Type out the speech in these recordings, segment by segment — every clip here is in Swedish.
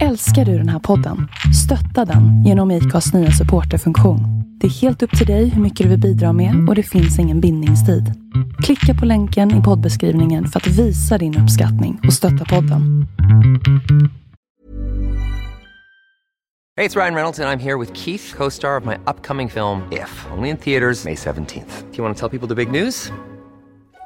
Älskar du den här podden? Stötta den genom IKAs nya supporterfunktion. Det är helt upp till dig hur mycket du vill bidra med och det finns ingen bindningstid. Klicka på länken i poddbeskrivningen för att visa din uppskattning och stötta podden. Hej, det är Ryan Reynolds och jag är här med Keith, co-star of my upcoming film If, only in theaters May 17th. Do you want to tell people the big news?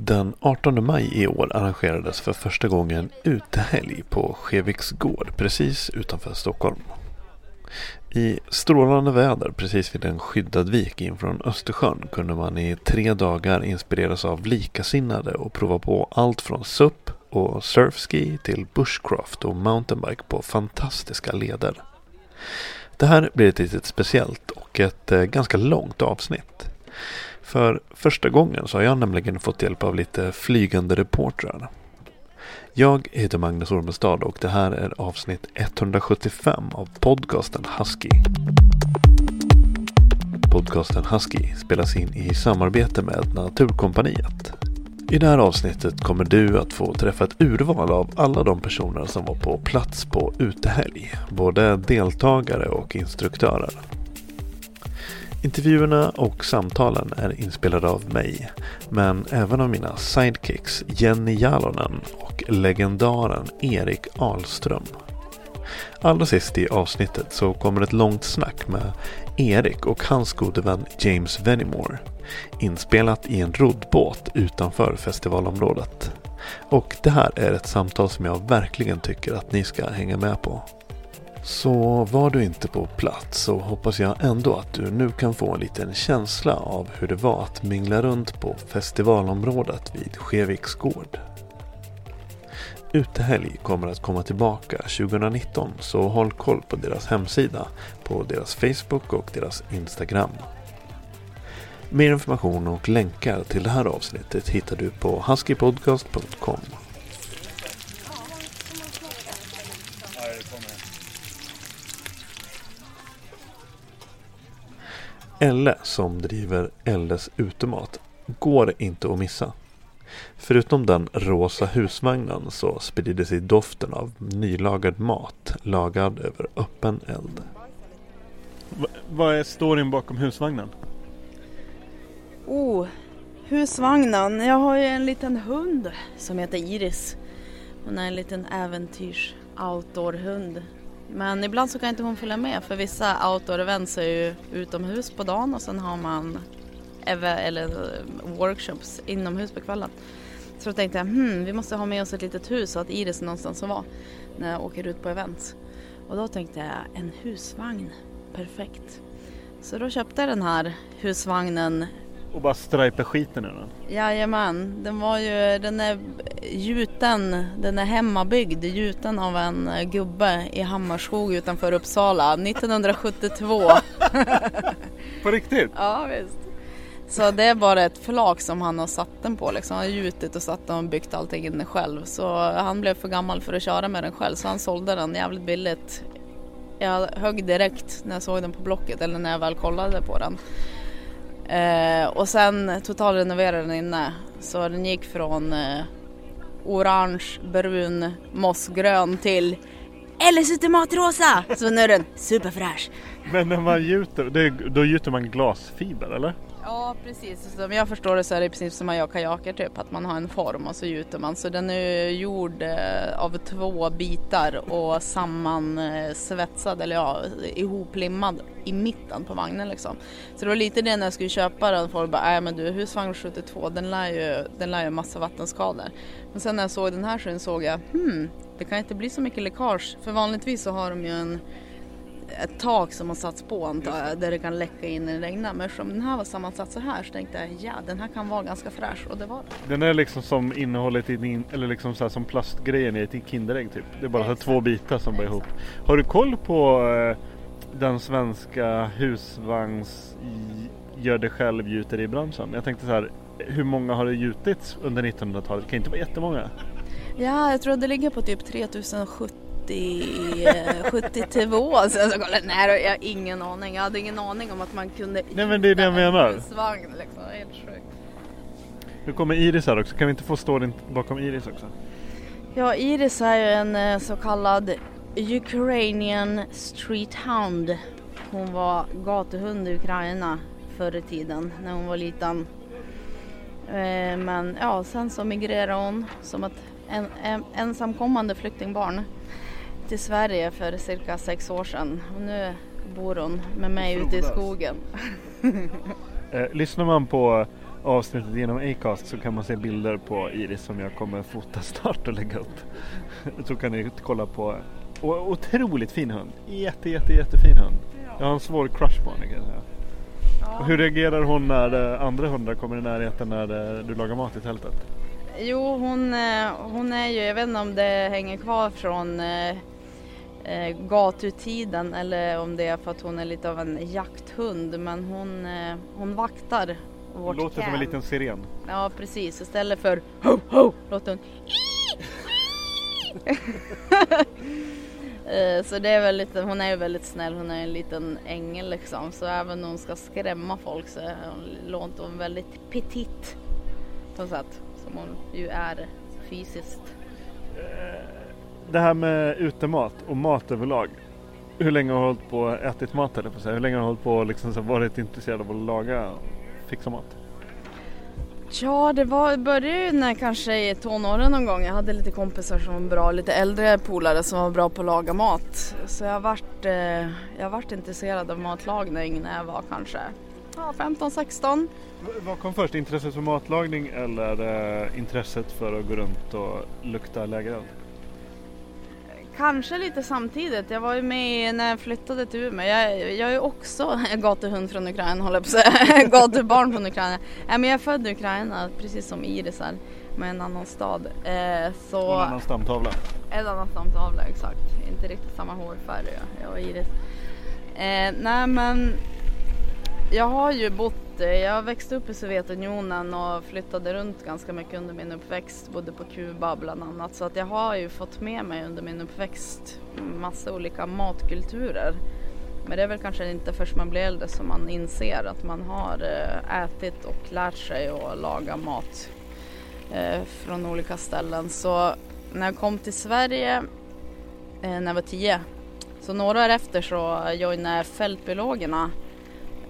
Den 18 maj i år arrangerades för första gången utehelg på Skeviks gård precis utanför Stockholm. I strålande väder precis vid en skyddad vik in från Östersjön kunde man i tre dagar inspireras av likasinnade och prova på allt från SUP och surfski till bushcraft och mountainbike på fantastiska leder. Det här blir ett litet speciellt och ett eh, ganska långt avsnitt. För första gången så har jag nämligen fått hjälp av lite flygande reportrar. Jag heter Magnus Ormestad och det här är avsnitt 175 av podcasten Husky. Podcasten Husky spelas in i samarbete med Naturkompaniet. I det här avsnittet kommer du att få träffa ett urval av alla de personer som var på plats på utehelg. Både deltagare och instruktörer. Intervjuerna och samtalen är inspelade av mig, men även av mina sidekicks Jenny Jalonen och legendaren Erik Ahlström. Allra sist i avsnittet så kommer ett långt snack med Erik och hans gode vän James Venimore. Inspelat i en roddbåt utanför festivalområdet. Och det här är ett samtal som jag verkligen tycker att ni ska hänga med på. Så var du inte på plats så hoppas jag ändå att du nu kan få en liten känsla av hur det var att mingla runt på festivalområdet vid Skeviks gård. Utehelg kommer att komma tillbaka 2019 så håll koll på deras hemsida, på deras Facebook och deras Instagram. Mer information och länkar till det här avsnittet hittar du på huskypodcast.com. Elle som driver Elles utemat går inte att missa. Förutom den rosa husvagnen så sprider sig doften av nylagad mat lagad över öppen eld. Va, vad är storyn bakom husvagnen? Oh, husvagnen. Jag har ju en liten hund som heter Iris. Hon är en liten äventyrs outdoor-hund. Men ibland så kan inte hon följa med för vissa outdoor-events är ju utomhus på dagen och sen har man eller eh, workshops inomhus på kvällen. Så då tänkte jag, hmm, vi måste ha med oss ett litet hus så att Iris är någonstans att vara när jag åker ut på events. Och då tänkte jag, en husvagn, perfekt. Så då köpte jag den här husvagnen och bara stripa skiten ur den? Jajamän, den var ju, den är gjuten, den är hemmabyggd, gjuten av en gubbe i Hammarskog utanför Uppsala 1972. På riktigt? Ja visst. Så det är bara ett flak som han har satt den på liksom. Han har gjutit och satt den och byggt allting själv. Så han blev för gammal för att köra med den själv så han sålde den jävligt billigt. Jag högg direkt när jag såg den på Blocket eller när jag väl kollade på den. Eh, och sen totalrenoverade den inne. Så den gick från eh, orange, brun, mossgrön till eller Systematrosa! Så nu är den superfräsch. Men när man gjuter, det, då gjuter man glasfiber eller? Ja precis, som jag förstår det så är det precis som man gör kajaker typ, att man har en form och så gjuter man. Så den är gjord eh, av två bitar och sammansvetsad eller ja, ihoplimmad i mitten på vagnen liksom. Så det var lite det när jag skulle köpa den, folk bara, nej men du husvagn 72 den lär ju, den lär ju massa vattenskador. Men sen när jag såg den här så såg jag, hmm, det kan inte bli så mycket läckage. För vanligtvis så har de ju en ett tak som har satts på antar jag, där det kan läcka in när det regnar. Men eftersom den här var sammansatt så här så tänkte jag ja den här kan vara ganska fräsch och det var det. Den är liksom som innehållet i din, eller liksom så här som plastgrejen i ett Kinderägg typ. Det är bara här två bitar som bara ihop. Har du koll på eh, den svenska husvagns i- gör det själv gjuteribranschen? Jag tänkte så här, hur många har det gjutits under 1900-talet? Det kan inte vara jättemånga. Ja, jag tror det ligger på typ 3070 eh, 72 så jag kollade, nej jag har ingen aning. Jag hade ingen aning om att man kunde Nej, men det är det jag menar. husvagn liksom. Helt sjukt. Nu kommer Iris här också. Kan vi inte få storyn bakom Iris också? Ja, Iris är ju en eh, så kallad Ukrainian Street Hound. Hon var gatuhund i Ukraina förr i tiden när hon var liten. Eh, Men ja, sen så migrerade hon som ett en, en, ensamkommande flyktingbarn till Sverige för cirka sex år sedan. Och nu bor hon med mig ute i skogen. Eh, lyssnar man på avsnittet genom Acast så kan man se bilder på Iris som jag kommer fota snart och lägga upp. så kan ni kolla på. Och, otroligt fin hund. Jätte, jätte, jättefin hund. Jag har en svår crush på henne kan jag säga. Och hur reagerar hon när eh, andra hundar kommer i närheten när eh, du lagar mat i tältet? Jo, hon, eh, hon är ju, jag vet inte om det hänger kvar från eh, eh, gatutiden eller om det är för att hon är lite av en jakthund. Men hon, eh, hon vaktar vårt låter som en liten siren. Ja, precis. Istället för ho, ho, låter hon Eh, Så det är väl lite, hon är ju väldigt snäll, hon är en liten ängel liksom. Så även om hon ska skrämma folk så låter hon väldigt petit på något sätt. Som hon ju är fysiskt. Det här med utemat och mat överlag. Hur länge har du hållit på och ätit mat eller på? Hur länge har du hållit på och liksom så varit intresserad av att laga och fixa mat? Ja, det var, började ju när kanske i tonåren någon gång. Jag hade lite kompisar som var bra, lite äldre polare som var bra på att laga mat. Så jag vart, eh, jag vart intresserad av matlagning när jag var kanske ja, 15-16. V- Vad kom först? Intresset för matlagning eller eh, intresset för att gå runt och lukta lägereld? Kanske lite samtidigt. Jag var ju med när jag flyttade till Umeå. Jag, jag är ju också gatuhund från Ukraina håller jag på att säga. Gatubarn från Ukraina. Nej, men jag är född i Ukraina precis som Iris är. Med en annan stad. Eh, så... En annan stamtavla. En annan stamtavla, exakt. Inte riktigt samma hårfärg jag och Iris. Eh, nej men jag har ju bott, eh, jag växte upp i Sovjetunionen och flyttade runt ganska mycket under min uppväxt. Bodde på Kuba bland annat. Så att jag har ju fått med mig under min uppväxt massa olika matkulturer. Men det är väl kanske inte först man blir äldre som man inser att man har eh, ätit och lärt sig att laga mat eh, från olika ställen. Så när jag kom till Sverige när jag var tio, så några år efter så joinade jag Fältbiologerna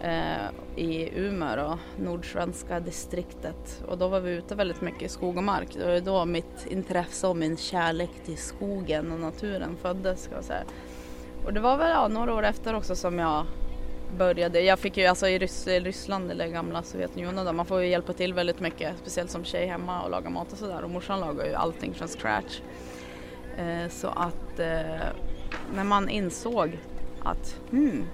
eh, i Umeå då, nordsvenska distriktet. Och då var vi ute väldigt mycket i skog och mark. Det var då mitt intresse och min kärlek till skogen och naturen föddes ska jag säga. Och det var väl ja, några år efter också som jag började. Jag fick ju alltså i Rys- Ryssland eller gamla Sovjetunionen där man får ju hjälpa till väldigt mycket. Speciellt som tjej hemma och laga mat och sådär. Och morsan lagar ju allting från scratch. Eh, så att eh, när man insåg att hmm,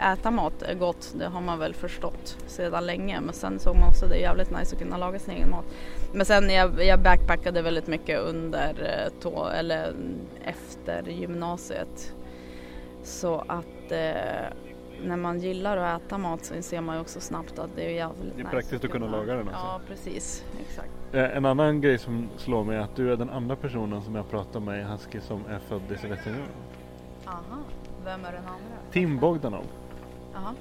äta mat är gott, det har man väl förstått sedan länge. Men sen såg man också att det är jävligt nice att kunna laga sin egen mat. Men sen jag, jag backpackade väldigt mycket under, eh, tå, eller efter gymnasiet. Så att eh, när man gillar att äta mat så inser man ju också snabbt att det är jävligt Det är nice praktiskt att kunna laga den, alltså. Ja, precis. Exakt. Eh, En annan grej som slår mig är att du är den andra personen som jag pratar med i Husky som är född i Sovjetunionen. Aha. Vem är den andra? Tim Bogdanov. Aha.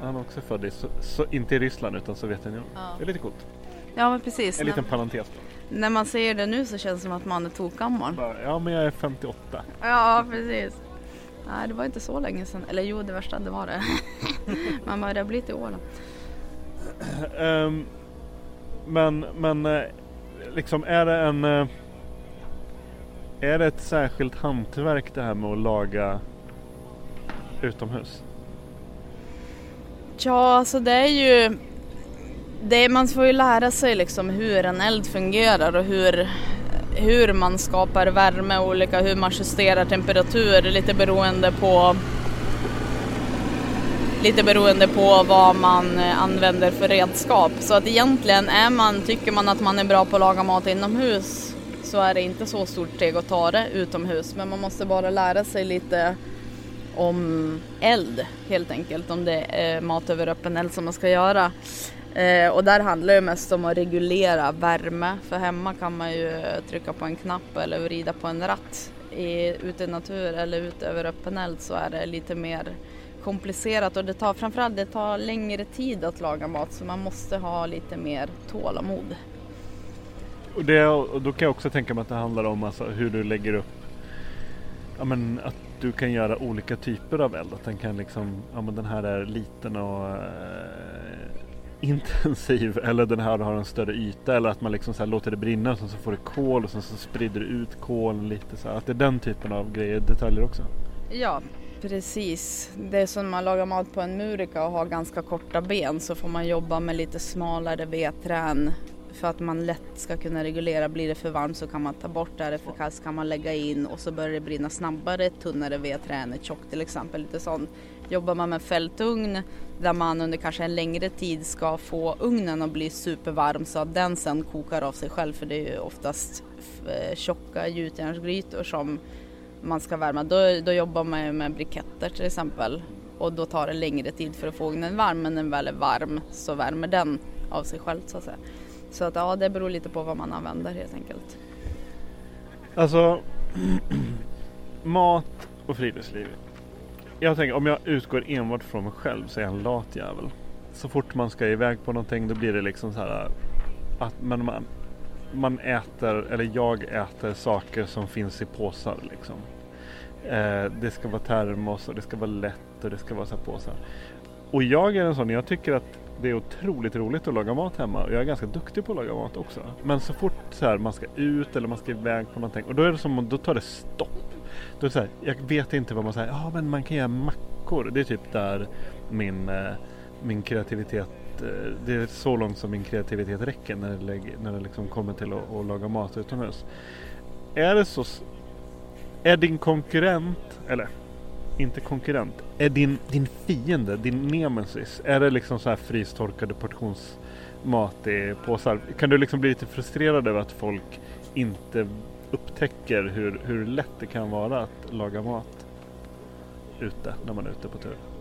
Han är också född i, so, so, inte i Ryssland utan Sovjetunionen. Ja. Det är lite coolt. Ja, men precis. En liten parentes. När man ser det nu så känns det som att man är tokgammal. Ja, men jag är 58. Ja, precis. Nej, det var inte så länge sedan. Eller jo, det värsta det var det. Man börjar bli till år då. Ehm, men, men eh, liksom är det en... eh, Är det ett särskilt hantverk det här med att laga utomhus? Ja, alltså det är ju... Det, man får ju lära sig liksom hur en eld fungerar och hur, hur man skapar värme olika, hur man justerar temperatur lite beroende på lite beroende på vad man eh, använder för redskap. Så att egentligen är man, tycker man att man är bra på att laga mat inomhus så är det inte så stort steg att ta det utomhus. Men man måste bara lära sig lite om eld helt enkelt, om det är mat över öppen eld som man ska göra. Eh, och där handlar det mest om att reglera värme, för hemma kan man ju trycka på en knapp eller vrida på en ratt. I, ute i natur eller ute över öppen eld så är det lite mer komplicerat och det tar framförallt det tar längre tid att laga mat så man måste ha lite mer tålamod. Och, det, och då kan jag också tänka mig att det handlar om alltså hur du lägger upp ja, men att du kan göra olika typer av eld. Att den kan liksom, ja men den här är liten och eh, intensiv eller den här har en större yta eller att man liksom så här låter det brinna och sen så får du kol och sen så sprider du ut kolen lite så här. Att det är den typen av grejer, detaljer också. Ja, precis. Det är som man lagar mat på en murika och har ganska korta ben så får man jobba med lite smalare vedträn för att man lätt ska kunna reglera. Blir det för varmt så kan man ta bort det, är det för kallt så kan man lägga in och så börjar det brinna snabbare, tunnare vedträn, tjockt till exempel, lite sånt. Jobbar man med fältugn där man under kanske en längre tid ska få ugnen att bli supervarm så att den sen kokar av sig själv för det är ju oftast eh, tjocka gjutjärnsgrytor som man ska värma. Då, då jobbar man ju med briketter till exempel och då tar det längre tid för att få ugnen varm men när den väl är varm så värmer den av sig själv så att säga. Så att ja, det beror lite på vad man använder helt enkelt. Alltså mat och friluftsliv. Jag tänker om jag utgår enbart från mig själv så är jag en lat jävel. Så fort man ska iväg på någonting då blir det liksom så här att man, man äter, eller jag äter saker som finns i påsar liksom. Eh, det ska vara termos och det ska vara lätt och det ska vara så här påsar. Och jag är en sån, jag tycker att det är otroligt roligt att laga mat hemma och jag är ganska duktig på att laga mat också. Men så fort så här, man ska ut eller man ska iväg på någonting och då är det som då tar det stopp. Då är det så här, jag vet inte vad man säger, ja men man kan göra mackor. Det är typ där min, eh, min kreativitet eh, det är så långt som min kreativitet räcker när det, lägger, när det liksom kommer till att, att laga mat utomhus. Är det så Är din konkurrent, eller inte konkurrent, är din, din fiende, din nemesis, är det liksom så här frystorkade portionsmat i påsar? Kan du liksom bli lite frustrerad över att folk inte upptäcker hur, hur lätt det kan vara att laga mat ute när man är ute på tur?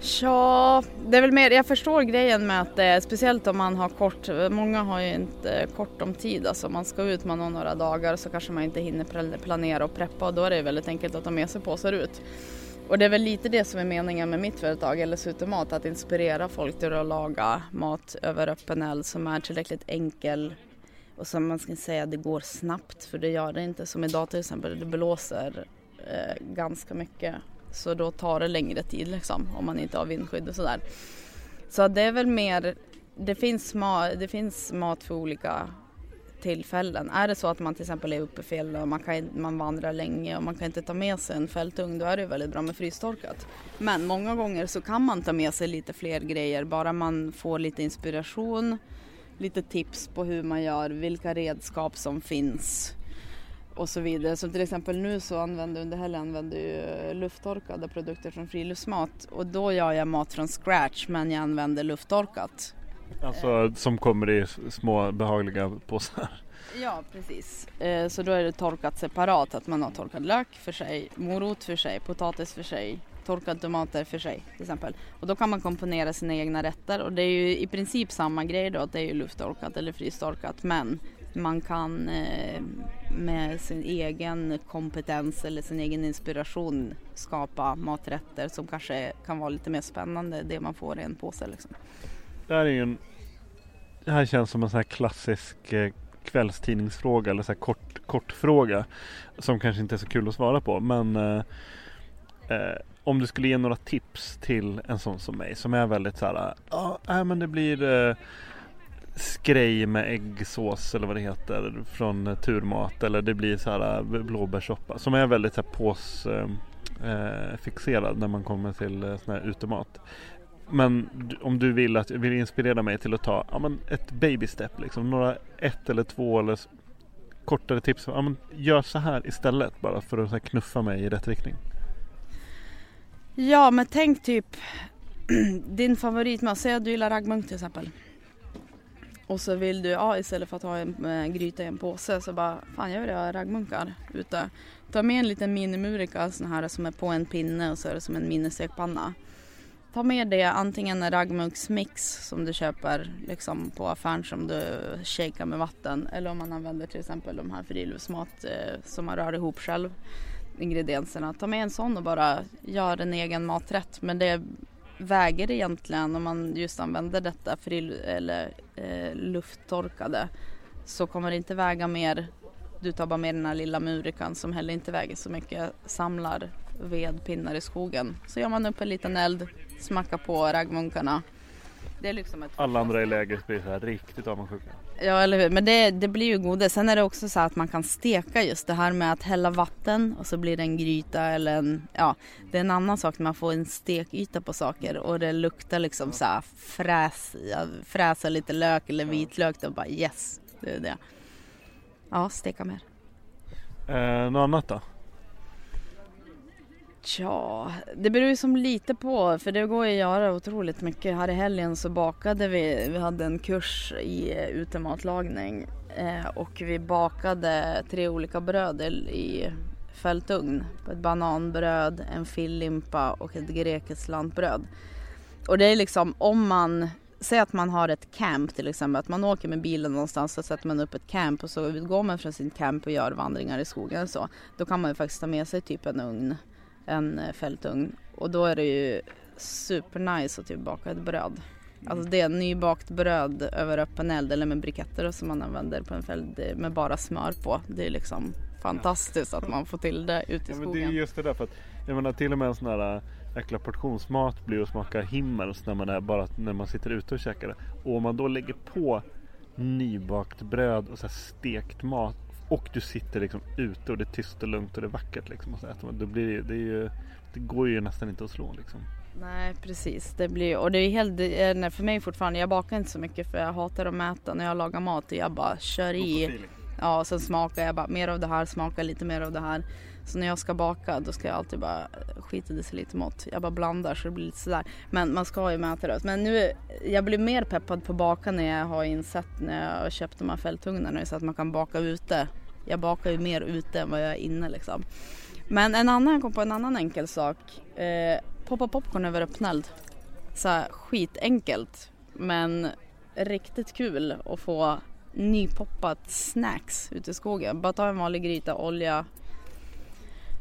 Ja, det är väl mer, jag förstår grejen med att det är speciellt om man har kort, många har ju inte kort om tid, alltså om man ska ut man har några dagar så kanske man inte hinner planera och preppa och då är det väldigt enkelt att ta med sig påsar ut. Och det är väl lite det som är meningen med mitt företag, LS Utemat, att inspirera folk till att laga mat över öppen eld som är tillräckligt enkel och som man ska säga det går snabbt för det gör det inte som idag till exempel, det blåser eh, ganska mycket så då tar det längre tid liksom om man inte har vindskydd och sådär. Så det är väl mer, det finns, ma- det finns mat för olika tillfällen. Är det så att man till exempel är uppe i fjällen och man, kan, man vandrar länge och man kan inte ta med sig en fältugn då är det väldigt bra med frystorkat. Men många gånger så kan man ta med sig lite fler grejer bara man får lite inspiration, lite tips på hur man gör, vilka redskap som finns och så vidare. Så till exempel nu så använder under helgen använder jag lufttorkade produkter från friluftsmat och då gör jag mat från scratch men jag använder lufttorkat. Alltså som kommer i små behagliga påsar. Ja precis. Eh, Så då är det torkat separat, att man har torkad lök för sig, morot för sig, potatis för sig, torkade tomater för sig till exempel. Och då kan man komponera sina egna rätter och det är ju i princip samma grej då, att det är ju lufttorkat eller frystorkat men man kan eh, med sin egen kompetens eller sin egen inspiration skapa maträtter som kanske kan vara lite mer spännande det man får i en påse liksom. Det här är ju en Det här känns som en sån här klassisk eh, kvällstidningsfråga eller så här kort, kort fråga som kanske inte är så kul att svara på. Men eh, eh, om du skulle ge några tips till en sån som mig som är väldigt så här, ja, äh, men det blir eh, skrej med äggsås eller vad det heter från turmat eller det blir så här eh, blåbärssoppa som är väldigt så här påsfixerad eh, eh, när man kommer till sån här utemat. Men om du vill att vill inspirera mig till att ta ja, men ett baby step liksom några ett eller två eller kortare tips. Ja, men gör så här istället bara för att så här, knuffa mig i rätt riktning. Ja men tänk typ din favoritmat, säg att du gillar raggmunk till exempel. Och så vill du, ja istället för att ha en en gryta i en påse så bara, fan jag vill ha raggmunkar ute. Ta med en liten minimurika sån här som är på en pinne och så är det som en ministekpanna. Ta med det, antingen en raggmunksmix som du köper liksom på affären som du shakar med vatten. Eller om man använder till exempel de här friluftsmat eh, som man rör ihop själv ingredienserna. Ta med en sån och bara gör en egen maträtt. Men det väger egentligen om man just använder detta frill eller eh, lufttorkade så kommer det inte väga mer. Du tar bara med den här lilla murikan som heller inte väger så mycket. Samlar vedpinnar i skogen. Så gör man upp en liten eld, smackar på raggmunkarna. Det är liksom ett Alla andra i lägret blir så här riktigt avundsjuka. Ja eller hur, men det, det blir ju godis. Sen är det också så att man kan steka just det här med att hälla vatten och så blir det en gryta eller en, ja det är en annan sak när man får en stekyta på saker och det luktar liksom så här fräs, fräsa lite lök eller vitlök och bara yes, det är det. Ja, steka mer. Eh, något annat då? Ja, det beror ju som lite på för det går ju att göra otroligt mycket. Här i helgen så bakade vi, vi hade en kurs i utematlagning eh, och vi bakade tre olika bröd i fältugn. Ett bananbröd, en fillimpa och ett grekiskt lantbröd. Och det är liksom om man Säg att man har ett camp till exempel, att man åker med bilen någonstans så sätter man upp ett camp och så går man från sin camp och gör vandringar i skogen och så. Då kan man ju faktiskt ta med sig typ en ugn en eh, fältugn och då är det ju supernice att typ baka ett bröd. Alltså det är nybakt bröd över öppen eld eller med briketter som man använder på en fält med bara smör på. Det är liksom fantastiskt att man får till det ute i Ja, men det är skogen. just det där för att jag menar till och med en sån här äh, jäkla portionsmat blir att smaka himmels när man är bara när man sitter ute och käkar det. Och om man då lägger på nybakt bröd och så stekt mat och du sitter liksom ute och det är tyst och lugnt och det är vackert liksom och så äter man. Då blir det, det, ju, det går ju nästan inte att slå liksom. Nej precis, det blir och det är helt, nej, för mig fortfarande, jag bakar inte så mycket för jag hatar att mäta när jag lagar mat och jag bara kör i. Ja och sen smakar jag bara mer av det här, smakar lite mer av det här. Så när jag ska baka då ska jag alltid bara eh, skita i lite mått. Jag bara blandar så det blir lite sådär. Men man ska ju mäta det. Men nu, jag blir mer peppad på att baka när jag har insett när jag har köpt de här fältugnarna så att man kan baka ute. Jag bakar ju mer ute än vad jag är inne liksom. Men en annan, jag kom på en annan enkel sak. Eh, poppa popcorn över öppneld. Så här, skitenkelt men riktigt kul att få nypoppat snacks ute i skogen. Bara ta en vanlig gryta, olja.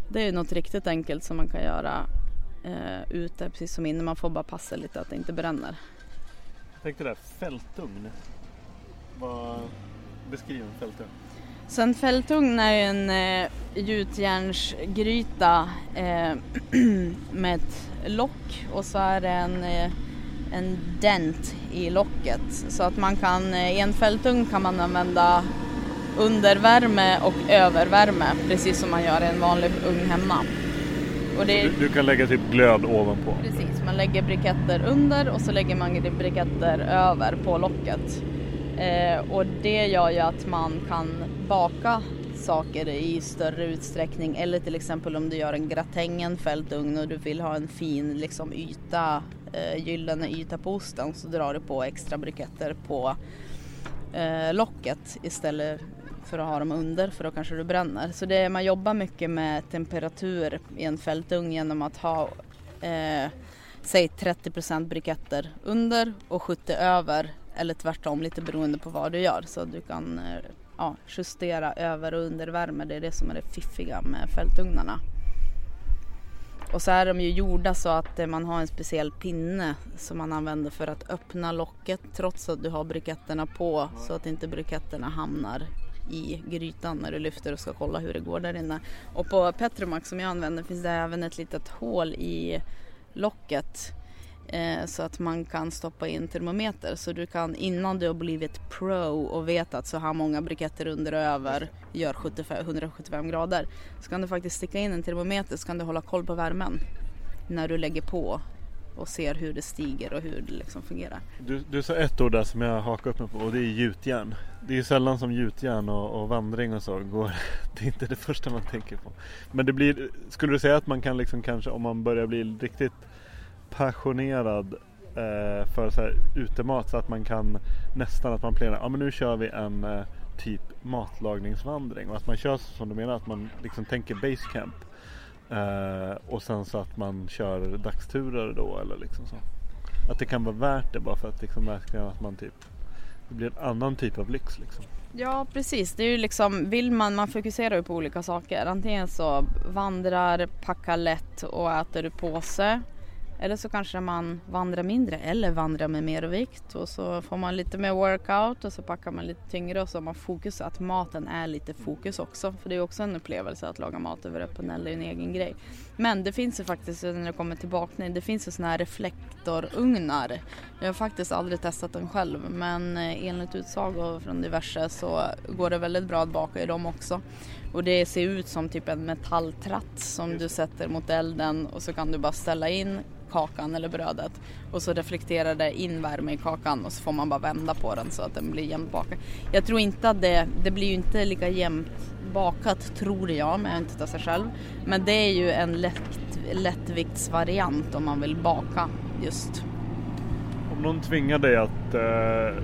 Det är ju något riktigt enkelt som man kan göra eh, ute precis som inne. Man får bara passa lite att det inte bränner. Jag tänkte där, fältugn. Vad... Beskriv en fältugn. Så en fältugn är ju en eh, gjutjärnsgryta eh, med ett lock och så är det en, eh, en dent i locket. Så att man kan, eh, i en fältugn kan man använda undervärme och övervärme precis som man gör i en vanlig ugn hemma. Det Du, du kan lägga typ glöd ovanpå. Precis, man lägger briketter under och så lägger man briketter över på locket. Eh, och det gör ju att man kan baka saker i större utsträckning eller till exempel om du gör en gratäng, en fältugn och du vill ha en fin liksom, yta, eh, gyllene yta på osten så drar du på extra briketter på eh, locket istället för att ha dem under för då kanske du bränner. Så det, man jobbar mycket med temperatur i en fältugn genom att ha eh, säg 30% briketter under och 70 över eller tvärtom lite beroende på vad du gör så du kan eh, ja, justera över och undervärme. Det är det som är det fiffiga med fältugnarna. Och så är de ju gjorda så att eh, man har en speciell pinne som man använder för att öppna locket trots att du har briketterna på så att inte briketterna hamnar i grytan när du lyfter och ska kolla hur det går där inne. Och på Petromax som jag använder finns det även ett litet hål i locket eh, så att man kan stoppa in termometer. Så du kan innan du har blivit pro och vet att så här många briketter under och över gör 75, 175 grader så kan du faktiskt sticka in en termometer så kan du hålla koll på värmen när du lägger på och ser hur det stiger och hur det liksom fungerar. Du, du sa ett ord där som jag hakar upp mig på och det är gjutjärn. Det är ju sällan som gjutjärn och, och vandring och så går. Det är inte det första man tänker på. Men det blir, skulle du säga att man kan liksom kanske om man börjar bli riktigt passionerad eh, för så här utemat så att man kan nästan att man planerar, ja men nu kör vi en eh, typ matlagningsvandring och att man kör som du menar att man liksom tänker basecamp eh, och sen så att man kör dagsturer då eller liksom så. Att det kan vara värt det bara för att liksom verkligen att man typ det blir en annan typ av lyx liksom. Ja precis, det är ju liksom, vill man, man fokuserar ju på olika saker. Antingen så vandrar, packar lätt och äter du påse. Eller så kanske man vandrar mindre eller vandrar med mer vikt och så får man lite mer workout och så packar man lite tyngre och så har man fokus att maten är lite fokus också. För det är också en upplevelse att laga mat över öppen eld, är en egen grej. Men det finns ju faktiskt när det kommer till bakning, det finns ju sådana här reflektorugnar. Jag har faktiskt aldrig testat dem själv men eh, enligt utsago från diverse så går det väldigt bra att baka i dem också. Och det ser ut som typ en metalltratt som du sätter mot elden och så kan du bara ställa in kakan eller brödet och så reflekterar det in värme i kakan och så får man bara vända på den så att den blir jämnt bakad. Jag tror inte att det, det blir ju inte lika jämnt bakat tror jag, men jag har inte testat själv. Men det är ju en lätt, lättviktsvariant om man vill baka just. Om någon tvingar dig att eh,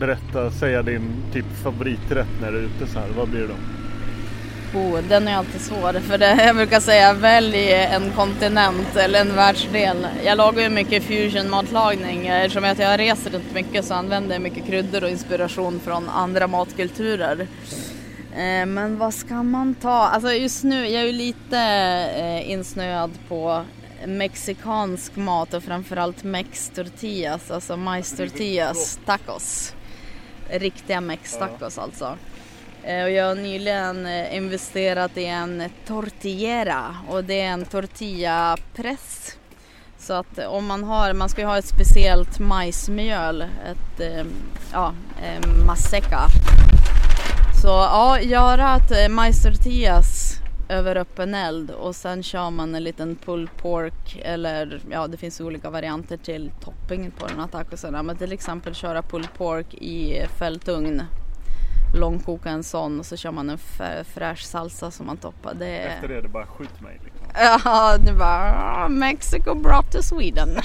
berätta, säga din typ favoriträtt när du är ute så här, vad blir det då? Oh, den är alltid svår för det, jag brukar säga välj en kontinent eller en världsdel. Jag lagar ju mycket fusion-matlagning eftersom jag reser runt mycket så använder jag mycket kryddor och inspiration från andra matkulturer. Eh, men vad ska man ta? Alltså just nu, jag är ju lite eh, insnöad på mexikansk mat och framförallt mex tortillas, alltså majs tortillas tacos. Riktiga mex tacos alltså. Eh, och jag har nyligen eh, investerat i en tortillera och det är en tortillapress. Så att eh, om man har, man ska ju ha ett speciellt majsmjöl, ett ehm, ja, ehm, masseca. Så ja, göra ett majstortillas över öppen eld och sen kör man en liten pulled pork eller ja det finns olika varianter till topping på den här tacosarna men till exempel köra pulled pork i fältugn långkoka en sån och så kör man en fräsch salsa som man toppar. Det är... Efter det är det bara skjut mig. Liksom. Ja, det bara Mexico brought to Sweden.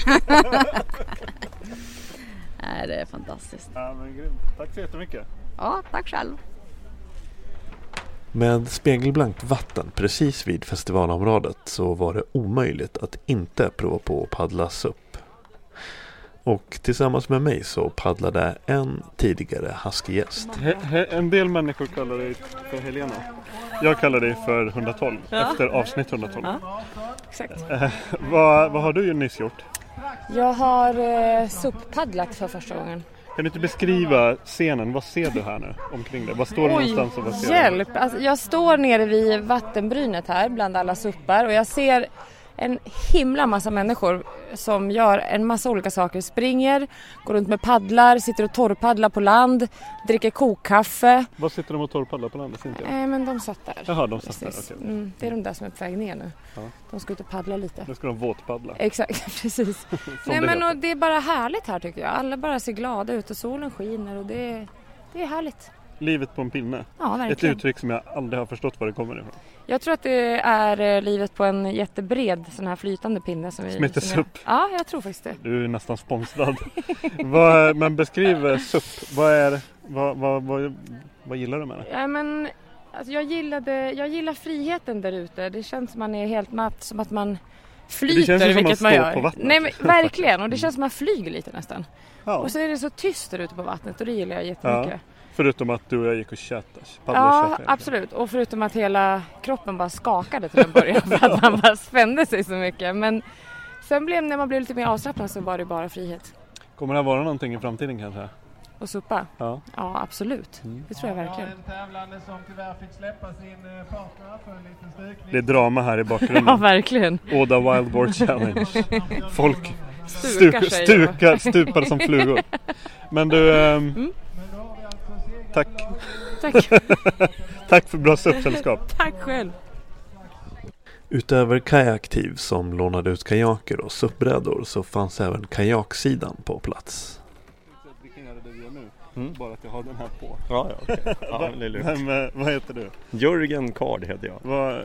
Nej, det är fantastiskt. Ja, men grymt. Tack så jättemycket. Ja, tack själv. Med spegelblankt vatten precis vid festivalområdet så var det omöjligt att inte prova på att paddla SUP. Och tillsammans med mig så paddlade en tidigare Husky-gäst. En del människor kallar dig för Helena. Jag kallar dig för 112 ja. efter avsnitt 112. Ja, exakt. Eh, vad, vad har du nyss gjort? Jag har eh, SUP-paddlat för första gången. Kan du inte beskriva scenen? Vad ser du här nu omkring dig? Vad står du någonstans och vad ser hjälp! Alltså, jag står nere vid vattenbrynet här bland alla suppar och jag ser en himla massa människor som gör en massa olika saker. Springer, går runt med paddlar, sitter och torrpaddlar på land, dricker kokkaffe. Vad sitter de och torrpaddlar på land? Inte äh, men de satt där. Jaha, de satt där. Okay. Mm, det är de där som är på väg ner nu. Ja. De ska ut och paddla lite. Nu ska de våtpaddla. Exakt, precis. Nej det men och det är bara härligt här tycker jag. Alla bara ser glada ut och solen skiner och det är, det är härligt. Livet på en pinne. Ja, verkligen. Ett uttryck som jag aldrig har förstått var det kommer ifrån. Jag tror att det är eh, livet på en jättebred sån här flytande pinne. Som, som heter SUP? Ja, jag tror faktiskt det. Du är nästan sponsrad. vad, men beskriv eh, SUP. Vad, är, vad, vad, vad, vad gillar du med det? Ja, men, alltså jag, gillade, jag gillar friheten där ute. Det känns som man är helt matt, som att man flyter, det känns som vilket man, man gör. På vattnet. Nej, men, verkligen, och det känns som man flyger lite nästan. Ja. Och så är det så tyst där ute på vattnet och det gillar jag jättemycket. Ja. Förutom att du och jag gick och tjötade. Ja, absolut. Och förutom att hela kroppen bara skakade till en början för att man bara spände sig så mycket. Men sen blev, när man blev lite mer avslappnad så var det bara frihet. Kommer det att vara någonting i framtiden kanske? Och suppa? Ja. Ja, absolut. Det tror jag verkligen. En tävlande som tyvärr fick släppa sin eh, partner för en liten stukning. Det är drama här i Ja, bakgrunden. verkligen. Åda Wild Boar Challenge. Folk Stukar stuk, sig. stukar, stupar som flugor. Men du, ehm, Mm. Tack. Tack. tack för bra suppsällskap. Tack själv. Utöver kajaktiv som lånade ut kajaker och suppbrädor så fanns även kajaksidan på plats. Vi kan göra det vi gör nu. Mm. Bara att jag har den här på. Ja, ja okej. Ja, det är lugnt. Men, eh, vad heter du? Jörgen Kard heter jag. Vad,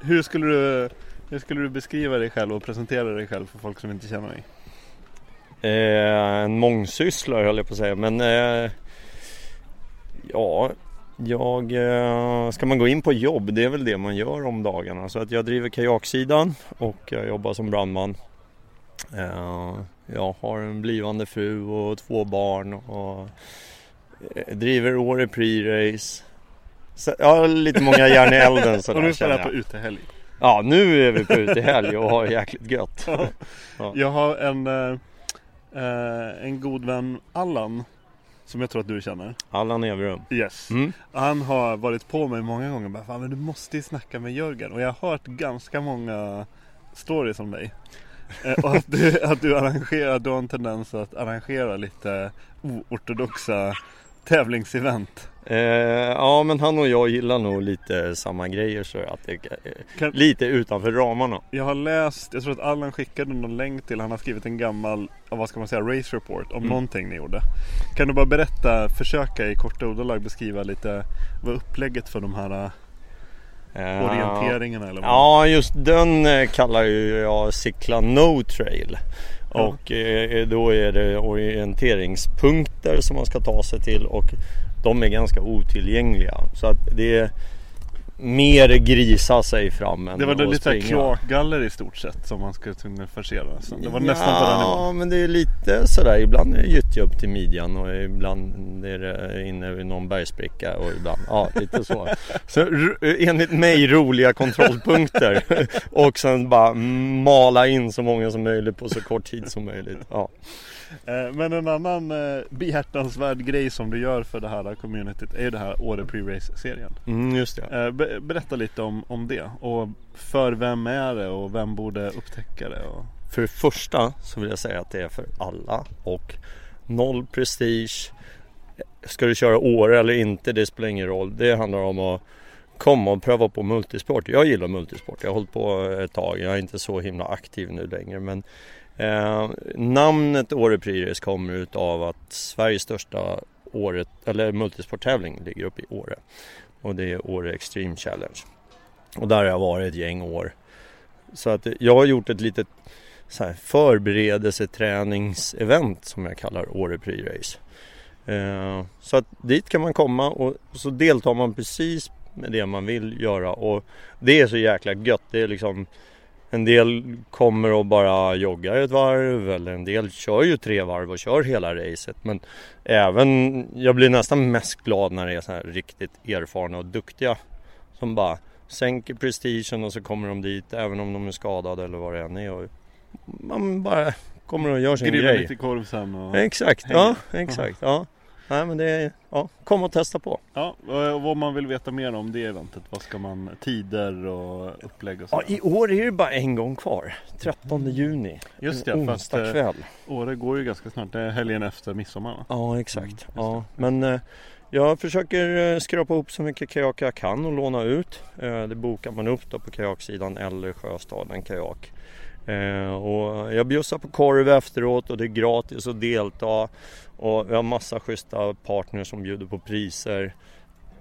hur, skulle du, hur skulle du beskriva dig själv och presentera dig själv för folk som inte känner dig? Eh, en mångsysslare höll jag på att säga men eh, Ja Jag eh, Ska man gå in på jobb det är väl det man gör om dagarna. Så att jag driver kajaksidan och jag jobbar som brandman. Eh, Jag har en blivande fru och två barn och eh, driver Åre Pre-Race. Jag har lite många järn i elden sådär och nu känner jag. på utehelg. Ja nu är vi på utehelg och har jäkligt gött. Ja. Jag har en, en god vän, Allan, som jag tror att du känner. Allan Everum Yes. mm. Han har varit på mig många gånger bara, Fan, men du måste ju snacka med Jörgen. Och jag har hört ganska många stories om dig. Eh, och att du, att du arrangerar, du har en tendens att arrangera lite oortodoxa tävlingsevent. Eh, ja men han och jag gillar nog lite samma grejer så att det är Kan- lite utanför ramarna. Jag har läst, jag tror att Allan skickade någon länk till, han har skrivit en gammal, vad ska man säga, race report om Mm. någonting ni gjorde. Kan du bara berätta, försöka i korta ordalag beskriva lite vad upplägget för de här Eh, orienteringarna eller vad? Ja just den eh, kallar ju jag cykla no trail. Och eh, då är det orienteringspunkter som man ska ta sig till och de är ganska otillgängliga. Så att det är mer grisa sig fram än Det var det lite springa. kloakgaller i stort sett som man skulle kunna forcera. Så det var nästan på den Ja, men det är lite sådär. Ibland är det gyttja upp till midjan och ibland är det inne vid någon bergsbricka och ibland, ja lite så. Så enligt mig roliga kontrollpunkter och sen bara mala in så många som möjligt på så kort tid som möjligt. Ja. Eh, Men en annan eh, behjärtansvärd grej som du gör för det här communityt är ju det här Åre Pre-Race-serien. Mm, just det. Eh, be- Berätta lite om, om det och för vem är det och vem borde upptäcka det? Och... För det första så vill jag säga att det är för alla och noll prestige. Ska du köra Åre eller inte, det spelar ingen roll. Det handlar om att komma och pröva på multisport. Jag gillar multisport. Jag har hållit på ett tag. Jag är inte så himla aktiv nu längre. Men eh, namnet Åre Pre-Race kommer utav att Sveriges största året, eller multisporttävling ligger uppe i Åre. Och det är Åre Extreme Challenge. Och där har jag varit ett gäng år. Så att jag har gjort ett litet så här förberedelseträningsevent som jag kallar Åre Pre-Race. Eh, så att dit kan man komma och så deltar man precis med det man vill göra och det är så jäkla gött. Det är liksom en del kommer och bara joggar ett varv eller en del kör ju tre varv och kör hela racet. Men även, jag blir nästan mest glad när det är så här riktigt erfarna och duktiga som bara sänker prestigen och så kommer de dit även om de är skadade eller vad det än är. Och man bara kommer och gör sin Grilla grej. lite korv sen och... Exakt, hänger. ja exakt. Ja. Nej men det är, ja, kom och testa på. Ja, vad man vill veta mer om det eventet, vad ska man, tider och upplägg och så. Ja, I år är det bara en gång kvar. 13 juni. Just en det, att onsdag eh, kväll. Åre går ju ganska snart, det är helgen efter midsommar va? Ja exakt. Ja, men eh, jag försöker eh, skrapa ihop så mycket kajak jag kan och låna ut. Det bokar man upp då på kajaksidan eller Sjöstaden kajak. Eh, och jag bjussar på korv efteråt och det är gratis att delta. Och vi har massa schyssta partners som bjuder på priser.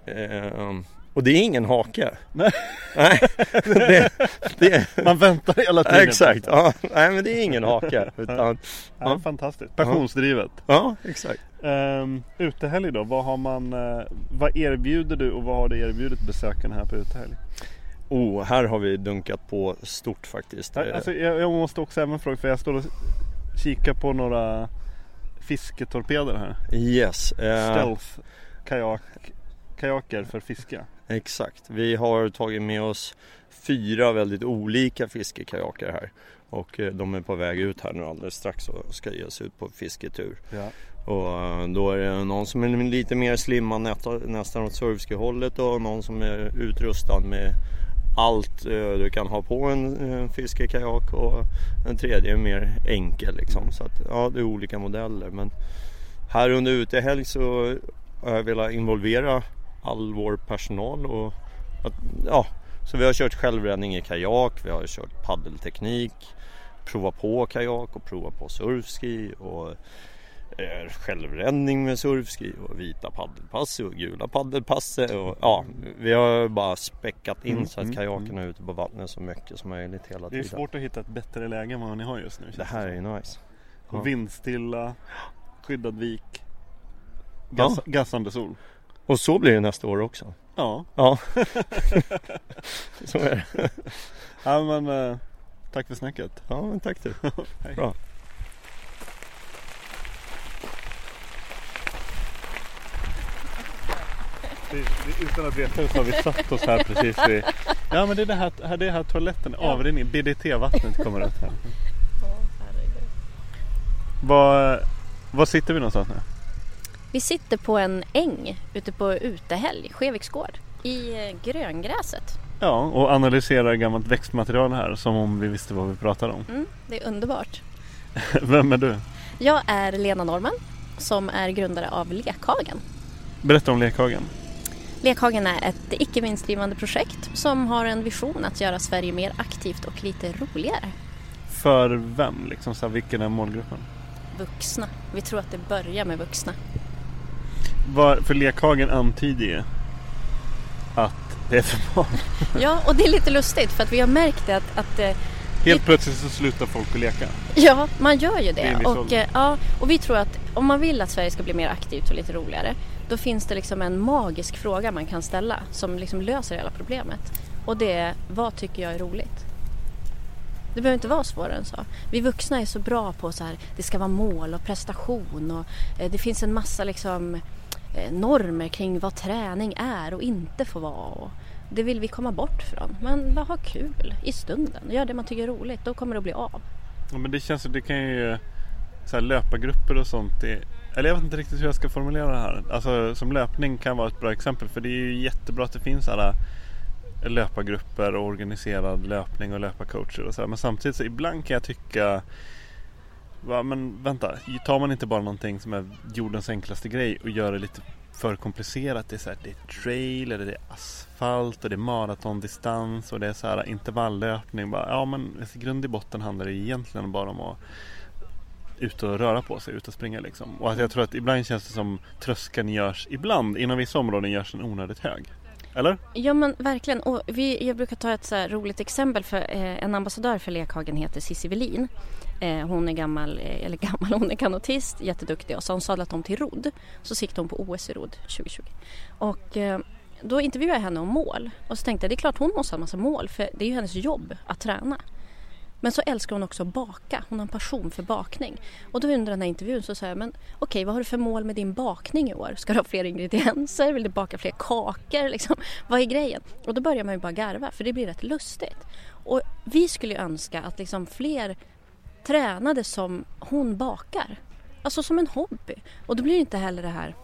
Eh, och det är ingen hake. Nej. Nej, det, det, Man väntar hela tiden. exakt. Ja, nej men det är ingen hake. Utan, Ja, fantastiskt, passionsdrivet. ja, exakt. Um, utehelg då, vad har man, eh, vad erbjuder du och vad har du erbjudit besökarna här på utehelg? Oh, här har vi dunkat på stort faktiskt. Alltså, jag, jag måste också även fråga, för jag står och kikar på några fisketorpeder här. yes. Eh, Stealth. kajak, kajaker för fiske. Exakt. Vi har tagit med oss fyra väldigt olika fiskekajaker här. Och eh, de är på väg ut här nu alldeles strax och ska ge sig ut på fisketur. Ja. Och eh, då är det någon som är lite mer slimmad nästa- nästan åt surfskihållet och någon som är utrustad med allt eh, du kan ha på en en fiskekajak och en tredje är mer enkel liksom. Så att, ja, det är olika modeller. Men här under utehelg så har jag velat involvera all vår personal och att, ja, så vi har kört självräddning i kajak, vi har kört paddelteknik, prova på kajak och prova på surfski och självräddning med surfski och vita paddelpass och gula paddelpass och ja, vi har bara späckat in Mm, så att mm, kajakerna är ute på vattnet så mycket som möjligt hela Det är tiden. svårt att hitta ett bättre läge än vad ni har just nu. Det här är ju nice. Ja. Och vindstilla, skyddad vik, gas, Ja. gassande sol. Och så blir det nästa år också. Ja. Ja, så är det. ja men eh, tack för snacket. Ja, men tack du. Bra. Vi, vi, utan att veta det så har vi satt oss här precis vid Ja men det är det här, här, det är här toaletten, avrinning, BDT-vattnet kommer ut här. Var, var sitter vi någonstans nu? Vi sitter på en äng ute på utehelg, Skeviks gård, i eh, gröngräset. Ja, och analyserar gammalt växtmaterial här som om vi visste vad vi pratade om. Mm, det är underbart. Vem är du? Jag är Lena Norman som är grundare av Lekhagen. Berätta om Lekhagen. Lekhagen är ett icke vinstdrivande projekt som har en vision att göra Sverige mer aktivt och lite roligare. För vem liksom? Så här, vilken är målgruppen? Vuxna. Vi tror att det börjar med vuxna. Var, för Lekhagen antyder ju att det är för barn. Ja, och det är lite lustigt för att vi har märkt det att, att eh, Helt plötsligt så slutar folk att leka. Ja, man gör ju Det Och, eh, ja, och vi tror att om man vill att Sverige ska bli mer aktivt och lite roligare då finns det liksom en magisk fråga man kan ställa som liksom löser hela problemet. Och det är, vad tycker jag är roligt? Det behöver inte vara svårare än så. Vi vuxna är så bra på så här, det ska vara mål och prestation och eh, det finns en massa liksom eh, normer kring vad träning är och inte får vara. Och det vill vi komma bort från. Men bara ha kul i stunden. Gör det man tycker är roligt. Då kommer det att bli av. Ja, men det känns som det kan ju eh, så här, löpargrupper och sånt. Det, eller jag vet inte riktigt hur jag ska formulera det här. Alltså som löpning kan vara ett bra exempel. För det är ju jättebra att det finns alla löpargrupper och organiserad löpning och löparcoacher och så här. Men samtidigt så ibland kan jag tycka Va, men vänta, tar man inte bara någonting som är jordens enklaste grej och gör det lite för komplicerat. Det är, så här, det är trail, eller det är asfalt och det är maratondistans och det är så här intervalllöpning. Bara, ja men i grund i botten handlar det egentligen bara om att ut och röra på sig, ut och springa liksom. Och att jag tror att ibland känns det som tröskeln görs, ibland inom vissa områden görs den onödigt hög. Eller? Ja men verkligen. Och vi, jag brukar ta ett så här roligt exempel. för eh, En ambassadör för Lekhagen heter Cissi Velin. Eh, hon är gammal, eh, eller gammal, hon är kanotist, jätteduktig. Och så har hon sadlat om till rodd. Så siktade hon på OS i rodd 2020. Och eh, då intervjuade jag henne om mål. Och så tänkte jag det är klart hon måste ha en massa mål. För det är ju hennes jobb att träna. Men så älskar hon också att baka. Hon har en passion för bakning. Och då under den här intervjun så sa jag, men okej vad har du för mål med din bakning i år? Ska du ha fler ingredienser? Vill du baka fler kakor? Liksom, vad är grejen? Och då börjar man ju bara garva för det blir rätt lustigt. Och vi skulle ju önska att liksom fler tränade som hon bakar. Alltså som en hobby. Och då blir det inte heller det här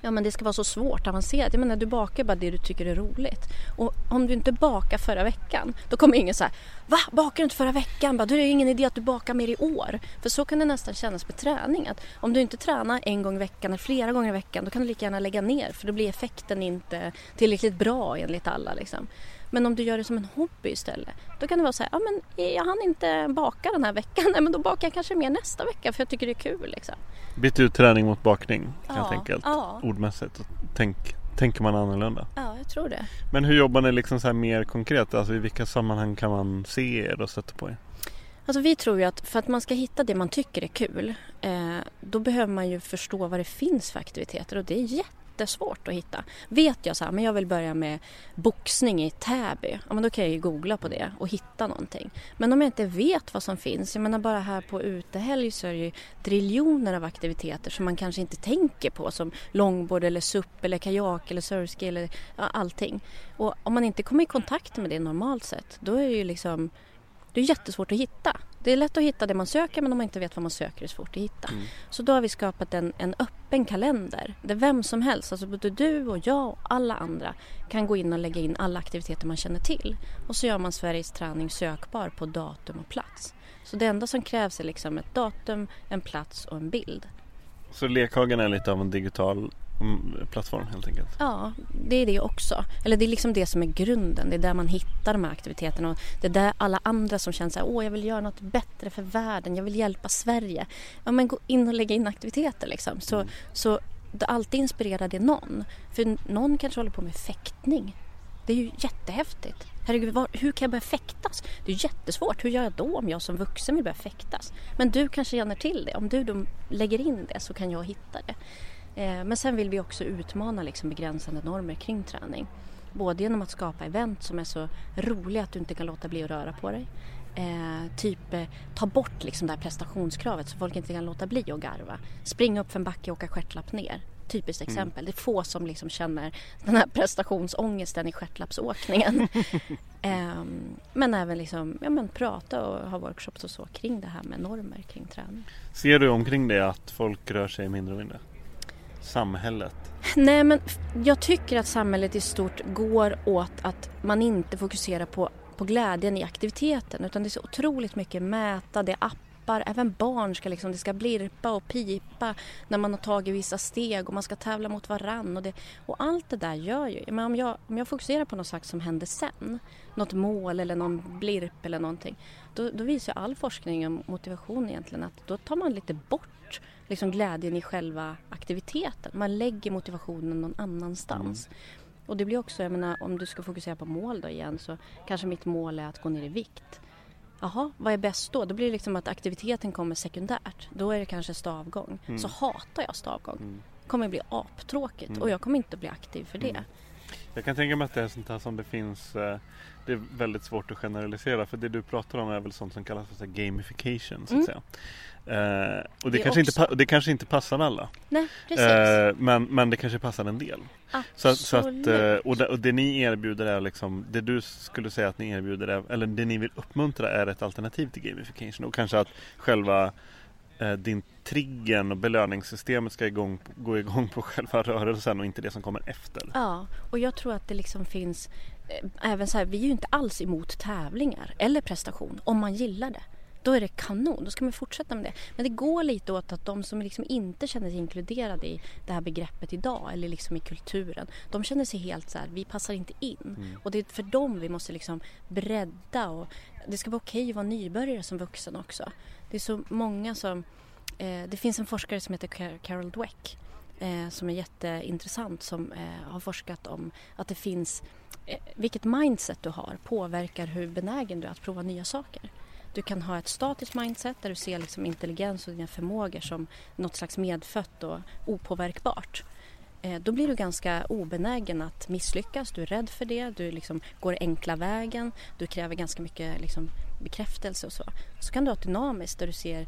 Ja men det ska vara så svårt, avancerat. Jag menar du bakar bara det du tycker är roligt. Och om du inte bakar förra veckan då kommer ingen säga Va? Bakar du inte förra veckan? Bara, då är det ingen idé att du bakar mer i år. För så kan det nästan kännas med träning. Att om du inte tränar en gång i veckan eller flera gånger i veckan då kan du lika gärna lägga ner för då blir effekten inte tillräckligt bra enligt alla. Liksom. Men om du gör det som en hobby istället då kan det vara så här, ja men jag hann inte baka den här veckan. Nej men då bakar jag kanske mer nästa vecka för jag tycker det är kul. Liksom. Byt ut träning mot bakning helt Ja, enkelt. ja. Ordmässigt. Tänk, tänker man annorlunda. Ja, jag tror det. Men hur jobbar ni liksom så mer konkret? Alltså i vilka sammanhang kan man se er och sätta på er? Alltså vi tror ju att för att man ska hitta det man tycker är kul eh, då behöver man ju förstå vad det finns för aktiviteter och det är jättesvårt att hitta. Vet jag så här, men jag vill börja med boxning i Täby, ja men då kan jag ju googla på det och hitta någonting. Men om jag inte vet vad som finns, jag menar bara här på utehelg så är det ju triljoner av aktiviteter som man kanske inte tänker på som longboard eller SUP eller kajak eller surfski eller ja, allting. Och om man inte kommer i kontakt med det normalt sett, då är det ju liksom det är jättesvårt att hitta. Det är lätt att hitta det man söker men om man inte vet vad man söker är det svårt att hitta. Mm. Så då har vi skapat en, en öppen kalender där vem som helst, alltså både du och jag och alla andra kan gå in och lägga in alla aktiviteter man känner till. Och så gör man Sveriges träning sökbar på datum och plats. Så det enda som krävs är liksom ett datum, en plats och en bild. Så Lekhagen är lite av en digital plattform helt enkelt? Ja, det är det också. Eller det är liksom det som är grunden. Det är där man hittar de här aktiviteterna. Och det är där alla andra som känner så här, åh jag vill göra något bättre för världen, jag vill hjälpa Sverige. Ja men gå in och lägga in aktiviteter liksom. Så, Mm. så det alltid inspirerar det någon. För någon kanske håller på med fäktning. Det är ju jättehäftigt. Herregud, var, hur kan jag börja fäktas? Det är jättesvårt. Hur gör jag då om jag som vuxen vill börja fäktas? Men du kanske känner till det. Om du då lägger in det så kan jag hitta det. Eh, Men sen vill vi också utmana liksom begränsande normer kring träning. Både genom att skapa event som är så roliga att du inte kan låta bli att röra på dig. Eh, typ eh, ta bort liksom det här prestationskravet så folk inte kan låta bli att garva. Springa upp för en backe och åka stjärtlapp ner. Typiskt Mm. exempel. Det är få som liksom känner den här prestationsångesten i stjärtlappsåkningen. Ehm, men även liksom, ja, men prata och ha workshops och så kring det här med normer kring träning. Ser du omkring det att folk rör sig mindre och mindre? Samhället? Nej men jag tycker att samhället i stort går åt att man inte fokuserar på, på glädjen i aktiviteten utan det är så otroligt mycket mäta, det är appar, även barn ska liksom, det ska blirpa och pipa när man har tagit vissa steg och man ska tävla mot varann och, det, och allt det där gör ju, men om jag, om jag fokuserar på något sak som händer sen, något mål eller någon blirp eller någonting, då, då visar ju all forskning om motivation egentligen att då tar man lite bort liksom glädjen i själva aktiviteten. Man lägger motivationen någon annanstans. Och det blir också, jag menar om du ska fokusera på mål då igen så kanske mitt mål är att gå ner i vikt. Jaha, vad är bäst då? Då blir det liksom att aktiviteten kommer sekundärt. Då är det kanske stavgång. Mm. Så hatar jag stavgång. Mm. Det kommer bli aptråkigt Mm. och jag kommer inte att bli aktiv för det. Mm. Jag kan tänka mig att det är sånt här som det finns eh, Det är väldigt svårt att generalisera för det du pratar om är väl sånt som kallas för gamification så att Mm. säga. Eh, och det, Det kanske inte, också. det kanske inte passar alla. Nej. Eh, men, men det kanske passar en del. Så, att- så att, Absolut. eh, och, det, och det ni erbjuder är liksom Det du skulle säga att ni erbjuder är, Eller det ni vill uppmuntra är ett alternativ till gamification och kanske att själva eh, din triggen och belöningssystemet ska igång, gå igång på själva rörelsen och inte det som kommer efter. Ja, och jag tror att det liksom finns eh, även så här, vi är ju inte alls emot tävlingar eller prestation om man gillar det. Då är det kanon, då ska man fortsätta med det. Men det går lite åt att de som liksom inte känner sig inkluderade i det här begreppet idag eller liksom i kulturen. De känner sig helt så här, vi passar inte in. Mm. Och det är för dem vi måste liksom bredda och det ska vara okej att vara nybörjare som vuxen också. Det är så många som, eh, det finns en forskare som heter Car- Carol Dweck eh, som är jätteintressant som eh, har forskat om att det finns eh, vilket mindset du har påverkar hur benägen du är att prova nya saker. Du kan ha ett statiskt mindset där du ser liksom intelligens och dina förmågor som något slags medfött och opåverkbart. Eh, då blir du ganska obenägen att misslyckas, du är rädd för det, du liksom går enkla vägen, du kräver ganska mycket liksom bekräftelse och så. Så kan du ha ett dynamiskt där du ser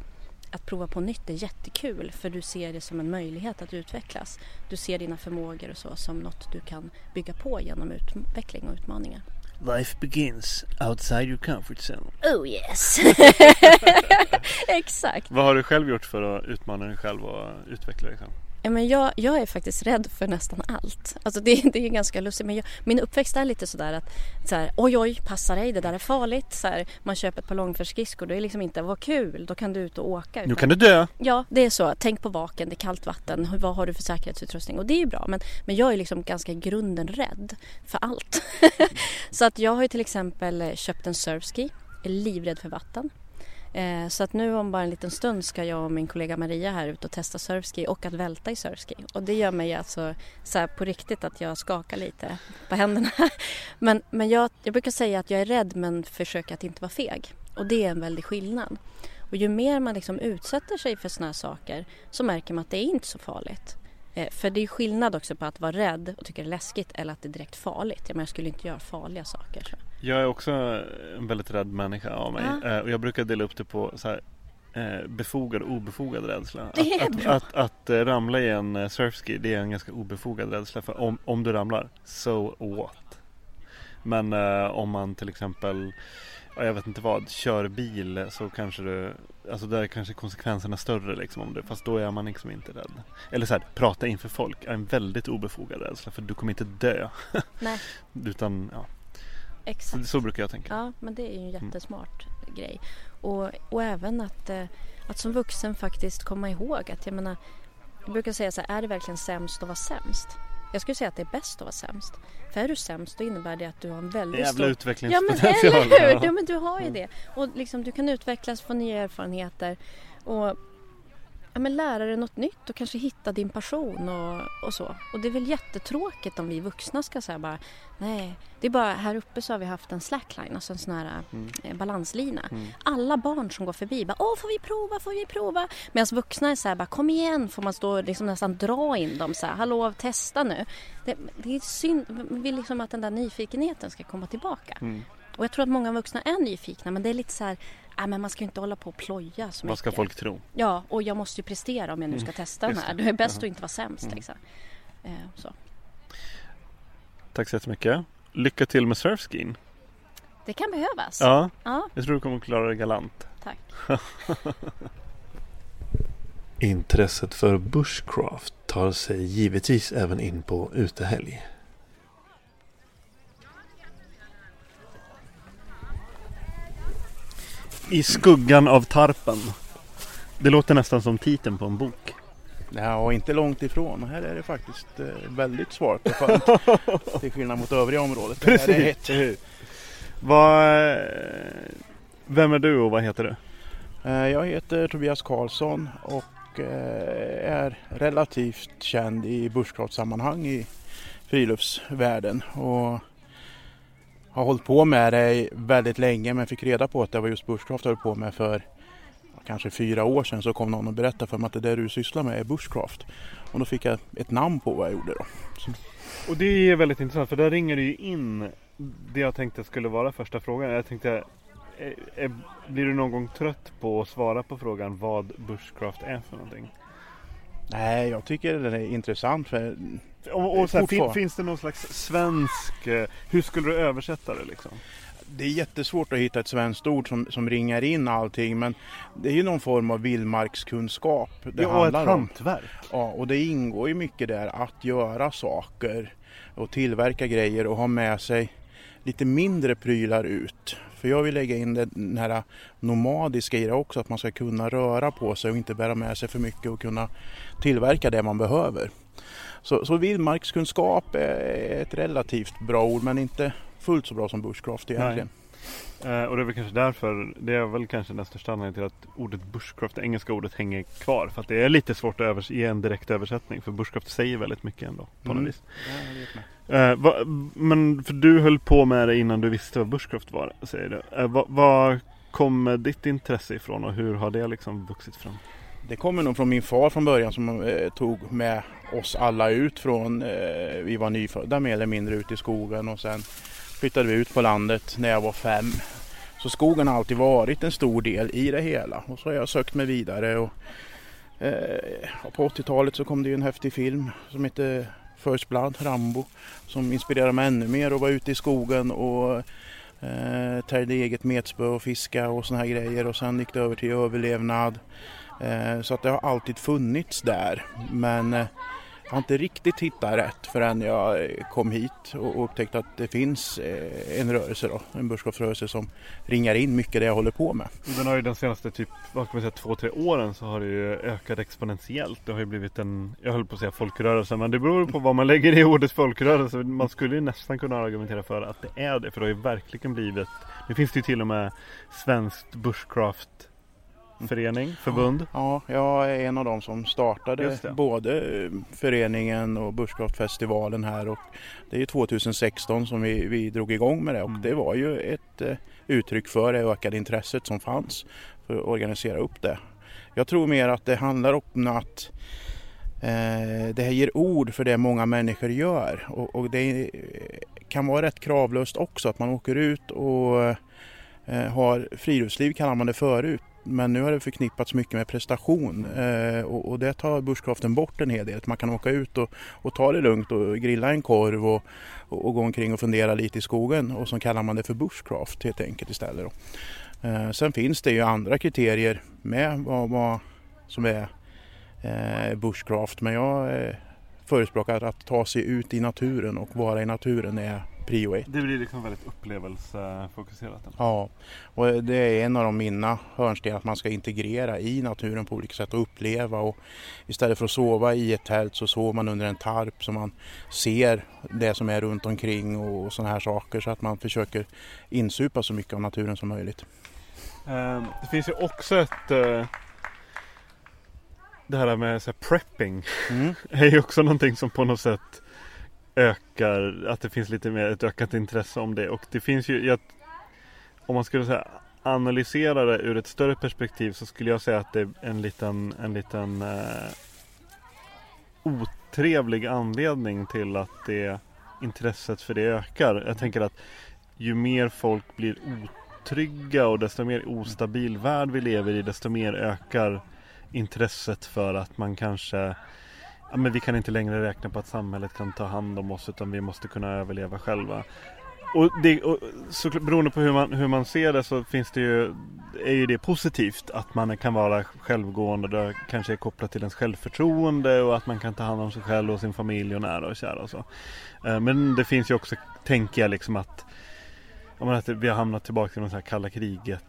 att prova på nytt är jättekul för du ser det som en möjlighet att utvecklas. Du ser dina förmågor och så som något du kan bygga på genom utveckling och utmaningar. Life begins outside your comfort zone. Oh yes! Exakt! Vad har du själv gjort för att utmana dig själv och utveckla dig själv? Ja, men jag, jag är faktiskt rädd för nästan allt. Alltså det, det är ganska lustigt men jag, min uppväxt är lite sådär att så här, oj oj passa dig det där är farligt. Så här, man köper ett par långfärdsskridskor då är det liksom inte vad kul då kan du ut och åka. Nu kan du dö! Ja det är så. Tänk på vaken, det är kallt vatten. Vad har du för säkerhetsutrustning? Och det är ju bra men, men jag är liksom ganska i grunden rädd för allt. så att jag har ju till exempel köpt en surfski. Är livrädd för vatten. Eh, så att nu om bara en liten stund ska jag och min kollega Maria här ut och testa surfski och att välta i surfski. Och det gör mig alltså så här på riktigt att jag skakar lite på händerna. Men, men jag, jag brukar säga att jag är rädd men försöker att inte vara feg. Och det är en väldig skillnad. Och ju mer man liksom utsätter sig för såna här saker så märker man att det är inte så farligt. Eh, för det är skillnad också på att vara rädd och tycka det är läskigt eller att det är direkt farligt. Jag, menar, jag skulle inte göra farliga saker. Jag är också en väldigt rädd människa av mig. Ja. Eh, och jag brukar dela upp det på så här, eh, befogad och obefogad rädsla. Att. Att, att, att eh, ramla i en eh, surfski det är en ganska obefogad rädsla. För om, om du ramlar, so what? Men eh, om man till exempel ja, jag vet inte vad, kör bil så kanske du Alltså där är kanske konsekvenserna större liksom om det Fast då är man liksom inte rädd Eller så här, prata inför folk är en väldigt obefogad rädsla För du kommer inte dö Nej, Utan ja, exakt. så, brukar jag tänka Ja, men det är ju en jättesmart grej. Och, och även att, eh, att som vuxen faktiskt komma ihåg att jag menar, jag brukar säga så här, är det verkligen sämst att vara sämst? Jag skulle säga att det är bäst att vara sämst. För är du sämst då innebär det att du har en väldigt Jävla stor... Ja men utvecklingspotential eller hur! Ja. Ja, men du har ju Mm. det. Och liksom, du kan utvecklas, få nya erfarenheter och ja, men lära dig något nytt och kanske hitta din passion och, och så. Och det är väl jättetråkigt om vi vuxna ska säga bara nej, det är bara här uppe så har vi haft en slackline, alltså en sån här Mm. eh, balanslina. Mm. Alla barn som går förbi bara åh får vi prova, får vi prova? Medan vuxna är så här bara kom igen, får man stå och liksom nästan dra in dem så här hallå testa nu. Det, det är synd, vi vill liksom att den där nyfikenheten ska komma tillbaka. Mm. Och jag tror att många vuxna är nyfikna men det är lite så här, äh, men man ska ju inte hålla på och ploja så Vad ska mycket. folk tro? Ja, och jag måste ju prestera om jag nu ska Mm, testa den här. det. Är bäst Jaha. att inte vara sämst Mm. liksom. Eh, så. Tack så jättemycket Lycka till med surfskin Det kan behövas. Ja, Ja, jag tror du kommer klara det galant tack. Intresset för bushcraft tar sig givetvis även in på utehelg. I skuggan av tarpen Det låter nästan som titeln på en bok Ja, inte långt ifrån. Här är det faktiskt eh, väldigt svårt och skönt. Till skillnad mot övriga området. Det här är hett. Precis Vad, Vem är du och vad heter du? Eh, Jag heter Tobias Karlsson och eh, är relativt känd i bushcraft-sammanhang i friluftsvärlden. Och har hållit på med det väldigt länge men fick reda på att det var just bushcraft jag höll på med för kanske fyra år sedan så kom någon och berättade för mig att det där du sysslar med är bushcraft. Och då fick jag ett namn på vad jag gjorde då. Så, Och det är väldigt intressant för där ringer det ju in Det jag tänkte skulle vara första frågan Jag tänkte eh, eh, Blir du någon gång trött på att svara på frågan vad bushcraft är för någonting? nej, jag tycker det är intressant för Och, och så här, fin, finns det någon slags svensk eh, Hur skulle du översätta det liksom? Det är jättesvårt att hitta ett svenskt ord som, som ringar in allting men det är ju någon form av vildmarkskunskap det ja, och ett handlar om. hantverk Ja, och det ingår ju mycket där att göra saker och tillverka grejer och ha med sig lite mindre prylar ut. För jag vill lägga in den här nomadiska i det också, att man ska kunna röra på sig och inte bära med sig för mycket och kunna tillverka det man behöver. Så, så vildmarkskunskap är ett relativt bra ord men inte fullt så bra som bushcraft egentligen. Eh, och det är väl kanske därför Det är väl kanske den största anledningen till att ordet bushcraft, det engelska ordet hänger kvar För att det är lite svårt att övers- ge en direkt översättning För bushcraft säger väldigt mycket ändå på något Mm. vis Ja. Eh, va, men för du höll på med det innan du visste vad bushcraft var, säger du. Eh, vad, vad kom ditt intresse ifrån och hur har det liksom vuxit fram? Det kommer nog från min far från början som eh, tog med oss alla ut från, eh, vi var nyfödda mer eller mindre ut i skogen och sen flyttade vi ut på landet när jag var fem. Så skogen har alltid varit en stor del i det hela och så har jag sökt mig vidare och eh, och på 80-talet så kom det ju en häftig film som heter First Blood, Rambo, som inspirerade mig ännu mer att vara ute i skogen och eh, tärde eget metspö och fiska och såna här grejer och sen gick det över till överlevnad. Eh, Så att det har alltid funnits där. Men eh, jag har inte riktigt hittat rätt förrän jag eh, kom hit och upptäckte att det finns eh, en rörelse då, en buskapsrörelse som ringar in mycket det jag håller på med. Den har ju den senaste typ, vad kan man säga, två, tre åren så har det ju ökat exponentiellt. Det har ju blivit en, jag höll på att säga folkrörelse, men det beror på vad man lägger i ordet folkrörelse. Man skulle ju nästan kunna argumentera för att det är det, för det har ju verkligen blivit, nu finns det ju till och med svenskt bushcraft förening, förbund. Ja, jag är en av dem som startade både eh, föreningen och Bushcraftfestivalen här och det är ju 2016 som vi, vi drog igång med det och Mm. det var ju ett eh, uttryck för det ökade intresset som fanns för att organisera upp det. Jag tror mer att det handlar om att eh, det här ger ord för det många människor gör och, och det kan vara rätt kravlöst också att man åker ut och eh, har friluftsliv kallar man det förut men nu har det förknippats mycket med prestation eh, och, och, det tar bushcraften bort en hel del. Man kan åka ut och, och ta det lugnt och grilla en korv och, och, och, gå omkring och fundera lite i skogen och så kallar man det för bushcraft helt enkelt istället. Då. Eh, sen finns det ju andra kriterier med vad, vad som är eh, bushcraft men jag eh, förespråkar att ta sig ut i naturen och vara i naturen är prio ett. Det blir liksom väldigt upplevelsefokuserat? Ja, och det är en av de mina hörnstenar att man ska integrera i naturen på olika sätt och uppleva och istället för att sova i ett tält så sover man under en tarp så man ser det som är runt omkring och sådana här saker så att man försöker insupa så mycket av naturen som möjligt. Ehm, det finns ju också ett eh, det här med så här, prepping mm. är ju också någonting som på något sätt ökar, att det finns lite mer ett ökat intresse om det. Och det finns ju, jag, om man skulle säga analysera det ur ett större perspektiv så skulle jag säga att det är en liten, en liten eh, otrevlig anledning till att det intresset för det ökar. Jag tänker att ju mer folk blir otrygga och desto mer ostabil värld vi lever i desto mer ökar intresset för att man kanske ja, men vi kan inte längre räkna på att samhället kan ta hand om oss utan vi måste kunna överleva själva. Och, det, och så beroende på hur man, hur man ser det så finns det ju, är ju det positivt att man kan vara självgående. Det kanske är kopplat till ens självförtroende och att man kan ta hand om sig själv och sin familj och nära och kära och så. Eh, men det finns ju också, tänker jag liksom att, att vi har hamnat tillbaka till någon här kalla kriget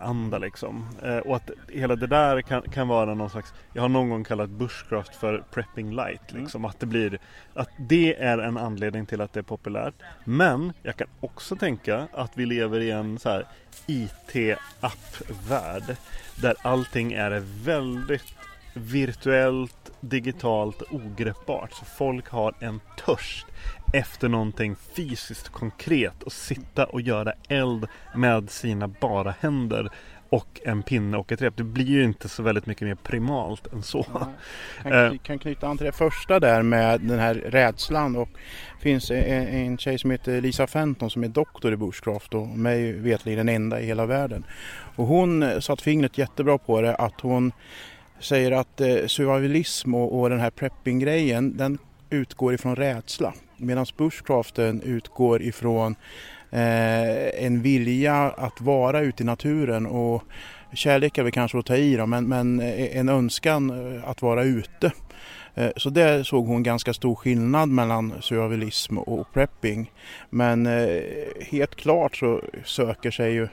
anda liksom. Eh, och att hela det där kan, kan vara någon slags, jag har någon gång kallat bushcraft för prepping light. Mm. Liksom. Mm. Att det blir, att det är en anledning till att det är populärt. Men jag kan också tänka att vi lever i en så här IT-app-värld. Där allting är väldigt virtuellt, digitalt, ogreppbart. Så folk har en törst efter någonting fysiskt konkret och sitta och göra eld med sina bara händer och en pinne och ett rep. Det blir ju inte så väldigt mycket mer primalt än så. Ja, kan, eh. kan knyta an till det första där med den här rädslan och det finns en, en tjej som heter Lisa Fenton som är doktor i bushcraft och mig vetligen den enda i hela världen. Och hon satt fingret jättebra på det att hon säger att eh, survivalism och, och den här prepping-grejen den utgår ifrån rädsla. Medan bushcraften utgår ifrån eh, en vilja att vara ute i naturen och kärlek är väl kanske att ta i då, men, men eh, en önskan eh, att vara ute. Eh, så där såg hon ganska stor skillnad mellan survivalism och prepping. Men helt klart så söker sig ju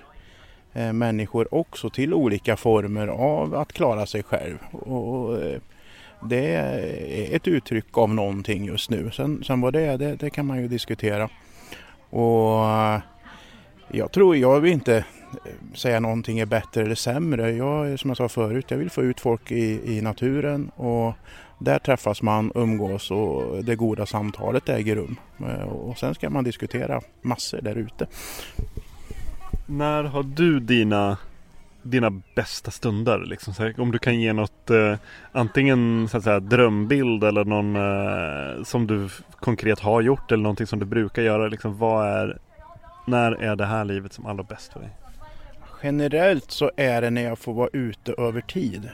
Eh, människor också till olika former av att klara sig själv. Och eh, det är ett uttryck av någonting just nu. Sen, sen vad det är, det, det kan man ju diskutera. Och eh, jag tror, jag vill inte säga någonting är bättre eller sämre. Jag, som jag sa förut, jag vill få ut folk i, i naturen och där träffas man, umgås och det goda samtalet äger rum. Och sen ska man diskutera massor där ute. När har du dina dina bästa stunder? Liksom, så här, om du kan ge något eh, antingen så att säga, drömbild eller någon eh, som du konkret har gjort eller någonting som du brukar göra. Liksom, vad är, när är det här livet som allra bäst för dig? Generellt så är det när jag får vara ute över tid.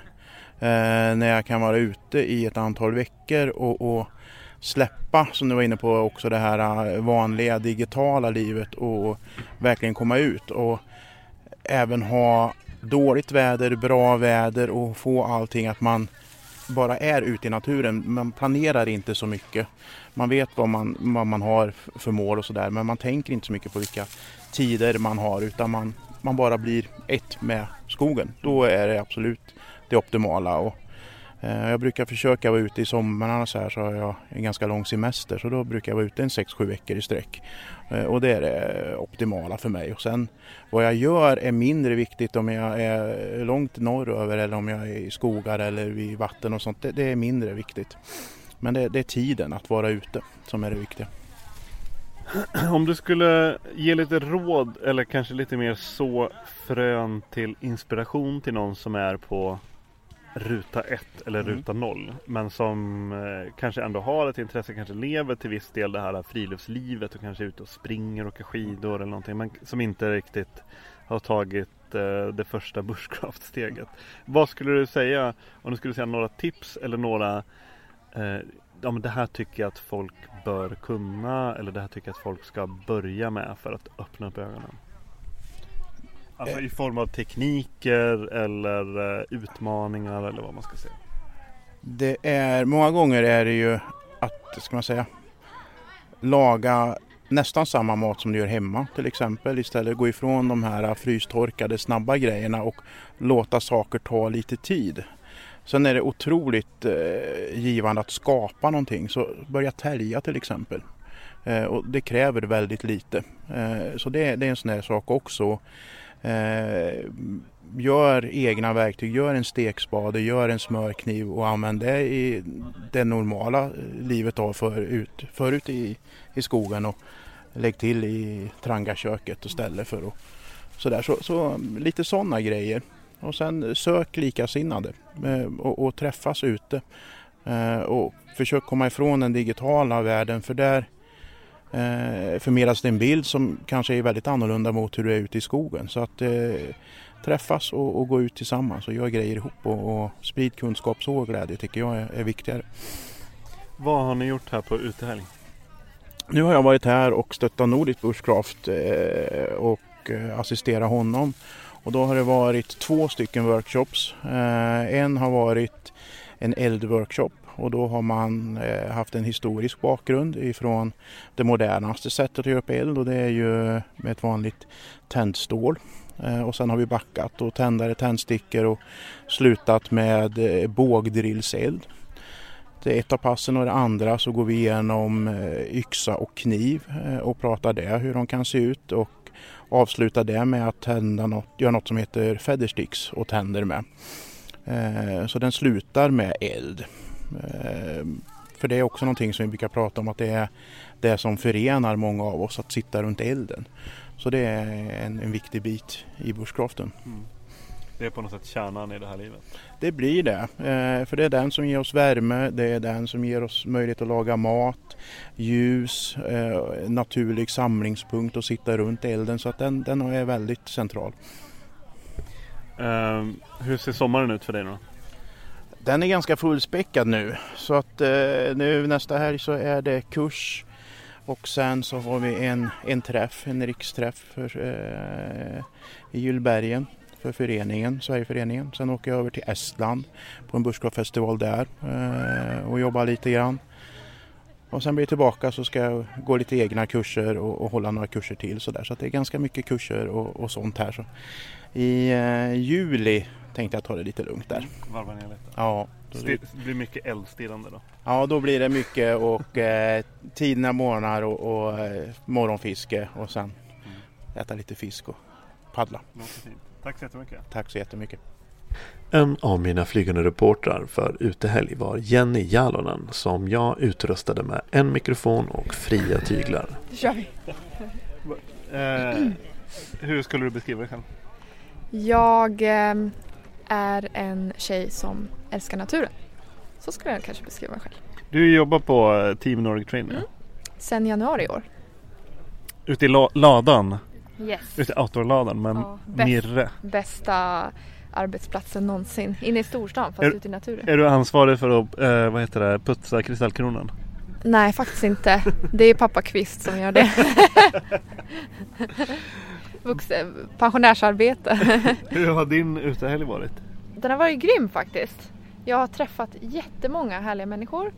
Eh, när jag kan vara ute i ett antal veckor och, och släppa, som du var inne på, också det här äh, vanliga digitala livet och verkligen komma ut och även ha dåligt väder, bra väder och få allting att man bara är ute i naturen. Man planerar inte så mycket. Man vet vad man, vad man har för mål och sådär men man tänker inte så mycket på vilka tider man har utan man, man bara blir ett med skogen. Då är det absolut det optimala. Och Eh, Eh, jag brukar försöka vara ute i somrarna så här så har jag en ganska lång semester så då brukar jag vara ute en 6-7 veckor i sträck. Eh, och det är det optimala för mig. Och sen vad jag gör är mindre viktigt om jag är långt norröver eller om jag är i skogar eller vid vatten och sånt. Det, det är mindre viktigt. Men det, det är tiden att vara ute som är det viktiga. Om du skulle ge lite råd eller kanske lite mer så frön till inspiration till någon som är på ruta 1 eller Mm. ruta 0 men som eh, kanske ändå har ett intresse, kanske lever till viss del det här friluftslivet och kanske är ute och springer och åker skidor eller någonting men som inte riktigt har tagit eh, det första bushcraft-steget. Vad skulle du säga om du skulle säga några tips eller några eh, Ja men det här tycker jag att folk bör kunna eller det här tycker jag att folk ska börja med för att öppna upp ögonen. Alltså i form av tekniker eller eh, utmaningar eller vad man ska säga. Det är, många gånger är det ju att, ska man säga, laga nästan samma mat som du gör hemma till exempel. Istället gå ifrån de här eh, frystorkade snabba grejerna och låta saker ta lite tid. Sen är det otroligt eh, givande att skapa någonting. Så börja tälja till exempel. Eh, och det kräver väldigt lite. Eh, så det, det är en sån här sak också. Eh, gör egna verktyg, gör en stekspade, gör en smörkniv och använd det i det normala eh, livet då förut, förut i, i skogen och lägg till i trangaköket och ställe för att sådär. Så, så mm, lite sådana grejer. Och sen sök likasinnade eh, och, och träffas ute. Eh, och försök komma ifrån den digitala världen för där eh, förmedlas det en bild som kanske är väldigt annorlunda mot hur du är ute i skogen. Så att eh, träffas och, och gå ut tillsammans och göra grejer ihop och, och sprid kunskap så och glädje tycker jag är, är viktigare. Vad har ni gjort här på utehelg? Nu har jag varit här och stöttat Nordic Bushcraft eh, och eh, assisterat honom. Och då har det varit två stycken workshops. Eh, en har varit en eldworkshop och då har man eh, haft en historisk bakgrund ifrån det modernaste sättet att göra upp eld och det är ju med ett vanligt tändstål. Eh, och sen har vi backat och tändare, tändstickor och slutat med eh, bågdrillseld. Det är ett av passen och det andra så går vi igenom eh, yxa och kniv eh, och pratar det, hur de kan se ut och avslutar det med att tända något, göra något som heter feathersticks och tänder med. Eh, så den slutar med eld. Eh, För det är också någonting som vi brukar prata om att det är det som förenar många av oss att sitta runt elden. Så det är en, en viktig bit i bushcraften. Det är på något sätt kärnan i det här livet. Det blir det. Eh, För det är den som ger oss värme, det är den som ger oss möjlighet att laga mat, ljus, eh, naturlig samlingspunkt och sitta runt elden. Så att den, den är väldigt central. Ehm, hur ser sommaren ut för dig då? Den är ganska fullspäckad nu. Så att eh, nu nästa helg så är det kurs och sen så har vi en, en träff, en riksträff för, eh, i Gyllbergen för föreningen, Sverigeföreningen. Sen åker jag över till Estland på en bushcraft-festival där eh, och jobbar lite grann. Och sen blir jag tillbaka så ska jag gå lite egna kurser och, och hålla några kurser till sådär. Så att det är ganska mycket kurser och, och sånt här. Så. I eh, juli tänkte jag ta det lite lugnt där. Varva ner lite. Ja, då- Det blir mycket eldstirrande då. Ja, då blir det mycket och eh, tidiga morgnar och, och eh, morgonfiske och sen äta lite fisk och paddla. Tack så jättemycket. Tack så jättemycket. En av mina flygande reportrar för utehelg var Jenny Jalonen som jag utrustade med en mikrofon och fria tyglar. Då kör vi. Eh, hur skulle du beskriva dig själv? Jag eh, är en tjej som älskar naturen. Så skulle jag kanske beskriva mig själv. Du jobbar på eh, Team Nordic Train nu. Sen januari i år. Ute i la- ladan. Yes. Ute i outdoor-ladan med Ja. Mirre. Bästa arbetsplatsen någonsin. Inne i storstan fast Är- ute i naturen. Är du ansvarig för att eh, vad heter det, putsa kristallkronan? Nej faktiskt inte. Det är pappa Kvist som gör det. Vuxen, pensionärsarbete. Hur har din utehelg varit? Den har varit grym faktiskt. Jag har träffat jättemånga härliga människor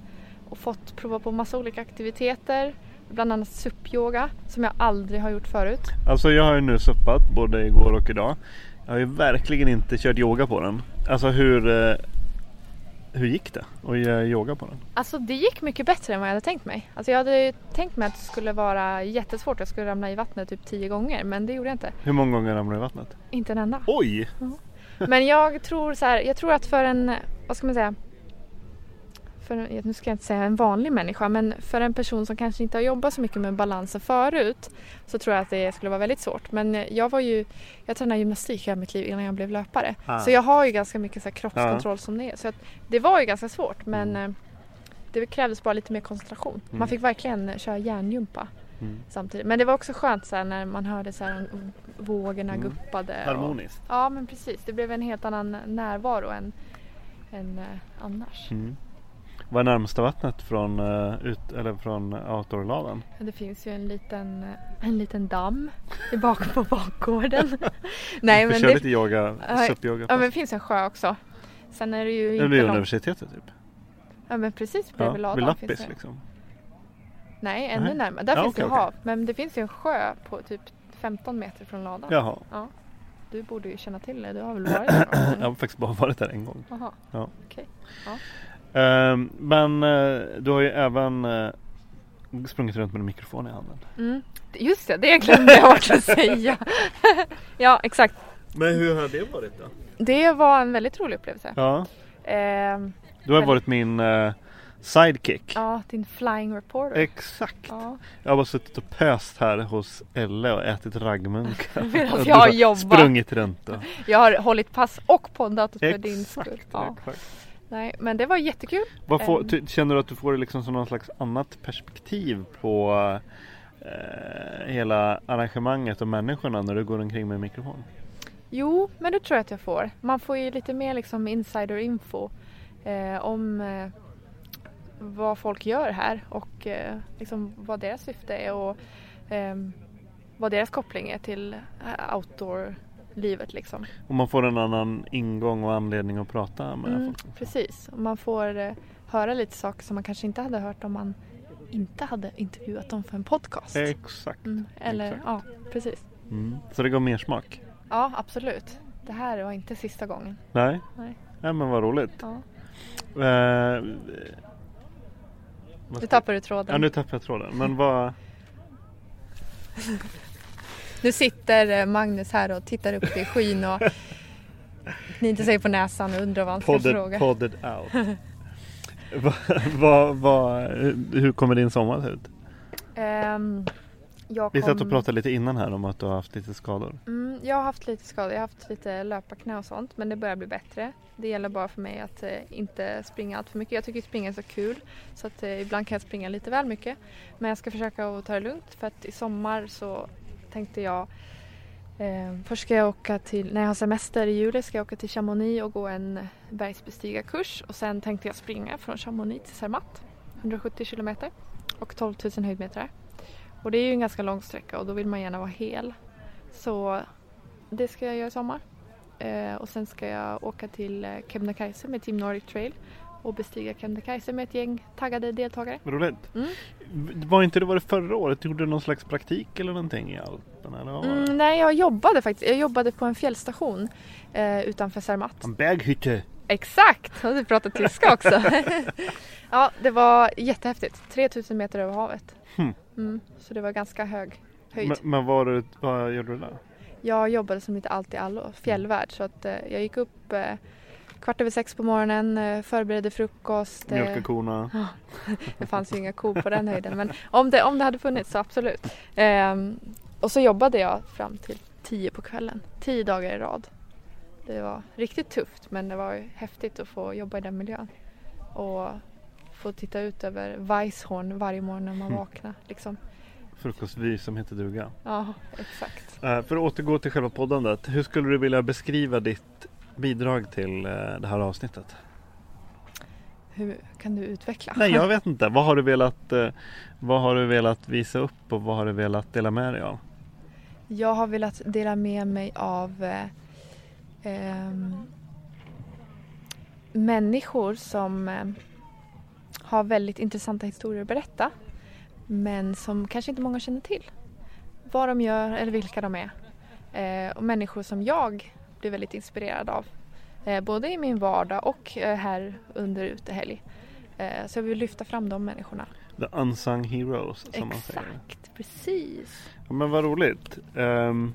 och fått prova på massa olika aktiviteter. Bland annat SUP-yoga som jag aldrig har gjort förut. Alltså jag har ju nu suppat både igår och idag. Jag har ju verkligen inte kört yoga på den. Alltså hur, eh, hur gick det att göra yoga på den? Alltså det gick mycket bättre än vad jag hade tänkt mig. Alltså jag hade tänkt mig att det skulle vara jättesvårt. Jag skulle ramla i vattnet typ tio gånger men det gjorde jag inte. Hur många gånger ramlade du i vattnet? Inte en enda. Oj! Men jag tror så här, jag tror att för en, vad ska man säga? För, nu ska jag inte säga en vanlig människa, men för en person som kanske inte har jobbat så mycket med balansen förut så tror jag att det skulle vara väldigt svårt. Men jag var ju, jag tränade gymnastik hela mitt liv innan jag blev löpare. Ah. Så jag har ju ganska mycket så kroppskontroll som det är. Så att det var ju ganska svårt men eh, det krävdes bara lite mer koncentration. Mm. Man fick verkligen eh, köra järngympa Mm. samtidigt. Men det var också skönt så när man hörde så här, vågorna Mm. guppade. Harmoniskt. Och, ja men precis, det blev en helt annan närvaro än, än eh, annars. Mm. Vad är närmsta vattnet från, eh, ut, eller från outdoorladan? Det finns ju en liten, eh, en liten damm bak på bakgården. Nej, men det, lite yoga, Ja, SUP-yoga Ja men det finns en sjö också. Sen är det ju Det inte blir långt. universitetet typ? Ja men precis Ja, bredvid vid ladan. Lappis finns det. liksom? Nej, ännu Nej. närmare. Där Ja, finns okej, det hav. Men det finns ju en sjö på typ 15 meter från ladan. Jaha. Ja. Du borde ju känna till det. Du har väl varit där någon gång? Jag har faktiskt bara varit där en gång. Jaha. Ja. Okej. Ja. Ehm, men eh, du har ju även eh, sprungit runt med en mikrofon i handen. Mm. Just det, det glömde jag bort att säga. ja, exakt. Men hur har det varit då? Det var en väldigt rolig upplevelse. Ja, Ehm, du har varit min eh, sidekick. Ja, din flying reporter. Exakt. Ja. Jag har bara suttit och pöst här hos Elle och ätit raggmunkar. Medan jag har har jobbat. Sprungit runt och... Jag har hållit pass och poddat för din skull. Ja. exakt. Nej, men det var jättekul. Får, Ehm, ty, känner du att du får liksom som någon slags annat perspektiv på eh, hela arrangemanget och människorna när du går omkring med mikrofon? Jo, men det tror jag att jag får. Man får ju lite mer liksom insider-info eh, om eh, vad folk gör här och eh, liksom vad deras syfte är och ehm, vad deras koppling är till eh, outdoor-livet liksom. Och man får en annan ingång och anledning att prata med Mm, folk. precis, och man får eh, höra lite saker som man kanske inte hade hört om man inte hade intervjuat dem för en podcast. Exakt. Mm, eller exakt. ja, precis. Mm. Så det gav mer smak? Ja, absolut. Det här var inte sista gången. Nej? Nej. Nej men vad roligt. Ja. Eh, Nu tappar du tråden. Ja nu tappar jag tråden. Men vad... Nu sitter eh, Magnus här och tittar upp i skyn och knyter sig på näsan och undrar vad han ska Podded, fråga. podded out. vad, vad, vad, hur kommer din sommar se ut? Ehm, jag, Vi satt och kom- pratade lite innan här om att du har haft lite skador. Mm, jag har haft lite skador. Jag har haft lite löparknä och sånt men det börjar bli bättre. Det gäller bara för mig att eh, inte springa allt för mycket. Jag tycker springa är så kul så att eh, ibland kan jag springa lite väl mycket. Men jag ska försöka att ta det lugnt för att i sommar så tänkte jag eh, Först ska jag åka till, när jag har semester i juli ska jag åka till Chamonix och gå en bergsbestigarkurs och sen tänkte jag springa från Chamonix till Zermatt 170 kilometer och 12 000 höjdmeter. Och det är ju en ganska lång sträcka och då vill man gärna vara hel. Så det ska jag göra i sommar. Eh, och sen ska jag åka till eh, Kebnekaise med Team Nordic Trail och bestiga Kebnekaise med ett gäng taggade deltagare. Roligt. Mm. Var inte det var det förra året? Gjorde du någon slags praktik eller någonting i Alperna? Det? Mm, nej, jag jobbade faktiskt. Jag jobbade på en fjällstation eh, utanför Zermatt. En berghytte. Exakt! Och du pratar tyska också. ja, det var jättehäftigt. 3000 meter över havet. Hmm. Mm, så det var ganska hög höjd. Men, men var du, vad gjorde du där? Jag jobbade som lite allt i allo, fjällvärd så att eh, jag gick upp eh, kvart över sex på morgonen, eh, förberedde frukost. eh, Mjölka korna? det fanns ju inga kor på den höjden men om det, om det hade funnits så absolut. Ehm, och så jobbade jag fram till tio på kvällen, tio dagar i rad. Det var riktigt tufft men det var häftigt att få jobba i den miljön. Och få titta ut över Weisshorn varje morgon när man Mm. vaknar. Liksom. Frukostvy som heter duga. Ja, exakt. Eh, för att återgå till själva poddandet. Hur skulle du vilja beskriva ditt bidrag till eh, det här avsnittet? Hur kan du utveckla? Nej, jag vet inte. Vad har du velat, eh, vad har du velat visa upp och vad har du velat dela med dig av? Jag har velat dela med mig av eh, ehm, människor som eh, har väldigt intressanta historier att berätta men som kanske inte många känner till. Vad de gör eller vilka de är. Eh, och människor som jag blir väldigt inspirerad av. Eh, både i min vardag och eh, här under utehelg. Eh, så jag vill lyfta fram de människorna. The unsung heroes som man säger. Exakt, precis. Ja, men vad roligt. Ehm,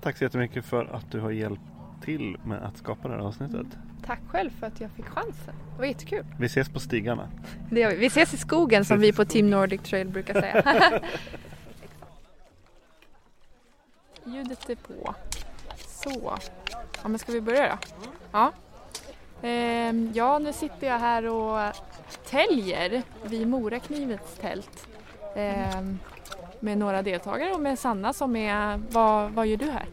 tack så jättemycket för att du har hjälpt till med att skapa det här avsnittet. Tack själv för att jag fick chansen. Det var jättekul. Vi ses på stigarna. Det gör vi. vi ses i skogen som vi på Team Nordic Trail brukar säga. Ljudet är på. Så. Ja, men ska vi börja då? Ja. Ehm, ja, nu sitter jag här och täljer vid Moraknivets tält. Ehm, med några deltagare och med Sanna som är, vad, vad gör du här?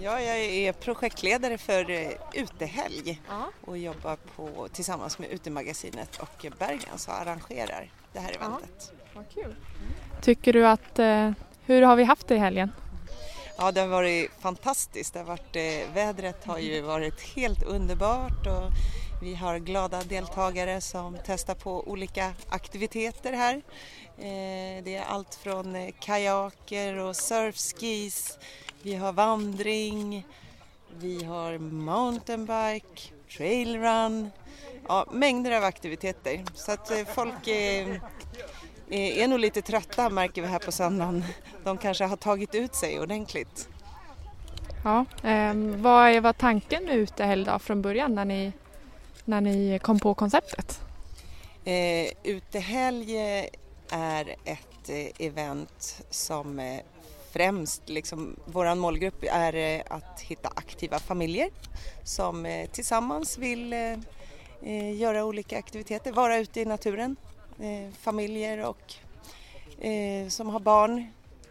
Ja, jag är projektledare för eh, Utehelg och jobbar på, tillsammans med Utemagasinet och Bergans och arrangerar det här eventet. Vad kul. Tycker du att, eh, hur har vi haft det i helgen? Ja, det har varit fantastiskt. Det har varit, eh, vädret har ju varit helt underbart och vi har glada deltagare som testar på olika aktiviteter här. Eh, det är allt från eh, kajaker och surfskis, vi har vandring, vi har mountainbike, trailrun, ja, mängder av aktiviteter. Så att eh, folk är, är, nog lite trötta märker vi här på söndagen. De kanske har tagit ut sig ordentligt. Ja, ehm, vad är, var tanken med Utehelg då från början när ni, när ni kom på konceptet? Eh, Utehelg är ett eh, event som eh, främst, liksom, vår målgrupp är eh, att hitta aktiva familjer som eh, tillsammans vill eh, eh, göra olika aktiviteter, vara ute i naturen. Eh, familjer och eh, som har barn.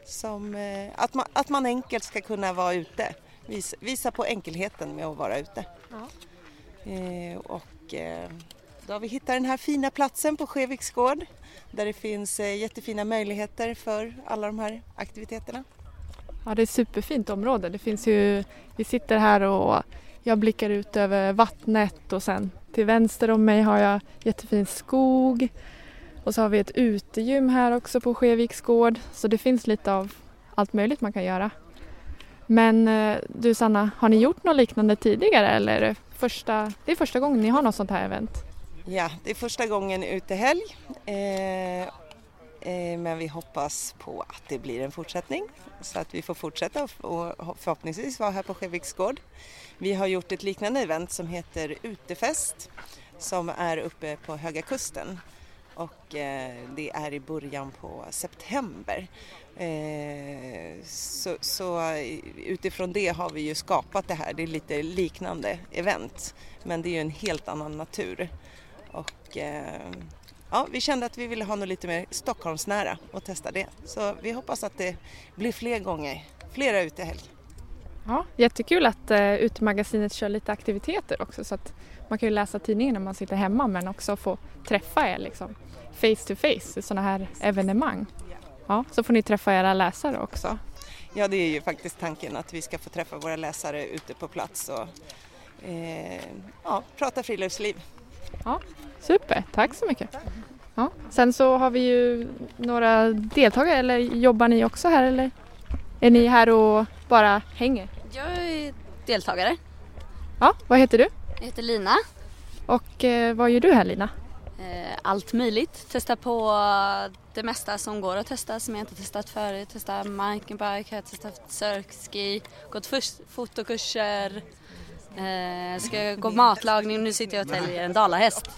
Som, eh, att, man, att man enkelt ska kunna vara ute. Visa, visa på enkelheten med att vara ute. Eh, och då har vi hittat den här fina platsen på Skeviks gård där det finns jättefina möjligheter för alla de här aktiviteterna. Ja, det är ett superfint område. Det finns ju, vi sitter här och jag blickar ut över vattnet och sen till vänster om mig har jag jättefin skog. Och så har vi ett utegym här också på Skeviks gård. Så det finns lite av allt möjligt man kan göra. Men eh, du Sanna, har ni gjort något liknande tidigare eller är det första, det är första gången ni har något sånt här event? Ja, det är första gången utehelg. Eh, eh, men vi hoppas på att det blir en fortsättning så att vi får fortsätta och förhoppningsvis vara här på Skeviks gård. Vi har gjort ett liknande event som heter Utefest som är uppe på Höga Kusten och eh, det är i början på september. Eh, så, så eh, utifrån det har vi ju skapat det här, det är lite liknande event men det är ju en helt annan natur. Och eh, ja, vi kände att vi ville ha något lite mer Stockholmsnära och testa det. Så vi hoppas att det blir fler gånger, flera utehelg. Ja, jättekul att eh, Utemagasinet kör lite aktiviteter också så att man kan ju läsa tidningen när man sitter hemma men också få träffa er liksom face to face i sådana här evenemang. Ja, så får ni träffa era läsare också. Ja, det är ju faktiskt tanken att vi ska få träffa våra läsare ute på plats och eh, ja, prata friluftsliv. Ja, super, tack så mycket. Ja. Sen så har vi ju några deltagare, eller jobbar ni också här eller är ni här och bara hänger? Jag är deltagare. Ja, vad heter du? Jag heter Lina. Och eh, vad gör du här Lina? Eh, allt möjligt. Testa på det mesta som går att testa som jag inte testat förut. Testa mountainbike, har testat surfski, gått fotokurser, Eh, ska gå matlagning nu sitter jag och täljer en dalahäst.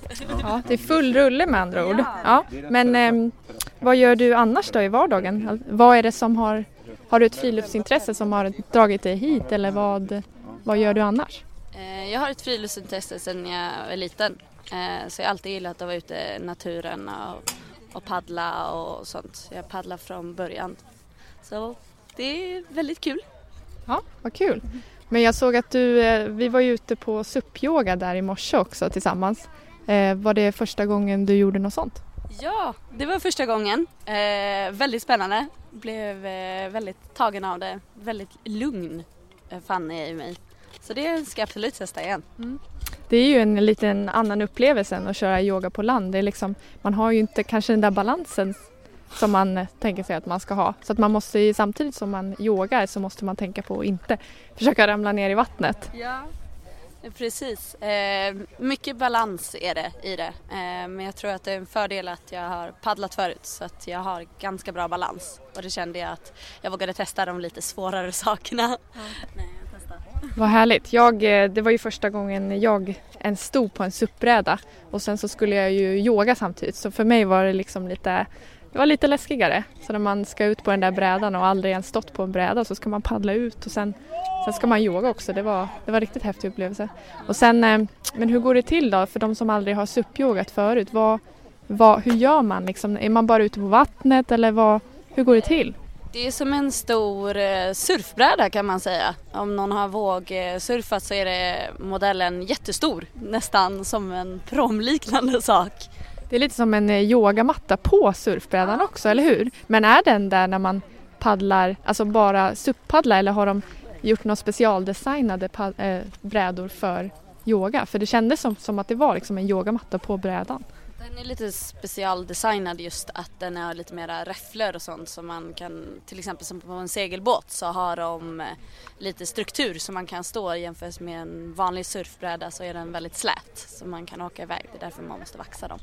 Ja, det är full rulle med andra ord. Ja, men eh, vad gör du annars då i vardagen? Vad är det som har, har du ett friluftsintresse som har dragit dig hit eller vad, vad gör du annars? Eh, jag har ett friluftsintresse sedan jag var liten. Eh, så jag har alltid gillat att vara ute i naturen och, och paddla och sånt. Jag paddlar från början. Så det är väldigt kul. Ja, vad kul. Men jag såg att du, eh, vi var ju ute på SUP-yoga där i morse också tillsammans. Var det första gången du gjorde något sånt? Ja, det var första gången. Väldigt spännande. Blev väldigt tagen av det. Väldigt lugn fann jag i mig. Så det ska jag absolut testa igen. Mm. Det är ju en liten annan upplevelse än att köra yoga på land. Det är liksom, man har ju inte kanske den där balansen som man tänker sig att man ska ha. Så att man måste samtidigt som man yogar så måste man tänka på att inte försöka ramla ner i vattnet. Ja, precis. Eh, mycket balans är det i det. Eh, men jag tror att det är en fördel att jag har paddlat förut så att jag har ganska bra balans. Och det kände jag att jag vågade testa de lite svårare sakerna. Ja. Vad härligt. Jag, eh, det var ju första gången jag ens stod på en SUP-bräda och sen så skulle jag ju yoga samtidigt så för mig var det liksom lite det var lite läskigare. Så när man ska ut på den där brädan och aldrig ens stått på en bräda så ska man paddla ut och sen, sen ska man yoga också. Det var, det var riktigt häftig upplevelse. Och sen, eh, men hur går det till då för de som aldrig har SUP-yogat förut? Vad, vad, hur gör man? Liksom, är man bara ute på vattnet eller vad, hur går det till? Det är som en stor eh, surfbräda kan man säga. Om någon har vågsurfat så är det modellen jättestor, nästan som en promliknande sak. Det är lite som en eh, yogamatta på surfbrädan också, eller hur? Men är den där när man paddlar, alltså bara SUP-paddla eller har de gjort några specialdesignade brädor för yoga? För det kändes som, som att det var liksom en yogamatta på brädan. Den är lite specialdesignad just att den har lite mera räfflor och sånt som man kan, till exempel som på en segelbåt så har de eh, lite struktur som man kan stå jämfört med en vanlig surfbräda så är den väldigt slät så man kan åka iväg, det är därför man måste vaxa dem.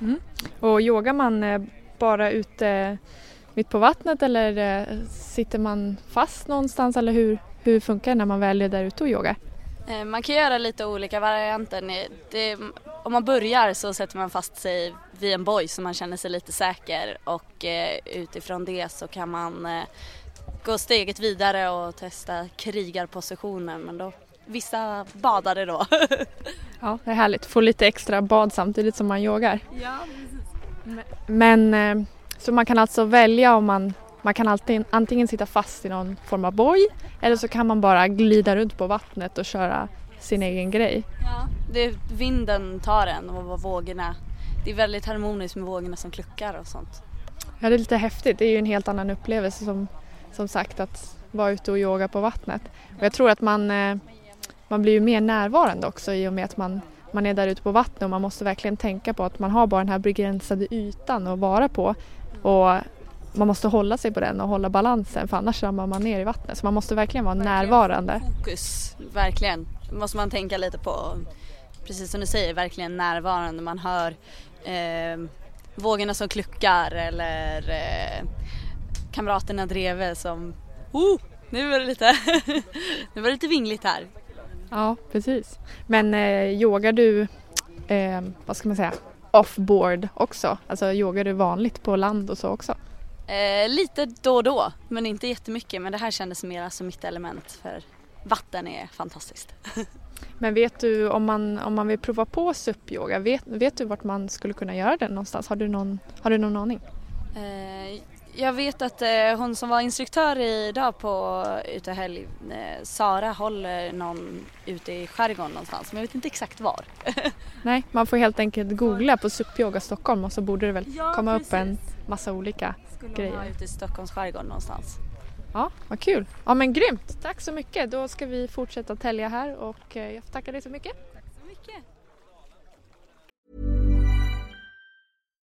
Mm. Och yogar man eh, bara ute eh, mitt på vattnet eller sitter man fast någonstans eller hur, hur funkar det när man väl är där ute och yogar? Eh, man kan göra lite olika varianter. Det, om man börjar så sätter man fast sig vid en boj så man känner sig lite säker och eh, utifrån det så kan man eh, gå steget vidare och testa krigarpositionen men då vissa badade då. ja, det är härligt. Få lite extra bad samtidigt som man yogar. Ja, Men eh, så man kan alltså välja om man man kan alltid, antingen sitta fast i någon form av boj eller så kan man bara glida runt på vattnet och köra sin egen grej. Ja, det, vinden tar en och vågorna. Det är väldigt harmoniskt med vågorna som kluckar och sånt. Ja, det är lite häftigt. Det är ju en helt annan upplevelse som, som sagt att vara ute och yoga på vattnet. Och jag tror att man, eh, man blir ju mer närvarande också i och med att man, man är där ute på vattnet och man måste verkligen tänka på att man har bara den här begränsade ytan att vara på. Och man måste hålla sig på den och hålla balansen för annars ramlar man ner i vattnet. Så man måste verkligen vara verkligen närvarande. Fokus, verkligen. Det måste man tänka lite på. Precis som du säger, verkligen närvarande. Man hör eh, vågorna som kluckar eller eh, kamraterna bredvid som oh, nu var det lite, nu var det lite vingligt här. Ja, precis. Men eh, yogar du, eh, vad ska man säga, off-board också? Alltså yogar du vanligt på land och så också? Eh, lite då och då, men inte jättemycket. Men det här kändes mer som mitt element för vatten är fantastiskt. men vet du om man, om man vill prova på SUP-yoga, vet, vet du vart man skulle kunna göra det någonstans? Har du någon, har du någon aning? Eh, jag vet att eh, hon som var instruktör idag på Ute helg, eh, Sara, håller någon ute i skärgården någonstans men jag vet inte exakt var. Nej, man får helt enkelt googla på SUP Yoga Stockholm och så borde det väl ja, komma precis. upp en massa olika Skulle grejer. Skulle ute i Stockholms skärgård någonstans. Ja, vad kul. Ja men grymt. Tack så mycket. Då ska vi fortsätta tälja här och eh, jag får tacka dig så mycket.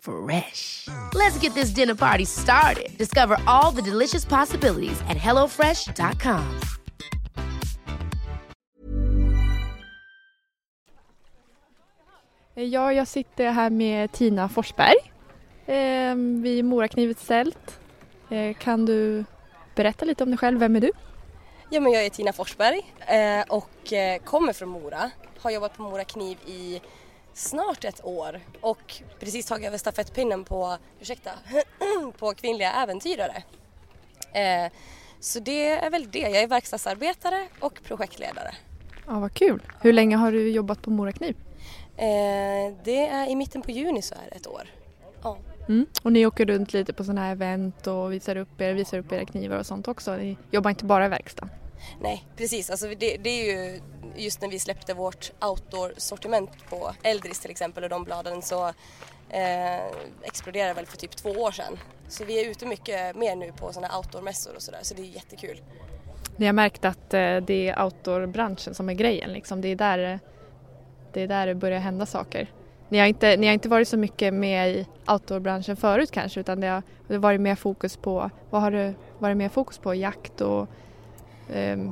Fresh. Let's get this dinner party started. Discover all the delicious possibilities at hellofresh.com. Ja, jag sitter här med Tina Forsberg eh, vid Moraknivets tält. Eh, kan du berätta lite om dig själv? Vem är du? Ja, men jag är Tina Forsberg eh, och eh, kommer från Mora. Har jobbat på Mora Kniv i snart ett år och precis tagit över stafettpinnen på, ursäkta, på kvinnliga äventyrare. Eh, så det är väl det. Jag är verkstadsarbetare och projektledare. Ja, vad kul. Hur länge har du jobbat på Morakniv? Eh, det är i mitten på juni så är det ett år. Ja. Mm. Och ni åker runt lite på sådana här event och visar upp, er, visar upp era knivar och sånt också? Ni jobbar inte bara i verkstaden? Nej, precis. Alltså det, det, är ju just när vi släppte vårt outdoor-sortiment på Eldris till exempel och de bladen så eh, exploderade väl för typ två år sedan. Så vi är ute mycket mer nu på sådana outdoor-mässor och sådär så det är jättekul. Ni har märkt att eh, det är outdoor-branschen som är grejen liksom. Det är där det är där det börjar hända saker. Ni har inte, ni har inte varit så mycket med i outdoorbranschen förut kanske utan det har, det har varit mer fokus på, vad har det varit mer fokus på? Jakt och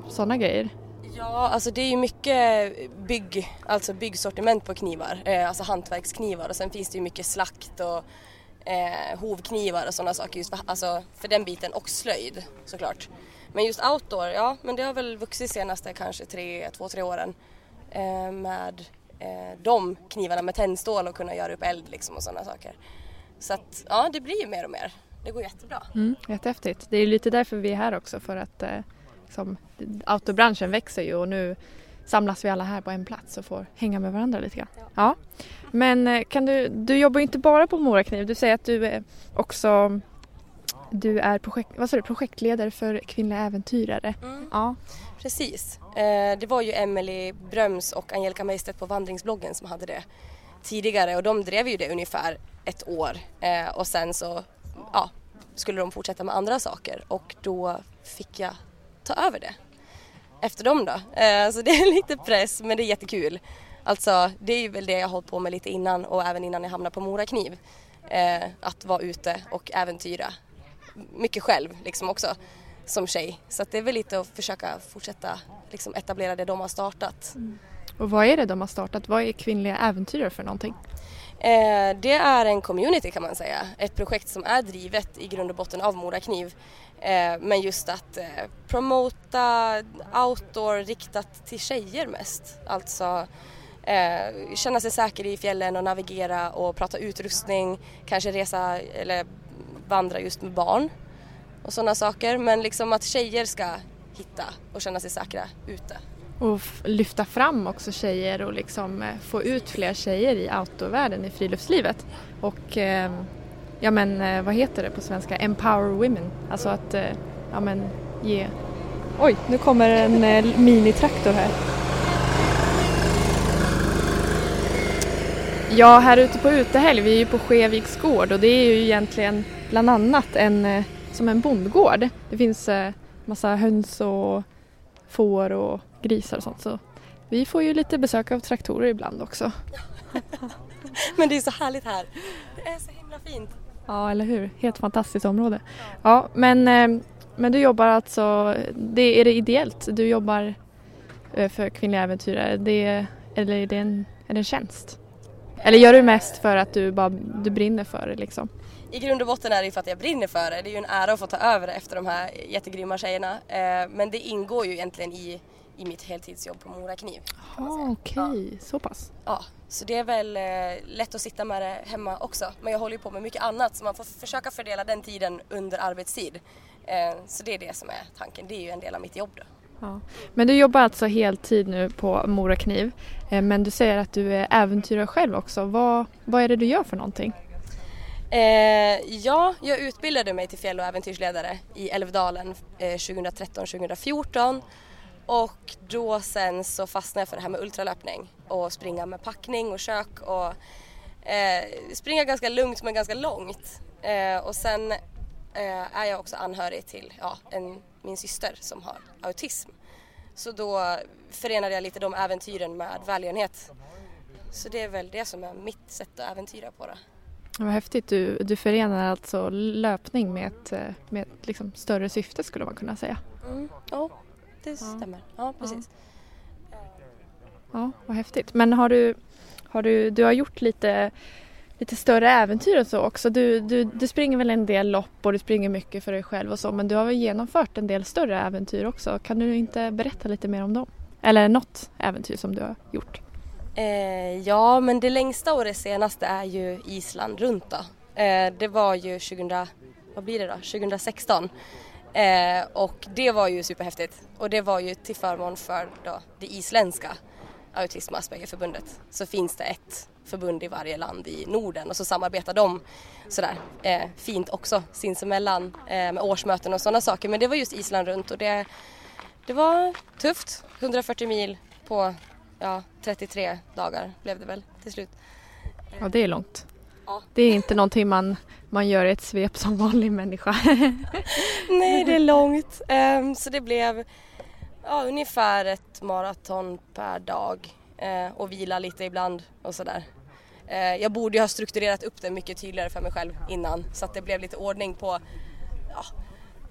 sådana grejer? Ja, alltså det är ju mycket bygg, alltså byggsortiment på knivar, eh, alltså hantverksknivar och sen finns det ju mycket slakt och eh, hovknivar och sådana saker just för, alltså för den biten och slöjd såklart. Men just outdoor, ja men det har väl vuxit senaste kanske tre, två, tre åren eh, med eh, de knivarna med tändstål och kunna göra upp eld liksom och sådana saker. Så att ja, det blir ju mer och mer. Det går jättebra. Mm, jättehäftigt. Det är lite därför vi är här också för att eh, liksom, autobranschen växer ju och nu samlas vi alla här på en plats och får hänga med varandra lite grann. Ja. ja. Men eh, kan du, du jobbar ju inte bara på Morakniv, du säger att du är också du är projekt, vad sa du, projektledare för kvinnliga äventyrare. Mm. Ja. Precis. Eh, det var ju Emily Bröms och Angelica Meistedt på vandringsbloggen som hade det tidigare och de drev ju det ungefär ett år eh, och sen så ja, skulle de fortsätta med andra saker och då fick jag ta över det efter dem då. Eh, så det är lite press men det är jättekul. Alltså det är väl det jag har hållit på med lite innan och även innan jag hamnade på Morakniv. Att vara ute och äventyra mycket själv liksom också som tjej. Så det är väl lite att försöka fortsätta liksom etablera det de har startat. Mm. Och vad är det de har startat? Vad är kvinnliga äventyrare för någonting? Eh, det är en community kan man säga. Ett projekt som är drivet i grund och botten av Morakniv. Eh, Eh, men just att eh, promota outdoor riktat till tjejer mest. Alltså eh, känna sig säker i fjällen och navigera och prata utrustning, kanske resa eller vandra just med barn och sådana saker. Men liksom att tjejer ska hitta och känna sig säkra ute. Och lyfta fram också tjejer och liksom eh, få ut fler tjejer i outdoorvärlden, i friluftslivet. Och eh, ja men eh, vad heter det på svenska? Empower women. Alltså att eh, ja men ge... Oj, nu kommer en eh, minitraktor här. Ja, här ute på utehelg, vi är ju på Skeviks gård och det är ju egentligen bland annat en som en bondgård. Det finns massa höns och får och grisar och sånt. Så vi får ju lite besök av traktorer ibland också. Men det är så härligt här. Det är så himla fint. Ja, eller hur? Helt fantastiskt område. Ja, men, eh, men du jobbar alltså, det, är det ideellt? Du jobbar eh, för kvinnliga äventyrare? Det, eller är det en, är det en tjänst? Eller gör du mest för att du, bara, du brinner för det liksom? i grund och botten är det ju för att jag brinner för det. Det är ju en ära att få ta över efter de här jättegrymma tjejerna. Eh, men det ingår ju egentligen i, i mitt heltidsjobb på Mora Kniv. Okej, okay. ja. så pass. Ja, så det är väl eh, lätt att sitta med det hemma också. Men jag håller ju på med mycket annat så man får försöka fördela den tiden under arbetstid. Eh, så det är det som är tanken. Det är ju en del av mitt jobb då. Ja. Men du jobbar alltså heltid nu på Mora Kniv. Men du säger att du är äventyrare själv också. Vad, vad är det du gör för någonting? Eh, ja, jag utbildade mig till fjäll och äventyrsledare i Älvdalen eh, 2013-2014 Och då sen så fastnade jag för det här med ultralöpning och springa med packning och kök och eh, springa ganska lugnt men ganska långt. Eh, och sen eh, är jag också anhörig till ja, en, min syster som har autism. Så då förenade jag lite de äventyren med välgörenhet. Så det är väl det som är mitt sätt att äventyra på det. Vad häftigt, du, du förenar alltså löpning med ett, eh, med ett liksom större syfte skulle man kunna säga. Mm. Ja, det stämmer. Ja, precis. Ja, vad häftigt. Men har du, har du, du har gjort lite, lite större äventyr och så också. Du, du, du springer väl en del lopp och du springer mycket för dig själv och så men du har väl genomfört en del större äventyr också. Kan du inte berätta lite mer om dem? Eller något äventyr som du har gjort? Eh, ja, men det längsta och det senaste är ju Island runt då. Eh, det var ju 2000, vad blir det då? 2016. Eh, och det var ju superhäftigt. Och det var ju till förmån för då det isländska Autism och Aspergerförbundet. Så finns det ett förbund i varje land i Norden och så samarbetar de sådär eh, fint också sinsemellan eh, med årsmöten och sådana saker. Men det var just Island runt och det, det var tufft. 140 mil på ja, 33 dagar blev det väl till slut. Ja, det är långt. Det är inte någonting man, man gör i ett svep som vanlig människa. Nej, det är långt. Um, så det blev ja, ungefär ett maraton per dag uh, och vila lite ibland och sådär. Uh, jag borde ju ha strukturerat upp det mycket tydligare för mig själv innan så att det blev lite ordning på, ja,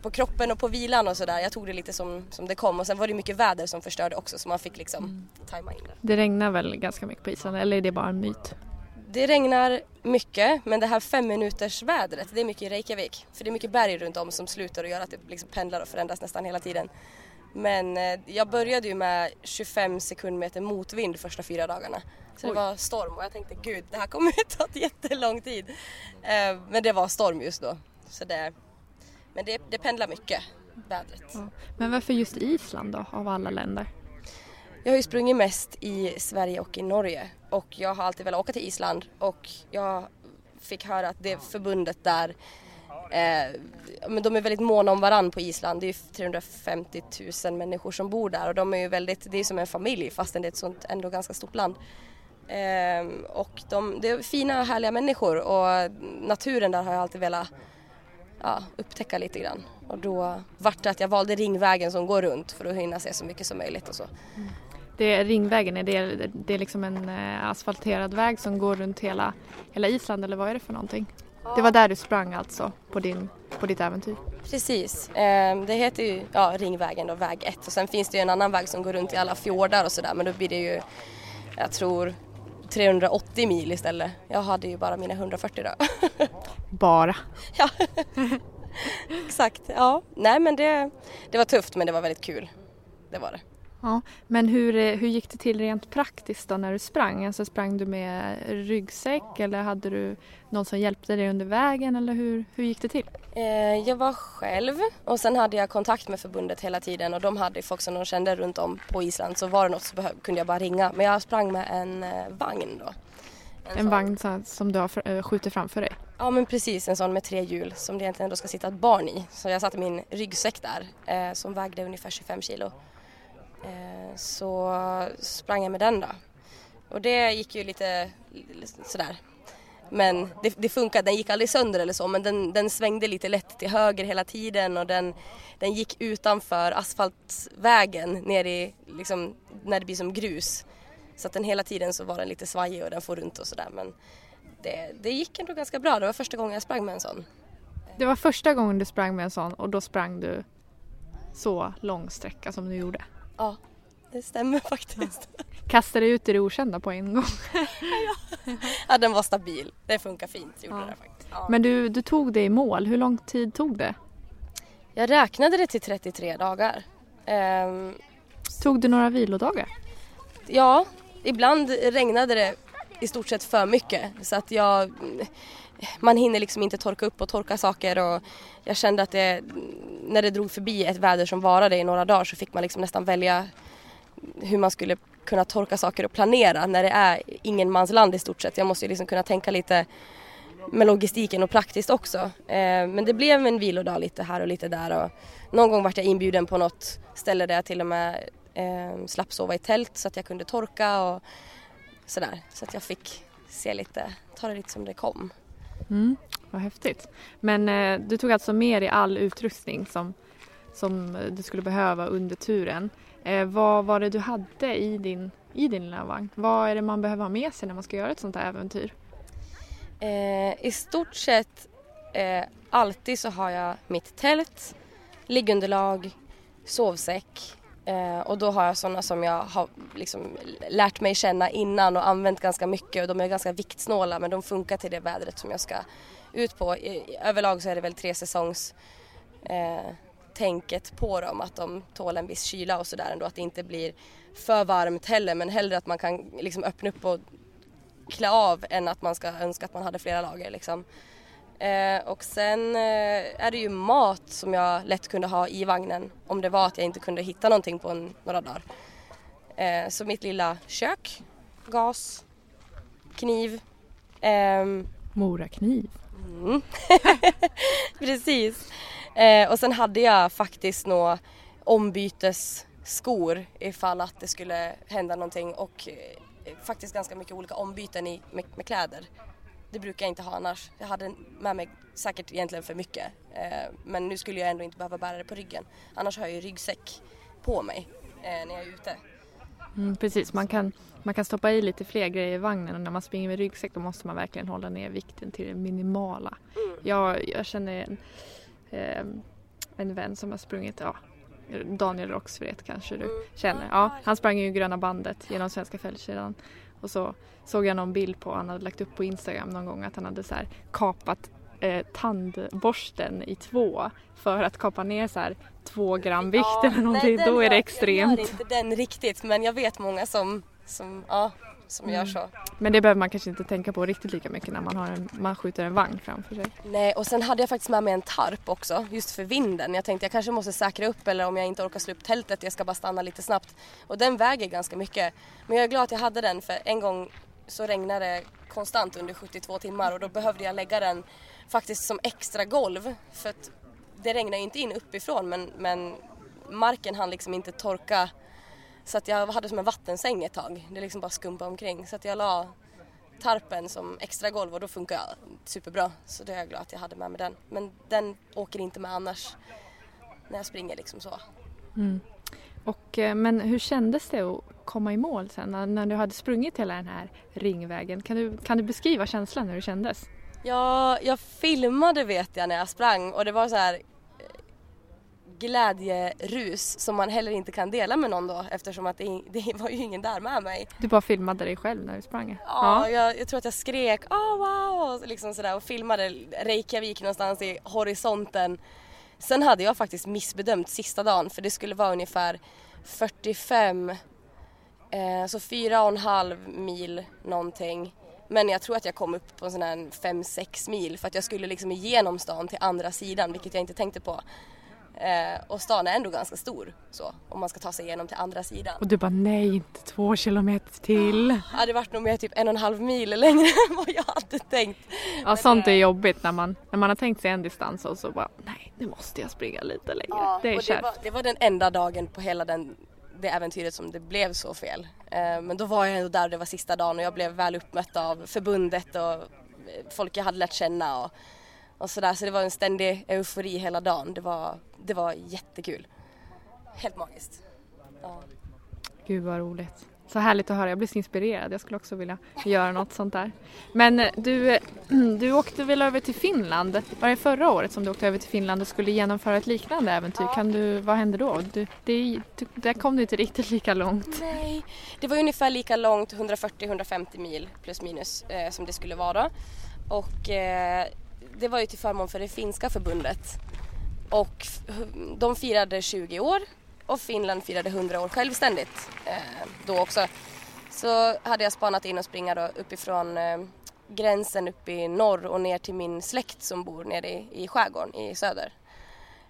på kroppen och på vilan och sådär. Jag tog det lite som, som det kom och sen var det mycket väder som förstörde också så man fick liksom mm. tajma in det. Det regnar väl ganska mycket på Island eller är det bara en myt? Det regnar mycket men det här fem minuters vädret det är mycket i Reykjavik. För det är mycket berg runt om som slutar och gör att det liksom pendlar och förändras nästan hela tiden. Men eh, jag började ju med 25 sekundmeter motvind första fyra dagarna. Så Oj. det var storm och jag tänkte gud det här kommer att ta jättelång tid. Eh, men det var storm just då. Så det, men det, det pendlar mycket, vädret. Men varför just Island då, av alla länder? Jag har ju sprungit mest i Sverige och i Norge och jag har alltid velat åka till Island och jag fick höra att det förbundet där eh, men de är väldigt måna om varann på Island. Det är 350 000 människor som bor där och de är ju väldigt, det är som en familj fastän det är ett sånt ändå ganska stort land. Eh, och de, det är fina härliga människor och naturen där har jag alltid velat ja, upptäcka lite grann. Och då vart det att jag valde Ringvägen som går runt för att hinna se så mycket som möjligt och så. Det, ringvägen, är det, det är liksom en eh, asfalterad väg som går runt hela, hela Island eller vad är det för någonting? Det var där du sprang alltså på, din, på ditt äventyr? Precis, ehm, det heter ju ja, Ringvägen och väg 1 och sen finns det ju en annan väg som går runt i alla fjordar och sådär men då blir det ju, jag tror 380 mil istället. Jag hade ju bara mina 140 då. Bara? Ja, exakt. Ja, nej men det, det var tufft men det var väldigt kul. Det var det. Ja, men hur, eh, hur gick det till rent praktiskt då när du sprang? Alltså sprang du med ryggsäck eller hade du någon som hjälpte dig under vägen eller hur, hur gick det till? Eh, jag var själv och sen hade jag kontakt med förbundet hela tiden och de hade folk som de kände runt om på Island så var det något så kunde jag bara ringa. Men jag sprang med en eh, vagn då. En, en vagn som du har skjutit framför dig? Ja men precis, en sån med tre hjul som det egentligen då ska sitta ett barn i. Så jag satte min ryggsäck där som vägde ungefär 25 kilo. Eh, så sprang jag med den då. Och det gick ju lite sådär. Men det, det funkade, den gick aldrig sönder eller så men den, den, svängde lite lätt till höger hela tiden och den, den gick utanför asfaltvägen ner i, liksom, när det blir som grus. Så att den hela tiden så var den lite svajig och den får runt och sådär men det, det gick ändå ganska bra. Det var första gången jag sprang med en sån. Det var första gången du sprang med en sån och då sprang du så lång sträcka som du gjorde? Ja, det stämmer faktiskt. Ja. Kastade ut i det okända på en gång. ja. den var stabil. Det funkar fint. Gjorde ja. det faktiskt. Ja. Men du, du tog det i mål. Hur lång tid tog det? Jag räknade det till 33 dagar. Um, tog du några vilodagar? Ja, ibland regnade det i stort sett för mycket så att jag man hinner liksom inte torka upp och torka saker och jag kände att det, när det drog förbi ett väder som varade i några dagar så fick man liksom nästan välja hur man skulle kunna torka saker och planera när det är ingenmansland i stort sett. Jag måste ju liksom kunna tänka lite med logistiken och praktiskt också. Eh, men det blev en vilodag lite här och lite där och någon gång vart jag inbjuden på något ställe där jag till och med Eh, slapp sova i tält så att jag kunde torka och sådär. Så att jag fick se lite, ta det lite som det kom. Mm, vad häftigt. Men eh, du tog alltså med dig all utrustning som, som du skulle behöva under turen. Eh, vad var det du hade i din, i din lilla vagn? Vad är det man behöver ha med sig när man ska göra ett sånt här äventyr? Eh, I stort sett eh, alltid så har jag mitt tält, liggunderlag, sovsäck eh, och då har jag sådana som jag har liksom lärt mig känna innan och använt ganska mycket och de är ganska viktsnåla men de funkar till det vädret som jag ska ut på. I, överlag så är det väl tre säsongs eh, tänket på dem att de tål en viss kyla och sådär ändå att det inte blir för varmt heller men hellre att man kan liksom öppna upp och klä av än att man ska önska att man hade flera lager liksom. Eh, och sen eh, är det ju mat som jag lätt kunde ha i vagnen om det var att jag inte kunde hitta någonting på en, några dagar. Eh, så mitt lilla kök, gas, kniv. ehm, Morakniv. Mm. Precis. Eh, och sen hade jag faktiskt några ombytesskor ifall att det skulle hända någonting och eh, faktiskt ganska mycket olika ombyten i, med, med kläder. Det brukar jag inte ha annars. Jag hade med mig säkert egentligen för mycket. Eh, men nu skulle jag ändå inte behöva bära det på ryggen. Annars har jag ju ryggsäck på mig eh, när jag är ute. Mm, precis, man kan, man kan stoppa i lite fler grejer i vagnen och när man springer med ryggsäck då måste man verkligen hålla ner vikten till det minimala. Jag, jag känner en, eh, en vän som har sprungit, ja, Daniel Roxfred kanske du känner. Ja, han sprang ju Gröna bandet genom Svenska fältkedjan och så såg jag någon bild på, han hade lagt upp på Instagram någon gång att han hade så kapat eh, tandborsten i två för att kapa ner så här två gram vikt eller någonting. nej, Då är det extremt. Jag gör inte den riktigt men jag vet många som, som, ja, som gör Mm. så. Men det behöver man kanske inte tänka på riktigt lika mycket när man, har en, man skjuter en vagn framför sig. Nej och sen hade jag faktiskt med mig en tarp också just för vinden. Jag tänkte jag kanske måste säkra upp eller om jag inte orkar slå upp tältet jag ska bara stanna lite snabbt. Och den väger ganska mycket. Men jag är glad att jag hade den för en gång så regnade det konstant under 72 timmar och då behövde jag lägga den faktiskt som extra golv. För att det regnar ju inte in uppifrån men, men marken hann liksom inte torka så att jag hade som en vattensäng ett tag. Det liksom bara skumpade omkring. Så att jag la tarpen som extra golv och då funkar jag superbra. Så det är jag glad att jag hade med mig den. Men den åker inte med annars när jag springer liksom så. Mm. Och, eh, men hur kändes det att komma i mål sen när, du hade sprungit hela den här ringvägen? Kan du, kan du beskriva känslan hur det kändes? Ja, jag filmade vet jag när jag sprang och det var så här glädjerus som man heller inte kan dela med någon då eftersom att det, det var ju ingen där med mig. Du bara filmade dig själv när du sprang? Ja, Jag, jag tror att jag skrek oh, wow och liksom sådär och filmade Reykjavik någonstans i horisonten. Sen hade jag faktiskt missbedömt sista dagen för det skulle vara ungefär 45, eh, så fyra och en halv mil någonting. Men jag tror att jag kom upp på en sån här 5-6 mil för att jag skulle liksom igenom stan till andra sidan vilket jag inte tänkte på. Eh, och stan är ändå ganska stor så om man ska ta sig igenom till andra sidan. Och du bara nej, inte två kilometer till. hade varit nog mer typ en och en halv mil längre än vad jag hade tänkt. Ja, sånt är jobbigt när man, när man har tänkt sig en distans och så bara nej, nu måste jag springa lite längre. det är och det, kärvt. var, det var den enda dagen på hela den, det äventyret som det blev så fel. Eh, men då var jag ändå där, det var sista dagen och jag blev väl uppmött av förbundet och eh, folk jag hade lärt känna och, och sådär. Så det var en ständig eufori hela dagen. Det var, det var jättekul. Helt magiskt. Ja. Gud vad roligt. Så härligt att höra, jag blir så inspirerad. Jag skulle också vilja göra något sånt där. Men eh, du, du åkte väl över till Finland? Var det förra året som du åkte över till Finland och skulle genomföra ett liknande äventyr? Kan du, vad hände då? Du, det, där kom du inte riktigt lika långt. Nej, det var ungefär lika långt, 140-150 mil plus minus eh, som det skulle vara. Och eh, det var ju till förmån för det finska förbundet. Och de firade 20 år och Finland firade 100 år självständigt eh, då också. Så hade jag spanat in och springa då uppifrån eh, gränsen upp i norr och ner till min släkt som bor nere i, i skärgården i söder.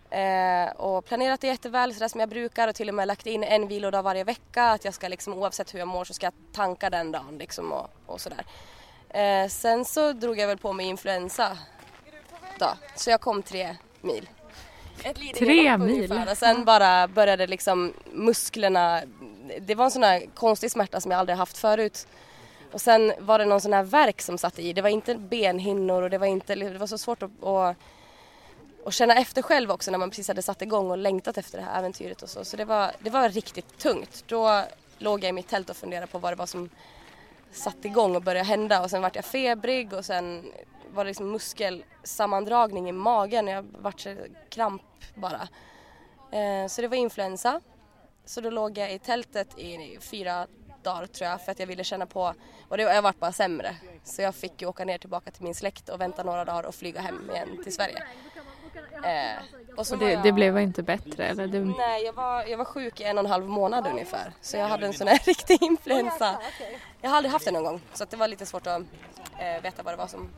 Eh, och planerat det jätteväl sådär som jag brukar och till och med lagt in en vilodag varje vecka. Att jag ska liksom oavsett hur jag mår så ska jag tanka den dagen liksom och, och sådär. Eh, sen så drog jag väl på mig influensa då, så jag kom tre mil Ett Tre mil? ungefär. Och sen bara började liksom musklerna, det var en sån här konstig smärta som jag aldrig haft förut. Och sen var det någon sån här verk som satt i. Det var inte benhinnor och det var inte, det var så svårt att, att, att känna efter själv också när man precis hade satt igång och längtat efter det här äventyret och så. Så det var, det var riktigt tungt. Då låg jag i mitt tält och funderade på vad det var som satte igång och började hända och sen vart jag febrig och sen var det liksom muskelsammandragning i magen. Jag vart så kramp bara. Eh, så det var influensa. Så då låg jag i tältet i fyra dagar tror jag för att jag ville känna på och det, jag vart bara sämre. Så jag fick ju åka ner tillbaka till min släkt och vänta några dagar och flyga hem igen till Sverige. Eh, och så Och det, jag- det blev inte bättre eller? Det, Nej, jag var, jag var sjuk i en och en halv månad ungefär. Så jag hade en sån här riktig influensa. Jag har aldrig haft det någon gång så det var lite svårt att eh, veta vad det var som,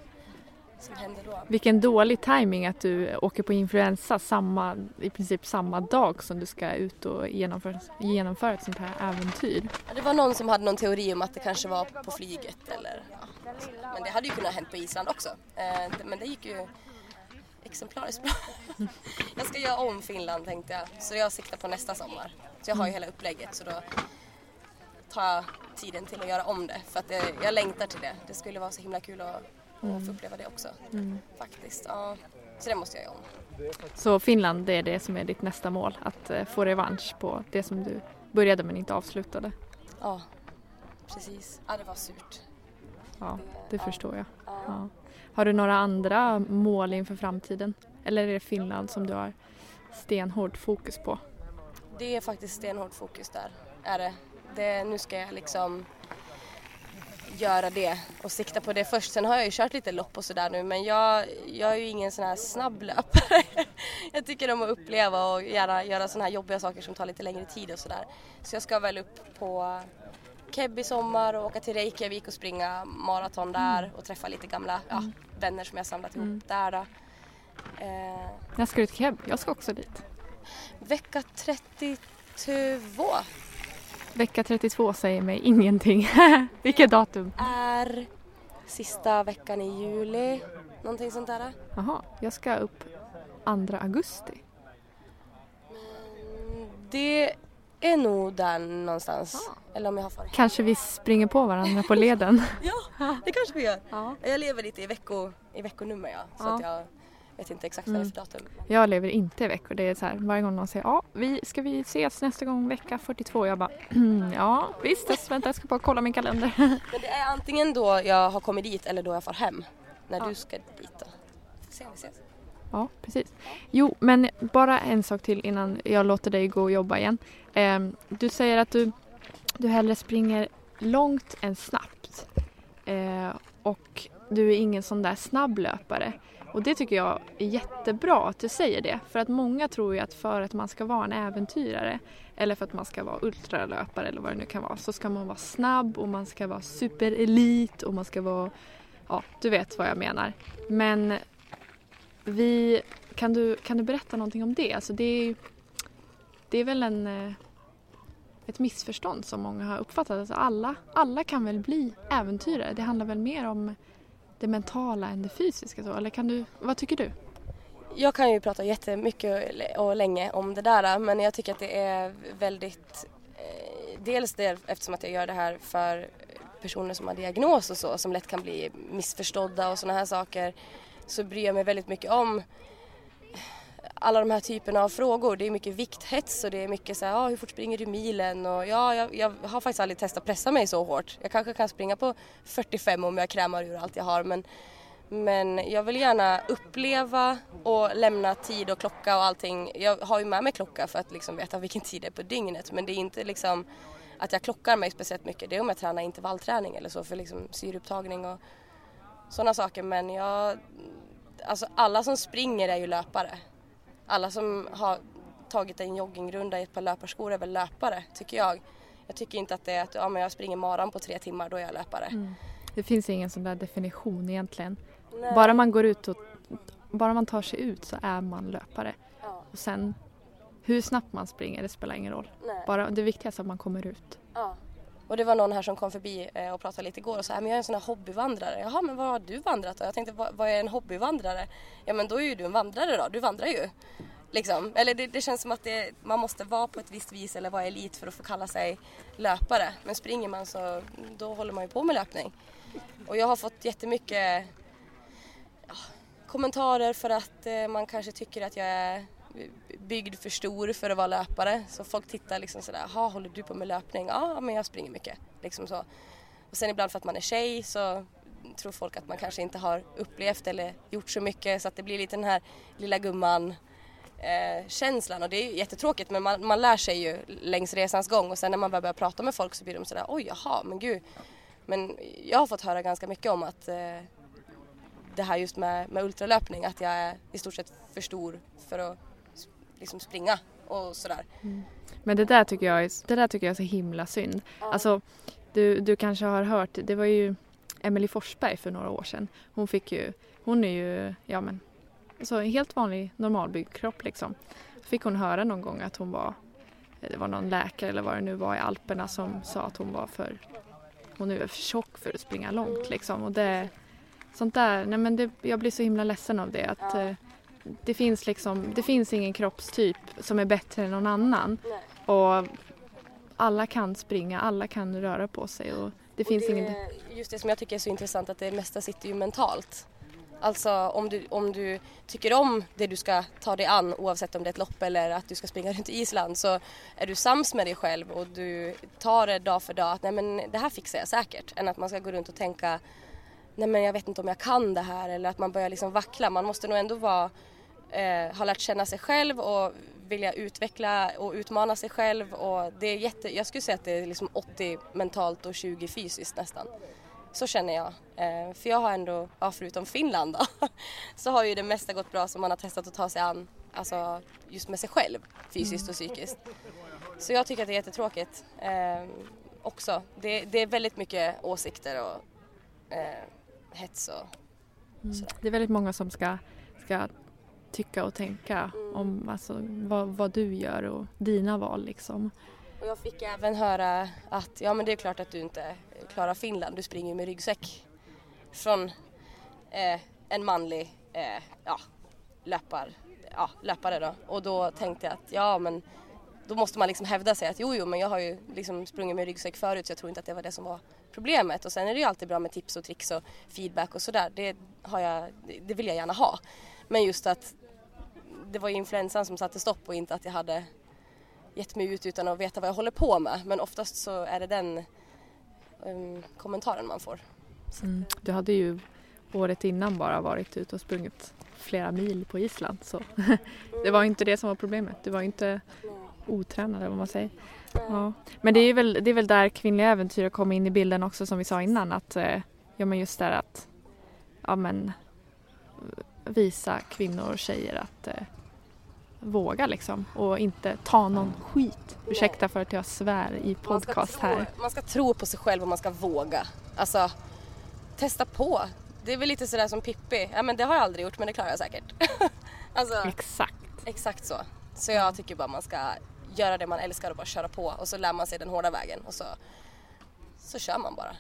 som hände då. Vilken dålig timing att du åker på influensa samma, i princip samma dag som du ska ut och genomföra, genomföra ett sånt här äventyr. Ja, Det var någon som hade någon teori om att det kanske var på flyget eller ja. Men det hade ju kunnat hänt på Island också. Eh, men det gick ju exemplariskt bra. jag ska göra om Finland tänkte jag. Så jag siktar på nästa sommar. Så jag har ju hela upplägget så då tar jag tiden till att göra om det. För att det, jag längtar till det. Det skulle vara så himla kul att, att få uppleva det också. Mm. Faktiskt. Ja. Så det måste jag göra om. Så Finland, det är det som är ditt nästa mål, att eh, få revansch på det som du började men inte avslutade. Ja, precis. Ja, det var surt. Ja, det förstår jag. Ja. Ja. Har du några andra mål inför framtiden? Eller är det Finland som du har stenhårt fokus på? Det är faktiskt stenhårt fokus där. Är det. det. Nu ska jag liksom göra det och sikta på det först. Sen har jag ju kört lite lopp och sådär nu men jag, jag är ju ingen sån här snabb löpare. jag tycker om att uppleva och gärna göra såna här jobbiga saker som tar lite längre tid och sådär. Så jag ska väl upp på Keb i sommar och åka till Reykjavik och springa maraton där och träffa lite gamla ja, vänner som jag samlat ihop Mm. där då. Eh, När ska till Keb? Jag ska också dit. vecka 32 Vecka 32 säger mig ingenting. Vilket datum? är sista veckan i juli. Någonting sånt där. Jaha, jag ska upp 2 augusti. Det är nog där någonstans. Eller om jag har farit. Kanske vi springer på varandra på leden. Ja, det kanske vi gör. Jag lever lite i, vecko, i veckonummer ja. Så Ja. att jag vet inte exakt vad det är Mm. för datum. Jag lever inte i veckor. Det är så här, varje gång någon säger ja, vi, ska vi ses nästa gång vecka 42? Jag bara ja, visst, jag, vänta jag ska bara kolla min kalender. Men det är antingen då jag har kommit dit eller då jag far hem. När du ska dit då. Får se om vi ses. Ja, precis. Jo, men bara en sak till innan jag låter dig gå och jobba igen. Ehm, du säger att du, du hellre springer långt än snabbt. Eh, och du är ingen sån där snabb löpare. Och det tycker jag är jättebra att du säger det. För att många tror ju att för att man ska vara en äventyrare eller för att man ska vara ultralöpare eller vad det nu kan vara så ska man vara snabb och man ska vara superelit och man ska vara, ja du vet vad jag menar. Men vi, kan, du, kan du berätta någonting om det? Alltså det, är, ju- det är väl en, eh, ett missförstånd som många har uppfattat. Alltså alla, alla kan väl bli äventyrare? Det handlar väl mer om det mentala än det fysiska? Så? Eller kan du, vad tycker du? Jag kan ju prata jättemycket och länge om det där men jag tycker att det är väldigt eh, Dels det eftersom att jag gör det här för personer som har diagnos och så som lätt kan bli missförstådda och sådana här saker så bryr jag mig väldigt mycket om alla de här typerna av frågor. Det är mycket vikthets och det är mycket så här, ah, hur fort springer du milen? Och ja, jag, jag har faktiskt aldrig testat pressa mig så hårt. Jag kanske kan springa på 45 om jag krämar ur allt jag har men, men jag vill gärna uppleva och lämna tid och klocka och allting. Jag har ju med mig klocka för att liksom veta vilken tid det är på dygnet men det är inte liksom att jag klockar mig speciellt mycket. Det är om jag tränar intervallträning eller så för liksom syreupptagning och sådana saker men jag Alltså alla som springer är ju löpare. Alla som har tagit en joggingrunda i ett par löparskor är väl löpare, tycker jag. Jag tycker inte att det är att ja, men jag springer maran på tre timmar, då är jag löpare. Mm. Det finns ingen sån där definition egentligen. Nej. Bara man går ut och bara man tar sig ut så är man löpare. Ja. Och sen hur snabbt man springer, det spelar ingen roll. Nej. Bara det viktigaste är att man kommer ut. Ja. Och det var någon här som kom förbi eh, och pratade lite igår och sa men jag är en sån här hobbyvandrare. Jaha men var har du vandrat då? Jag tänkte vad, vad är en hobbyvandrare? Ja men då är ju du en vandrare då, du vandrar ju. Liksom. Eller det, det känns som att det, man måste vara på ett visst vis eller vara elit för att få kalla sig löpare. Men springer man så då håller man ju på med löpning. Och jag har fått jättemycket ja, kommentarer för att eh, man kanske tycker att jag är byggd för stor för att vara löpare. Så folk tittar liksom sådär, jaha håller du på med löpning? Ja, men jag springer mycket. Liksom så. Och sen ibland för att man är tjej så tror folk att man kanske inte har upplevt eller gjort så mycket så att det blir lite den här lilla gumman eh, känslan och det är ju jättetråkigt men man, man lär sig ju längs resans gång och sen när man börjar prata med folk så blir de sådär oj jaha men gud. Men jag har fått höra ganska mycket om att eh, det här just med, med ultralöpning att jag är i stort sett för stor för att liksom springa och sådär. Mm. Men det där tycker jag är, det där tycker jag är så himla synd. Ja. Alltså, du, du kanske har hört, det var ju Emelie Forsberg för några år sedan. Hon fick ju, hon är ju, ja men, alltså en helt vanlig normalbyggd kropp liksom. Fick hon höra någon gång att hon var, det var någon läkare eller vad det nu var i Alperna som sa att hon var för, hon är för tjock för att springa långt liksom. Och det, sånt där, nej men det, jag blir så himla ledsen av det. Att, ja. Det finns liksom, det finns ingen kroppstyp som är bättre än någon annan. Nej. Och alla kan springa, alla kan röra på sig och det och finns det, ingen... Just det som jag tycker är så intressant att det mesta sitter ju mentalt. Alltså om du, om du tycker om det du ska ta dig an oavsett om det är ett lopp eller att du ska springa runt i Island så är du sams med dig själv och du tar det dag för dag att nej men det här fixar jag säkert än att man ska gå runt och tänka nej men jag vet inte om jag kan det här eller att man börjar liksom vackla. Man måste nog ändå vara, eh, ha lärt känna sig själv och vilja utveckla och utmana sig själv och det är jätte, jag skulle säga att det är liksom 80 mentalt och 20 fysiskt nästan. Så känner jag. Eh, för jag har ändå, ja, förutom Finland då, så har ju det mesta gått bra som man har testat att ta sig an, alltså just med sig själv, fysiskt och psykiskt. Så jag tycker att det är jättetråkigt eh, också. Det, det, är väldigt mycket åsikter och eh, hets och mm. Det är väldigt många som ska, ska tycka och tänka mm. om alltså, vad, vad, du gör och dina val liksom. Och jag fick även höra att ja men det är klart att du inte klarar Finland, du springer med ryggsäck. Från eh, en manlig eh, ja, löpar, ja, löpare då. Och då tänkte jag att ja men då måste man liksom hävda sig att jo jo men jag har ju liksom sprungit med ryggsäck förut så jag tror inte att det var det som var problemet. Och sen är det ju alltid bra med tips och tricks och feedback och sådär. Det, har jag, det vill jag gärna ha. Men just att det var influensan som satte stopp och inte att jag hade gett mig ut utan att veta vad jag håller på med. Men oftast så är det den um, kommentaren man får. Mm. Du hade ju året innan bara varit ute och sprungit flera mil på Island så det var inte det som var problemet. Du var inte otränad eller vad man säger. Ja. Men det är, väl, det är väl där kvinnliga äventyr kommer in i bilden också som vi sa innan att eh, ja men just där att ja men visa kvinnor och tjejer att eh, våga liksom och inte ta någon skit. Ursäkta för att jag svär i podcast man här. Man ska tro på sig själv och man ska våga. Alltså, testa på. Det är väl lite sådär som Pippi. Ja men det har jag aldrig gjort men det klarar jag säkert. alltså, exakt. Exakt så. Så jag tycker bara man ska göra det man älskar och bara köra på och så lär man sig den hårda vägen och så, så kör man bara.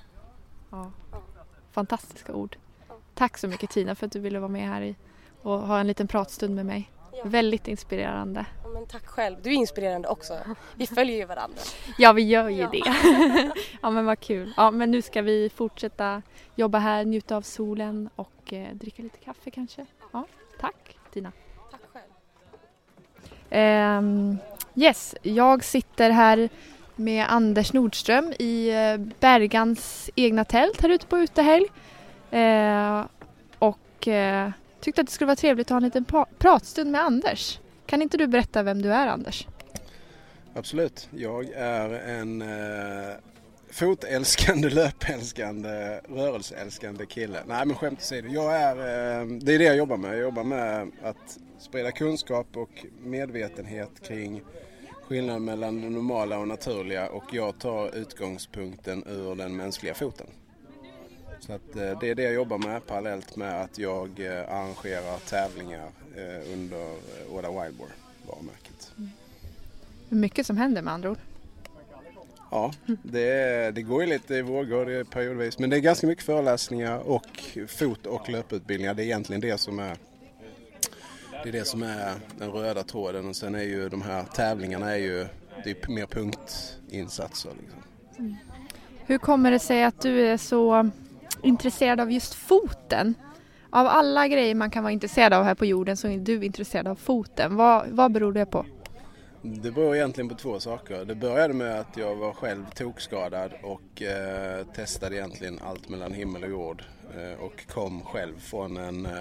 Ja. Fantastiska ord. Tack så mycket Tina för att du ville vara med här i och ha en liten pratstund med mig. Ja. Väldigt inspirerande. Ja, men tack själv. Du är inspirerande också. Vi följer ju varandra. Ja, vi gör ju ja. det. ja, men vad kul. Ja, men nu ska vi fortsätta jobba här, njuta av solen och eh, dricka lite kaffe kanske. Ja, tack Tina. Tack själv. Um, yes, jag sitter här med Anders Nordström i eh, Bergans egna tält här ute på utehelg. Uh, och uh, tyckte att det skulle vara trevligt att ha en liten pratstund med Anders. Kan inte du berätta vem du är Anders? Absolut. Jag är en eh, fotälskande, löpälskande, rörelseälskande kille. Nej men skämt åsido. Jag är, eh, det är det jag jobbar med. Jag jobbar med att sprida kunskap och medvetenhet kring skillnaden mellan det normala och naturliga och jag tar utgångspunkten ur den mänskliga foten. Så att, eh, det är det jag jobbar med parallellt med att jag eh, arrangerar tävlingar eh, under Åda Wildboar varumärket. Mm. Mycket som händer med andra ord. Ja, det, det går ju lite i vågor periodvis men det är ganska mycket föreläsningar och fot och löputbildningar. Det är egentligen det som är Det är det som är den röda tråden och sen är ju de här tävlingarna är ju det är mer punktinsatser. Liksom. Mm. Hur kommer det sig att du är så intresserad av just foten? Av alla grejer man kan vara intresserad av här på jorden så är du intresserad av foten. Vad, vad beror det på? Det beror egentligen på två saker. Det började med att jag var själv tokskadad och eh, testade egentligen allt mellan himmel och jord. Eh, och kom själv från en eh,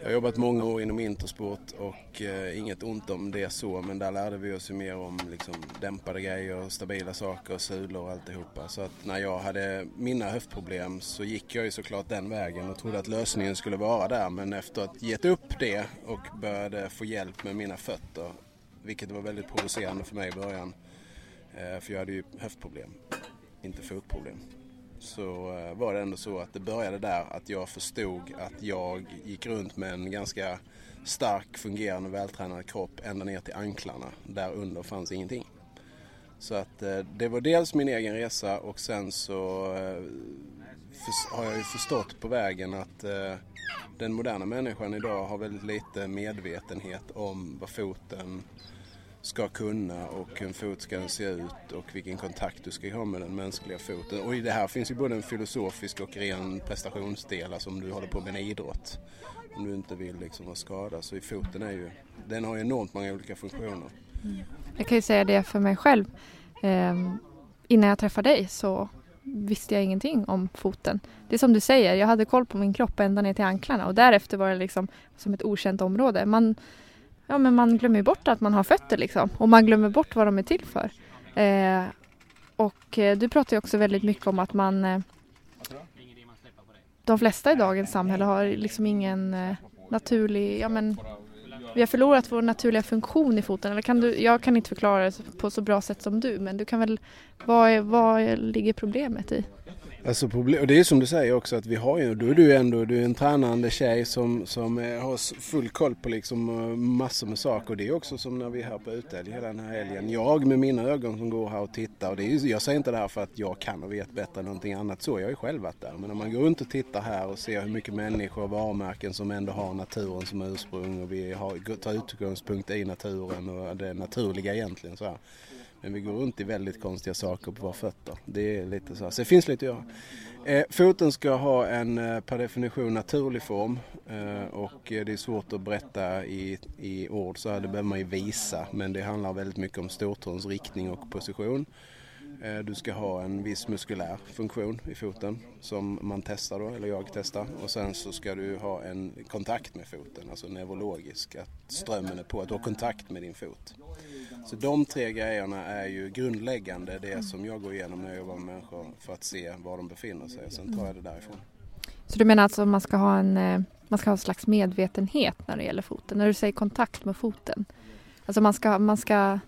jag har jobbat många år inom Intersport och eh, inget ont om det så men där lärde vi oss ju mer om liksom, dämpade grejer, stabila saker, sulor och alltihopa. Så att när jag hade mina höftproblem så gick jag ju såklart den vägen och trodde att lösningen skulle vara där men efter att gett upp det och började få hjälp med mina fötter vilket var väldigt provocerande för mig i början eh, för jag hade ju höftproblem, inte fotproblem så eh, var det ändå så att det började där att jag förstod att jag gick runt med en ganska stark, fungerande, vältränad kropp ända ner till anklarna. Där under fanns ingenting. Så att eh, det var dels min egen resa och sen så eh, har jag ju förstått på vägen att den moderna människan idag har väldigt lite medvetenhet om vad foten ska kunna och hur en fot ska se ut och vilken kontakt du ska ha med den mänskliga foten. Och i det här finns ju både en filosofisk och ren prestationsdel, alltså om du håller på med en idrott. Om du inte vill liksom vara skadad. Så i foten är ju, den har ju enormt många olika funktioner. Mm. Jag kan ju säga det för mig själv. Eh, innan jag träffade dig så visste jag ingenting om foten. Det är som du säger, jag hade koll på min kropp ända ner till anklarna och därefter var det liksom som ett okänt område. Man, ja, men man glömmer bort att man har fötter liksom. Och man glömmer bort vad de är till för. Eh, och eh, du pratar ju också väldigt mycket om att man eh, de flesta i dagens samhälle har liksom ingen eh, naturlig, ja men vi har förlorat vår naturliga funktion i foten. Eller kan du, jag kan inte förklara det på så bra sätt som du men du kan väl, vad, är, vad ligger problemet i? Alltså problem, och det är som du säger också att vi har ju, då är du ändå du är en tränande tjej som, som eh, har full koll på liksom eh, massor med saker. Och det är också som när vi är här på utälg hela den här helgen. Jag med mina ögon som går här och tittar. Och det är, jag säger inte det här för att jag kan och vet bättre än någonting annat så. Jag har ju själv varit där. Men när man går runt och tittar här och ser hur mycket människor och varumärken som ändå har naturen som ursprung och vi har, tar utgångspunkt i naturen och det naturliga egentligen. Så här. Men vi går runt i väldigt konstiga saker på våra fötter. Det är lite så. Så det finns lite att göra. Eh, foten ska ha en eh, per definition naturlig form eh, och eh, det är svårt att berätta i, i ord så här, det behöver man ju visa men det handlar väldigt mycket om stortåns riktning och position. Eh, du ska ha en viss muskulär funktion i foten som man testar då, eller jag testar. Och sen så ska du ha en kontakt med foten, alltså neurologisk, att strömmen är på, att du har kontakt med din fot. Så de tre grejerna är ju grundläggande, det som jag går igenom när jag jobbar med människor för att se var de befinner sig. Sen tar jag det därifrån. Så du menar alltså att man ska ha en, eh, man ska ha en slags medvetenhet när det gäller foten? När du säger kontakt med foten? Alltså man ska, man ska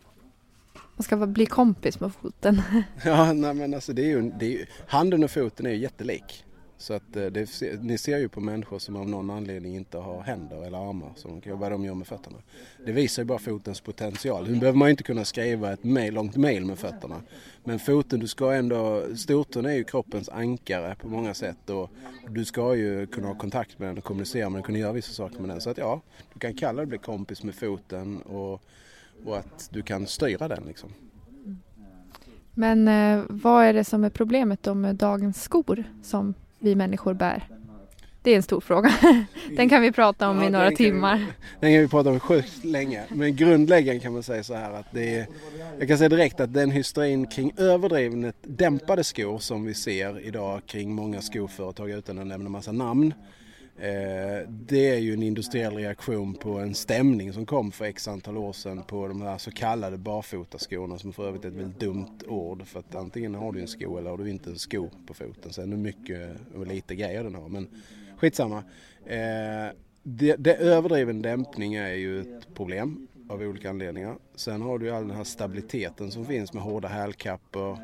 man ska bli kompis med foten. ja, nej men alltså det är ju, det är ju, handen och foten är ju jättelik. Så att eh, det, ni ser ju på människor som av någon anledning inte har händer eller armar, som vad de gör med fötterna. Det visar ju bara fotens potential. Nu behöver man ju inte kunna skriva ett mail, långt mail med fötterna. Men foten, du ska ändå, stortån är ju kroppens ankare på många sätt och du ska ju kunna ha kontakt med den och kommunicera med den, kunna göra vissa saker med den. Så att ja, du kan kalla det bli kompis med foten och, och att du kan styra den liksom. Men eh, vad är det som är problemet då med dagens skor som vi människor bär? Det är en stor fråga. Den kan vi prata om ja, i några den timmar. Vi, den kan vi prata om sjukt länge. Men grundläggande kan man säga så här att det är, jag kan säga direkt att den hysterin kring överdrivet dämpade skor som vi ser idag kring många skoföretag utan att nämna massa namn Eh, det är ju en industriell reaktion på en stämning som kom för x antal år sedan på de här så kallade barfotaskorna som för övrigt är ett väldigt dumt ord för att antingen har du en sko eller har du inte en sko på foten. Sen hur mycket och lite grejer den har men skitsamma. Eh, det, det överdriven dämpning är ju ett problem av olika anledningar. Sen har du ju all den här stabiliteten som finns med hårda hälkappor,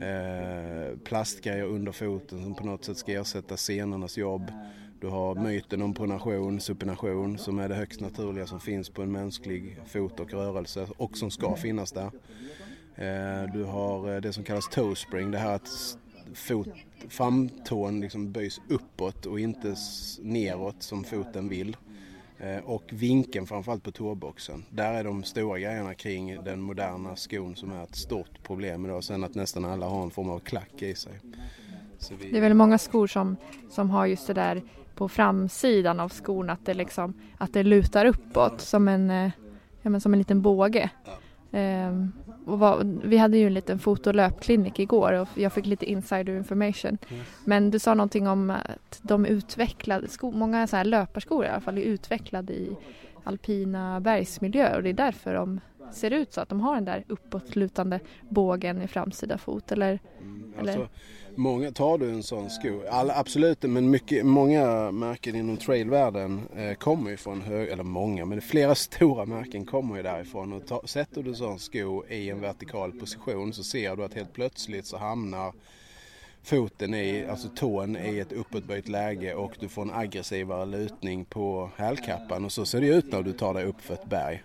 eh, plastgrejer under foten som på något sätt ska ersätta senornas jobb. Du har myten om pronation, supination som är det högst naturliga som finns på en mänsklig fot och rörelse och som ska finnas där. Eh, du har eh, det som kallas toe spring, det här att fot, framtån liksom böjs uppåt och inte neråt som foten vill. Eh, och vinkeln framförallt på tåboxen. Där är de stora grejerna kring den moderna skon som är ett stort problem idag. Sen att nästan alla har en form av klack i sig. Vi... Det är väl många skor som, som har just det där på framsidan av skon att det, liksom, att det lutar uppåt som en, eh, ja, men som en liten båge. Och var, vi hade ju en liten fotolöpklinik igår och jag fick lite insider information. Mm. Men du sa någonting om att de utvecklade, sko, många så här löparskor i alla fall är utvecklade i alpina bergsmiljöer och det är därför de ser ut så att de har den där uppåtlutande bågen i framsida fot eller? Mm, alltså, eller? Många, tar du en sån sko, alla, absolut men mycket, många märken inom trailvärlden eh, kommer ju från hög, eller många, men flera stora märken kommer ju därifrån. Och ta, sätter du en sån sko i en vertikal position så ser du att helt plötsligt så hamnar foten i, alltså tån i ett uppåtböjt läge och du får en aggressivare lutning på hälkappan. Och så ser det ut när du tar dig upp för ett berg.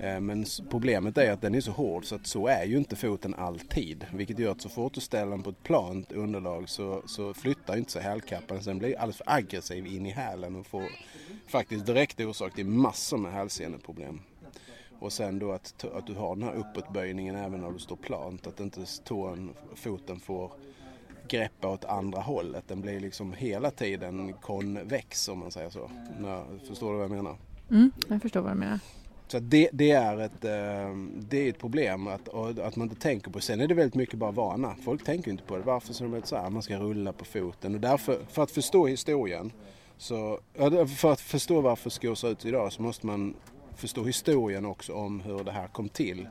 Eh, men problemet är att den är så hård så att så är ju inte foten alltid. Vilket gör att så fort du ställer den på ett plant underlag så, så flyttar inte sig hälkappan. Sen blir alldeles för aggressiv in i hälen och får faktiskt direkt orsak till massor med hälseneproblem. Och sen då att, att du har den här uppåtböjningen även när du står plant. Att inte tån, foten får greppa åt andra hållet. Den blir liksom hela tiden konvex om man säger så. förstår du vad jag menar? Mm, jag förstår vad du menar. Så det, det, är ett, eh, det är ett problem att, att man inte tänker på. Sen är det väldigt mycket bara vana. Folk tänker inte på det. Varför så de så här, man ska rulla på foten. Och därför, för att förstå historien, så, för att förstå varför skor ser ut idag så måste man förstå historien också om hur det här kom till.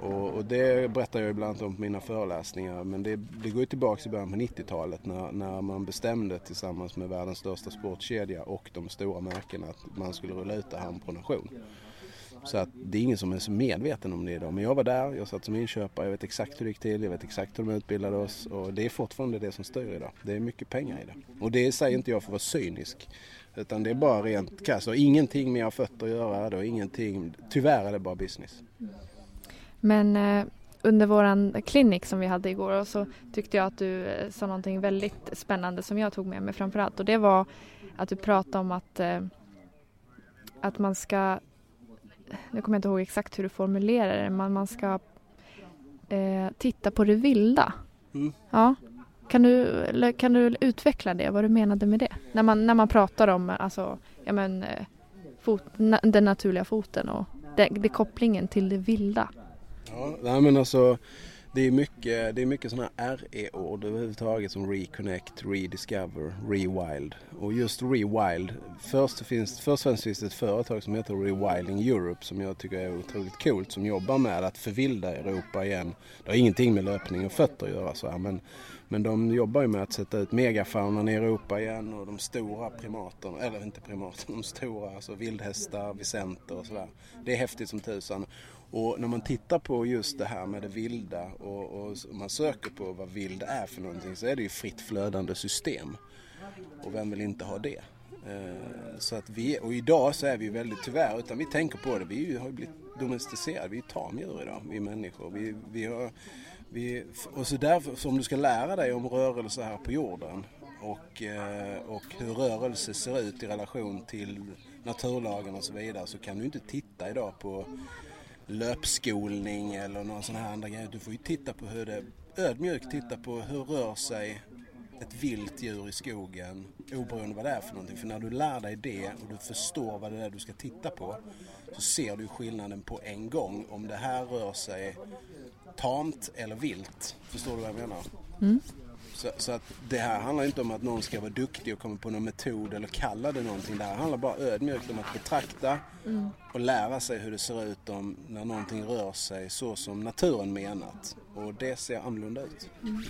Och, och det berättar jag ibland om på mina föreläsningar. Men det, det går ju tillbaka i början på 90-talet när, när man bestämde tillsammans med världens största sportkedja och de stora märkena att man skulle rulla ut det här på nation. Så att det är ingen som är så medveten om det idag. Men jag var där, jag satt som inköpare, jag vet exakt hur det gick till, jag vet exakt hur de utbildade oss och det är fortfarande det som styr idag. Det är mycket pengar i det. Och det säger inte jag för att vara cynisk. Utan det är bara rent krasst och ingenting med fötter att göra då, ingenting, tyvärr är det bara business. Men eh, under våran klinik som vi hade igår så tyckte jag att du eh, sa någonting väldigt spännande som jag tog med mig framförallt och det var att du pratade om att, eh, att man ska nu kommer jag inte ihåg exakt hur du formulerar det, men man ska eh, titta på det vilda. Mm. Ja. Kan du, kan du utveckla det, vad du menade med det? När man, när man pratar om alltså, ja, men, eh, fot, na, den naturliga foten och det, det kopplingen till det vilda. Ja, nej men alltså det är mycket, det är mycket sådana RE-ord överhuvudtaget som Reconnect, Rediscover, Rewild. Och just Rewild, först, finns, först och främst finns det ett företag som heter Rewilding Europe som jag tycker är otroligt coolt som jobbar med att förvilda Europa igen. Det har ingenting med löpning och fötter att göra så här, men, men de jobbar ju med att sätta ut megafaunan i Europa igen och de stora primaterna, eller inte primaterna, de stora, alltså vildhästar, visenter och sådär. Det är häftigt som tusan. Och när man tittar på just det här med det vilda och, och man söker på vad vild är för någonting så är det ju fritt flödande system. Och vem vill inte ha det? Eh, så att vi, och idag så är vi väldigt tyvärr, utan vi tänker på det, vi har ju blivit domesticerade, vi är tamdjur idag, vi är människor. Vi, vi har, vi, och så därför, så om du ska lära dig om rörelse här på jorden och, eh, och hur rörelse ser ut i relation till naturlagen och så vidare så kan du inte titta idag på löpskolning eller någon sån här andra grej. Du får ju titta på hur det, ödmjukt titta på hur rör sig ett vilt djur i skogen oberoende vad det är för någonting. För när du lär dig det och du förstår vad det är du ska titta på så ser du skillnaden på en gång om det här rör sig tamt eller vilt. Förstår du vad jag menar? Mm. Så, så, att det här handlar inte om att någon ska vara duktig och komma på någon metod eller kalla det någonting. Det här handlar bara ödmjukt om att betrakta mm. och lära sig hur det ser ut om, när någonting rör sig så som naturen menat. Och det ser annorlunda ut. Mm.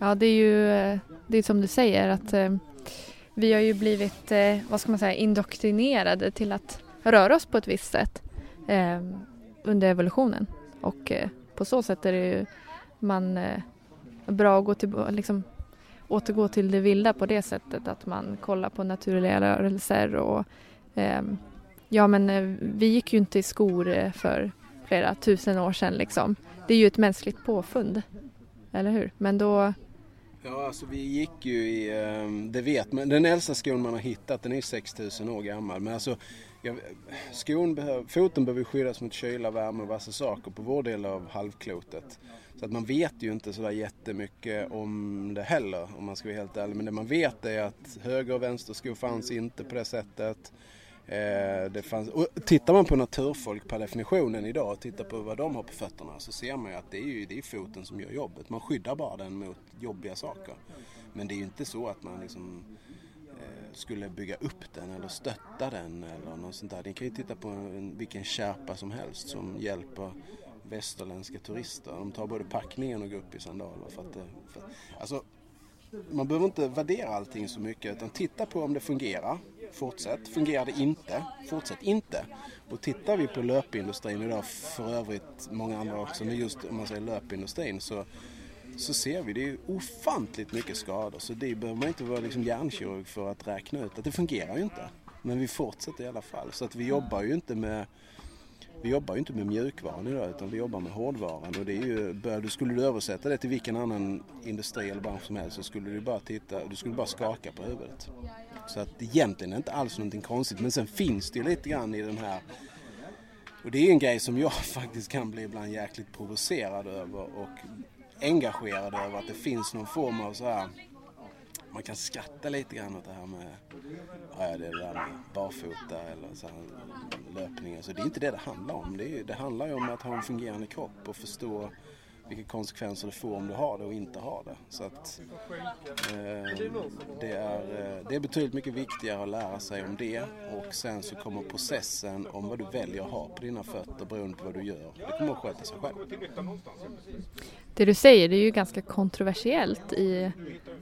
Ja, det är ju eh, det är som du säger att eh, vi har ju blivit, eh, vad ska man säga, indoktrinerade till att röra oss på ett visst sätt eh, under evolutionen. Och eh, på så sätt är det ju man eh, bra att gå till, liksom, återgå till det vilda på det sättet att man kollar på naturliga rörelser och eh, ja men eh, vi gick ju inte i skor eh, för flera tusen år sedan liksom. Det är ju ett mänskligt påfund, eller hur? Men då Ja, alltså vi gick ju i, ehm, det vet man, den äldsta skon man har hittat den är 6000 år gammal. Men alltså skon behöver, foten behöver skyddas mot kyla, värme och vassa saker på vår del av halvklotet. Så att man vet ju inte sådär jättemycket om det heller om man ska vara helt ärlig. Men det man vet är att höger och vänsterskor fanns inte på det sättet. Eh, det fanns, och tittar man på naturfolk per definitionen idag och tittar på vad de har på fötterna så ser man ju att det är ju det är foten som gör jobbet. Man skyddar bara den mot jobbiga saker. Men det är ju inte så att man liksom eh, skulle bygga upp den eller stötta den eller något sånt där. Ni kan ju titta på en, vilken kärpa som helst som hjälper västerländska turister. De tar både packningen och går upp i sandaler. För att, det- för, alltså, man behöver inte värdera allting så mycket utan titta på om det fungerar. Fortsätt. Fungerar det inte? Fortsätt inte. Och tittar vi på löpindustrin idag, för övrigt många andra också, men just om man säger löpindustrin så, så ser vi det är ofantligt mycket skador. Så det behöver man inte vara liksom hjärnkirurg för att räkna ut att det fungerar ju inte. Men vi fortsätter i alla fall. Så att vi jobbar ju inte med vi jobbar ju inte med mjukvaran idag utan vi jobbar med hårdvaran och det är ju, skulle du översätta det till vilken annan industri eller bransch som helst så skulle du bara titta, du skulle bara skaka på huvudet. Så att egentligen är det inte alls någonting konstigt men sen finns det ju lite grann i den här och det är en grej som jag faktiskt kan bli ibland jäkligt provocerad över och engagerad över att det finns någon form av så här man kan skratta lite grann åt det här med ja, det där med barfota eller så här löpningen. Så det är inte det det handlar om. Det, är, det handlar ju om att ha en fungerande kropp och förstå vilka konsekvenser det får om du har det och inte har det. Så att eh, det, är, eh, det är betydligt mycket viktigare att lära sig om det och sen så kommer processen om vad du väljer att ha på dina fötter beroende på vad du gör. Det kommer att sköta sig själv. Det du säger det är ju ganska kontroversiellt i,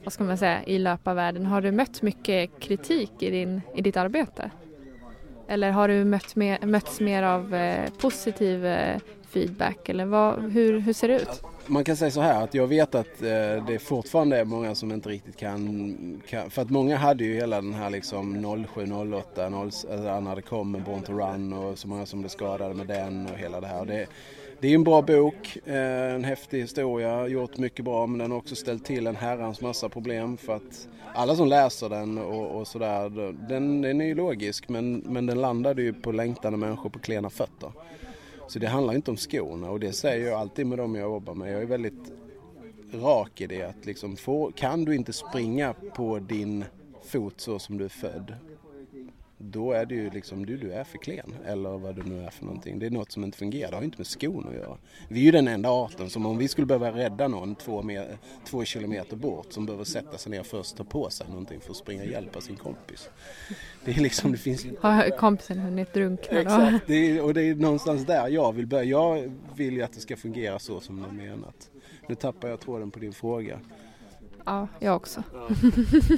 vad ska man säga, i löparvärlden. Har du mött mycket kritik i, din, i ditt arbete? Eller har du mött mer, mötts mer av eh, positiv eh, feedback? Eller vad, hur, hur ser det ut? Man kan säga så här att jag vet att eh, det fortfarande är många som inte riktigt kan, kan för att många hade ju hela den här liksom 07, 08, 0, alltså när det kom med Born to Run och så många som blev skadade med den och hela det här. Det, det är en bra bok, eh, en häftig historia, gjort mycket bra men den har också ställt till en herrans massa problem för att alla som läser den och, och sådär, den, den är ju logisk men, men den landade ju på längtande människor på klena fötter. Så det handlar inte om skorna och det säger jag alltid med dem jag jobbar med. Jag är väldigt rak i det att liksom få, kan du inte springa på din fot så som du är född då är det ju liksom du, du är för klen eller vad det nu är för någonting. Det är något som inte fungerar, det har inte med skon att göra. Vi är ju den enda arten som om vi skulle behöva rädda någon två, med, två kilometer bort som behöver sätta sig ner först och ta på sig någonting för att springa och hjälpa sin kompis. Det är liksom, det finns Har kompisen hunnit drunkna då? Exakt, det är, och det är någonstans där jag vill börja. Jag vill ju att det ska fungera så som är menat. Nu tappar jag tråden på din fråga. Ja, jag också.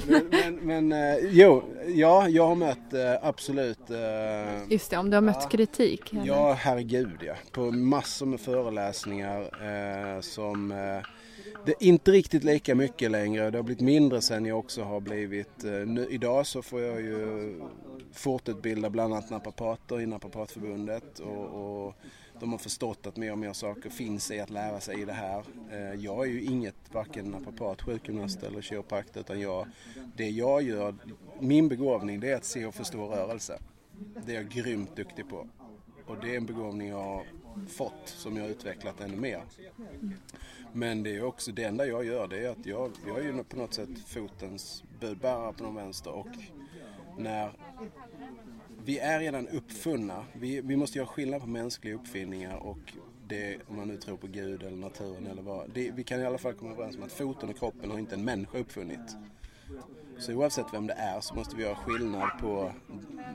Men, men, men eh, jo, ja, jag har mött eh, absolut eh, Just det, om du har mött kritik? eller? Ja, herregud ja. På massor med föreläsningar som det är inte riktigt lika mycket längre. Det har blivit mindre sen jag också har blivit. Nu, idag så får jag ju fortutbilda bland annat naprapater i Naprapatförbundet och, och de har förstått att mer och mer saker finns i att lära sig i det här. Eh, jag är ju inget varken naprapat, sjukgymnast eller kiropraktor utan jag, det jag gör, min begåvning det är att se och förstå rörelse. Det är jag grymt duktig på. Och det är en begåvning jag har fått som jag har utvecklat ännu mer. Men det är också det enda jag gör det är att jag, jag är ju på något sätt fotens budbärare på någon vänster och när vi är redan uppfunna. Vi, vi måste göra skillnad på mänskliga uppfinningar och det, om man nu tror på Gud eller naturen eller vad. Det, vi kan i alla fall komma överens om att foten och kroppen har inte en människa uppfunnit. Så oavsett vem det är så måste vi göra skillnad på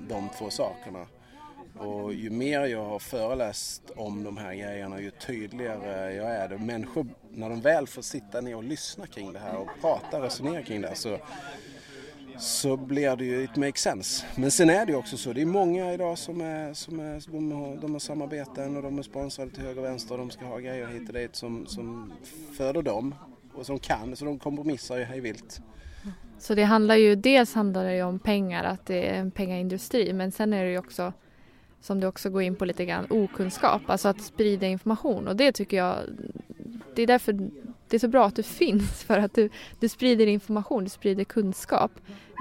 de två sakerna. Och ju mer jag har föreläst om de här grejerna ju tydligare jag är det. Människor, när de väl får sitta ner och lyssna kring det här och prata och resonera kring det här så, så blir det ju, it makes sense. Men sen är det ju också så, det är många idag som är, som är de, har, de har samarbeten och de är sponsrade till höger och vänster och de ska ha grejer hit och dit som, som föder dem och som kan, så de kompromissar ju hej vilt. Så det handlar ju, dels handlar det ju om pengar, att det är en pengaindustri, men sen är det ju också, som du också går in på lite grann, okunskap, alltså att sprida information och det tycker jag, det är därför det är så bra att du finns för att du, du sprider information, du sprider kunskap.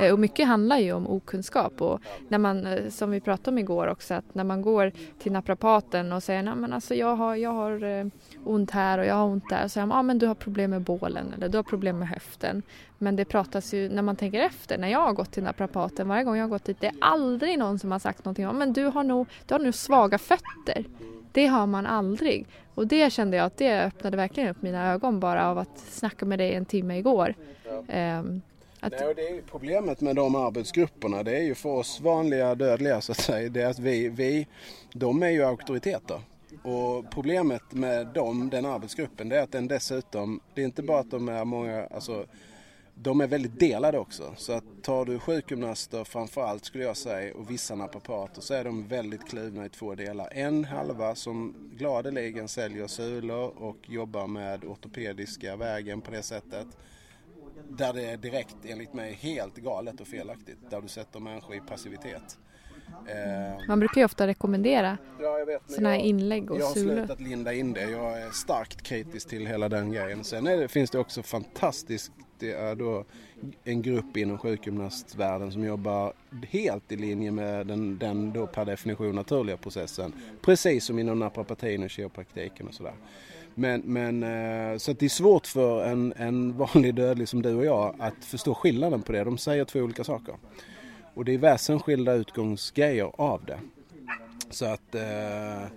Eh, och mycket handlar ju om okunskap och när man, eh, som vi pratade om igår också, att när man går till naprapaten och säger att alltså jag har, jag har eh, ont här och jag har ont där, så säger man ah, men du har problem med bålen eller du har problem med höften. Men det pratas ju när man tänker efter, när jag har gått till naprapaten, varje gång jag har gått dit, det är aldrig någon som har sagt någonting om men du har nog, du har nog svaga fötter. Det har man aldrig. Och det kände jag att det öppnade verkligen upp mina ögon bara av att snacka med dig en timme igår. Ja. Um, att... Nej, och det är problemet med de arbetsgrupperna, det är ju för oss vanliga dödliga så att säga, det är att vi, vi de är ju auktoriteter. Och problemet med dem, den arbetsgruppen, det är att den dessutom, det är inte bara att de är många, alltså de är väldigt delade också. Så att tar du sjukgymnaster framförallt skulle jag säga och vissa naprapater så är de väldigt kluvna i två delar. En halva som gladeligen säljer sulor och jobbar med ortopediska vägen på det sättet. Där det är direkt enligt mig helt galet och felaktigt. Där du sätter människor i passivitet. Eh, Man brukar ju ofta rekommendera ja, sådana här inlägg och Jag har sulor. slutat linda in det. Jag är starkt kritisk till hela den grejen. Sen det, finns det också fantastiskt det är då en grupp inom sjukgymnastvärlden som jobbar helt i linje med den, den då per definition naturliga processen. Precis som inom naprapatin och kiropraktiken och sådär. Men, men eh, så det är svårt för en, en vanlig dödlig som du och jag att förstå skillnaden på det. De säger två olika saker. Och det är väsensskilda utgångsgrejer av det. Så att eh,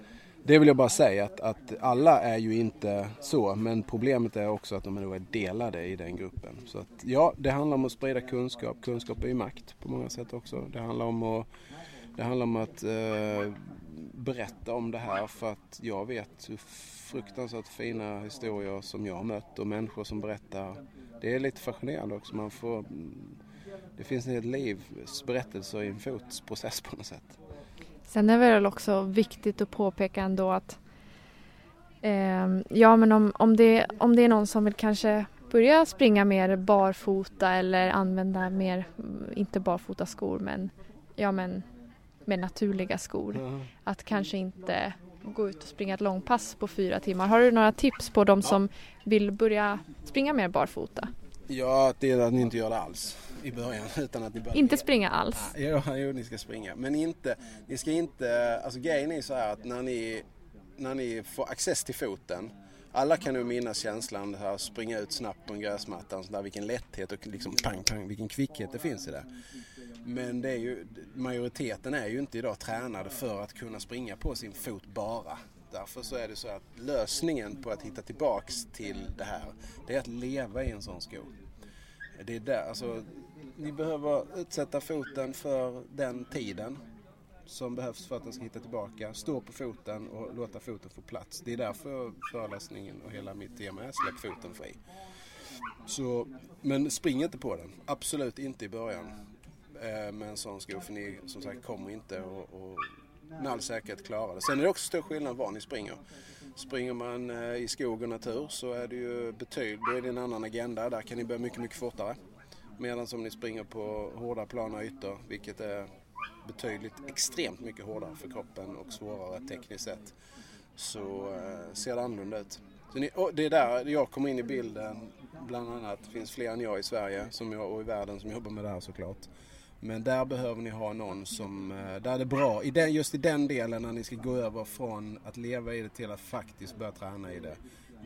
det vill jag bara säga att, att alla är ju inte så men problemet är också att de är delade i den gruppen. Så att ja, det handlar om att sprida kunskap. Kunskap är ju makt på många sätt också. Det handlar om att, det handlar om att eh, berätta om det här för att jag vet hur fruktansvärt fina historier som jag har mött och människor som berättar. Det är lite fascinerande också. Man får, mm, det finns hel livs berättelser i en fotsprocess på något sätt. Sen är det väl också viktigt att påpeka ändå att eh, ja men om, om, det, om det är någon som vill kanske börja springa mer barfota eller använda mer, inte barfota skor men ja men med naturliga skor. Mm. Att kanske inte gå ut och springa ett långpass på fyra timmar. Har du några tips på de som vill börja springa mer barfota? Ja, det är att ni inte gör det alls i början. Utan att ni börjar inte springa alls? Ja, jo, ni ska springa. Men inte, ni ska inte, alltså grejen är så här att när ni, när ni får access till foten alla kan nog minnas känslan att springa ut snabbt på en gräsmatta, där, vilken lätthet och liksom pang, pang, vilken kvickhet det finns i det. Men det är ju, majoriteten är ju inte idag tränade för att kunna springa på sin fot bara. Därför så är det så att lösningen på att hitta tillbaks till det här, det är att leva i en sån sko. Det är där, alltså, ni behöver utsätta foten för den tiden som behövs för att den ska hitta tillbaka. Stå på foten och låta foten få plats. Det är därför föreläsningen och hela mitt tema är släpp foten fri. Så, men spring inte på den. Absolut inte i början eh, med en sån sko för ni som sagt kommer inte att med all säkerhet klara det. Sen är det också stor skillnad var ni springer. Springer man eh, i skog och natur så är det ju betydligt, då är det en annan agenda. Där kan ni börja mycket, mycket fortare. Medan om ni springer på hårda plana ytor, vilket är betydligt extremt mycket hårdare för kroppen och svårare tekniskt sett, så eh, ser det annorlunda ut. Så ni, det är där jag kommer in i bilden, bland annat. Det finns fler än jag i Sverige som jag, och i världen som jobbar med det här såklart. Men där behöver ni ha någon som, eh, där är det bra, I den, just i den delen när ni ska gå över från att leva i det till att faktiskt börja träna i det.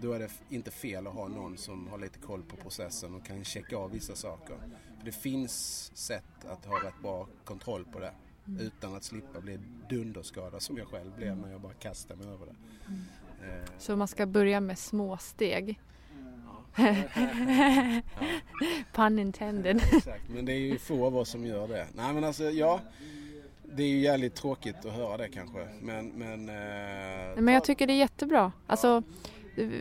Då är det inte fel att ha någon som har lite koll på processen och kan checka av vissa saker. För det finns sätt att ha rätt bra kontroll på det. Mm. Utan att slippa bli dunderskadad som jag själv blev när jag bara kastade mig över det. Mm. Eh. Så man ska börja med små steg? Pun intended. Exakt, men det är ju få av oss som gör det. Nej men alltså ja, det är ju jävligt tråkigt att höra det kanske. Men, men, eh, men jag tycker det är jättebra. Alltså,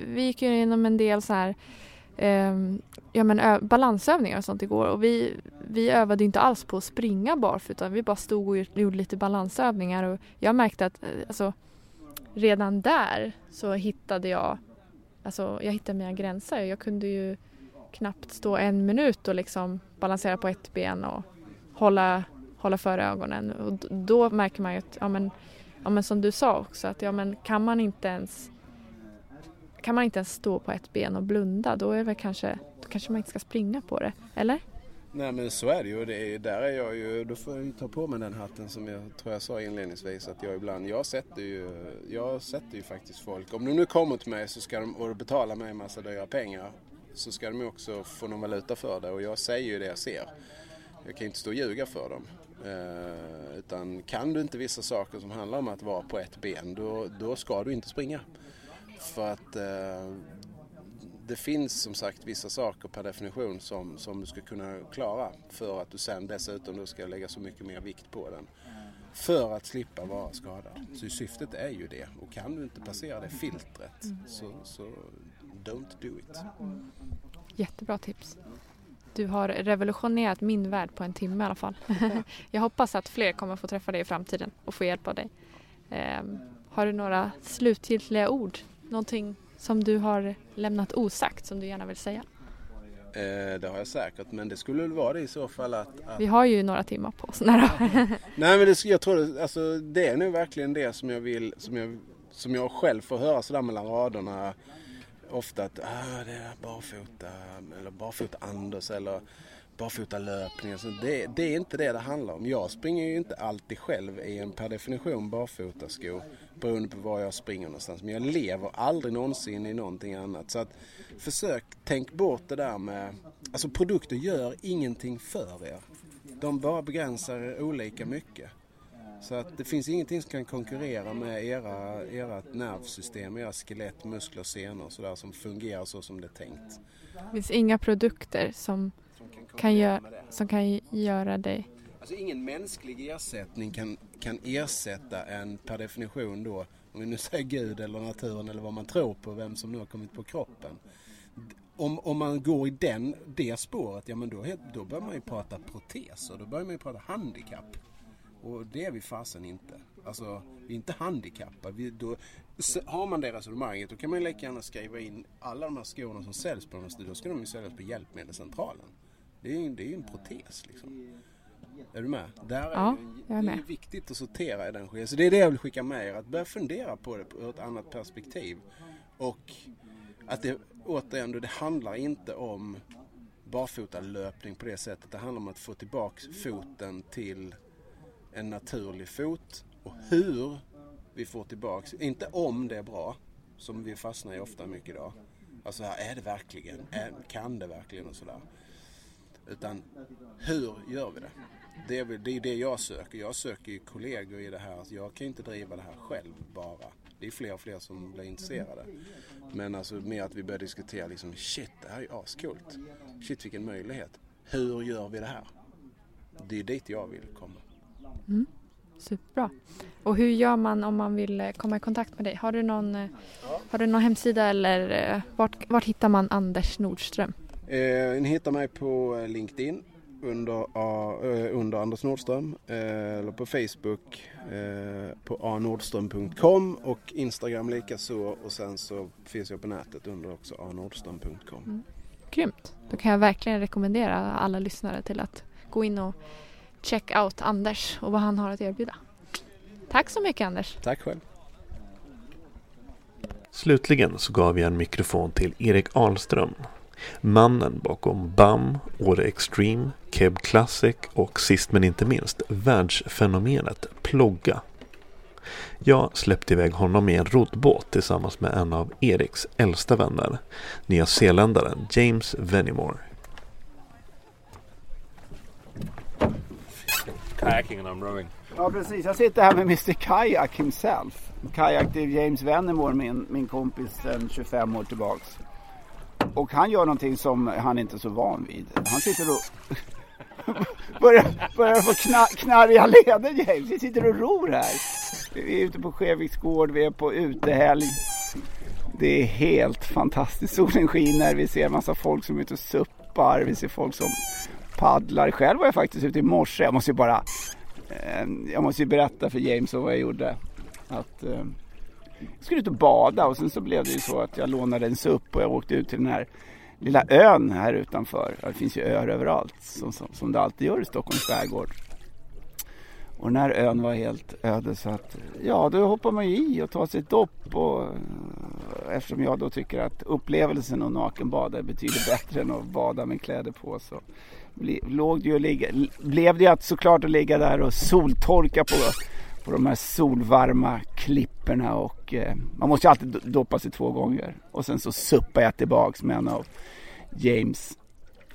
vi gick ju igenom en del så här eh, ja, men balansövningar och sånt igår och vi, vi övade inte alls på att springa barfota utan vi bara stod och gjorde lite balansövningar och jag märkte att eh, alltså, redan där så hittade jag alltså, jag hittade mina gränser. Jag kunde ju knappt stå en minut och liksom balansera på ett ben och hålla, hålla för ögonen. Och då märker man ju att, ja men, ja men som du sa också, att ja men kan man inte ens kan man inte ens stå på ett ben och blunda då är väl kanske, då kanske man inte ska springa på det, eller? Nej men så är det ju. Det är, där är jag ju, då får jag ju ta på mig den hatten som jag tror jag sa inledningsvis att jag ibland, jag sätter ju, jag sätter ju faktiskt folk. Om de nu kommer till mig så ska de, och betalar mig en massa dyra pengar så ska de också få någon valuta för det och jag säger ju det jag ser. Jag kan inte stå och ljuga för dem. Eh, utan kan du inte vissa saker som handlar om att vara på ett ben då, då ska du inte springa. För att eh, det finns som sagt vissa saker per definition som, som du ska kunna klara för att du sen dessutom då ska lägga så mycket mer vikt på den. För att slippa vara skadad. Så syftet är ju det. Och kan du inte passera det filtret så, så don't do it. Jättebra tips. Du har revolutionerat min värld på en timme i alla fall. Jag hoppas att fler kommer få träffa dig i framtiden och få hjälp av dig. Ehm, har du några slutgiltiga ord? Någonting som du har lämnat osagt som du gärna vill säga? Eh, det har jag säkert men det skulle väl vara det i så fall att... att... Vi har ju några timmar på oss. Nej men det, jag tror det, alltså, det är nu verkligen det som jag vill, som jag, som jag själv får höra sådär mellan raderna ofta att ah, det är barfota eller barfota Anders eller barfota löpning. Så det, det, är inte det det handlar om. Jag springer ju inte alltid själv i en per definition barfota sko beroende på var jag springer någonstans. Men jag lever aldrig någonsin i någonting annat. Så att försök tänk bort det där med, alltså produkter gör ingenting för er. De bara begränsar er olika mycket. Så att det finns ingenting som kan konkurrera med era, era nervsystem, era skelett, muskler, senor och sådär som fungerar så som det är tänkt. Det finns inga produkter som, som kan, kan, gö som kan göra dig... Alltså ingen mänsklig ersättning kan, kan ersätta en per definition då, om vi nu säger Gud eller naturen eller vad man tror på, vem som nu har kommit på kroppen. Om, om man går i den, det spåret, ja men då, då börjar man ju prata proteser, då börjar man ju prata handikapp. Och det är vi fasen inte. Alltså, vi är inte handikappade. Vi, då, har man det resonemanget då kan man lika gärna skriva in alla de här skorna som säljs på de här Då ska de ju säljas på Hjälpmedelscentralen. Det är ju det är en protes liksom. Är du med? Där ja, är det, det är viktigt att sortera i den skeden. Så det är det jag vill skicka med er. Att börja fundera på det ur ett annat perspektiv. Och att det återigen, det handlar inte om barfotalöpning på det sättet. Det handlar om att få tillbaks foten till en naturlig fot och hur vi får tillbaks, inte om det är bra, som vi fastnar i ofta mycket idag. Alltså är det verkligen, är, kan det verkligen och sådär. Utan hur gör vi det? Det är, det är det jag söker. Jag söker ju kollegor i det här. Jag kan inte driva det här själv bara. Det är fler och fler som blir intresserade. Men alltså mer att vi börjar diskutera liksom shit, det här är ascoolt. Shit vilken möjlighet. Hur gör vi det här? Det är dit jag vill komma. Mm. Superbra. Och hur gör man om man vill eh, komma i kontakt med dig? Har du någon, ja. har du någon hemsida eller eh, vart, vart hittar man Anders Nordström? Eh, ni hittar mig på LinkedIn under, uh, under Anders Nordström uh, eller på Facebook uh, på anordström.com och Instagram likaså och sen så finns jag på nätet under också anordström.com. Mm. Grymt! Då kan jag verkligen rekommendera alla lyssnare till att gå in och check out Anders och vad han har att erbjuda. Tack så mycket Anders. Tack själv. Slutligen så gav jag en mikrofon till Erik Ahlström. Mannen bakom BAM, Åre Extreme, Keb Classic och sist men inte minst världsfenomenet Plogga. Jag släppte iväg honom i en roddbåt tillsammans med en av Eriks äldsta vänner, nyzeeländaren James Venimore. kayaking and I'm rowing. Ja precis, jag sitter här med Mr Kayak himself. Kayak det är James Vennemore, min, min kompis sedan 25 år tillbaks. Och han gör någonting som han inte är så van vid. Han sitter och börjar, börjar få kna, knarriga leder James. Vi sitter och ror här. Vi är ute på Skeviks gård, vi är på utehelg. Det är helt fantastiskt. Solen skiner, vi ser en massa folk som är ute och suppar. Vi ser folk som paddlar. Själv var jag faktiskt ute i morse. Jag måste ju bara eh, jag måste ju berätta för James vad jag gjorde. Att, eh, jag skulle ut och bada och sen så blev det ju så att jag lånade en SUP och jag åkte ut till den här lilla ön här utanför. Det finns ju öar överallt som, som, som det alltid gör i Stockholms skärgård. Och den här ön var helt öde så att ja, då hoppar man ju i och tar sitt dopp. Och, eftersom jag då tycker att upplevelsen att nakenbada betyder bättre än att bada med kläder på så ble, låg det ju ligga, blev det att såklart att ligga där och soltorka på, på de här solvarma klipporna och eh, man måste ju alltid doppa sig två gånger. Och sen så suppar jag tillbaks med en av James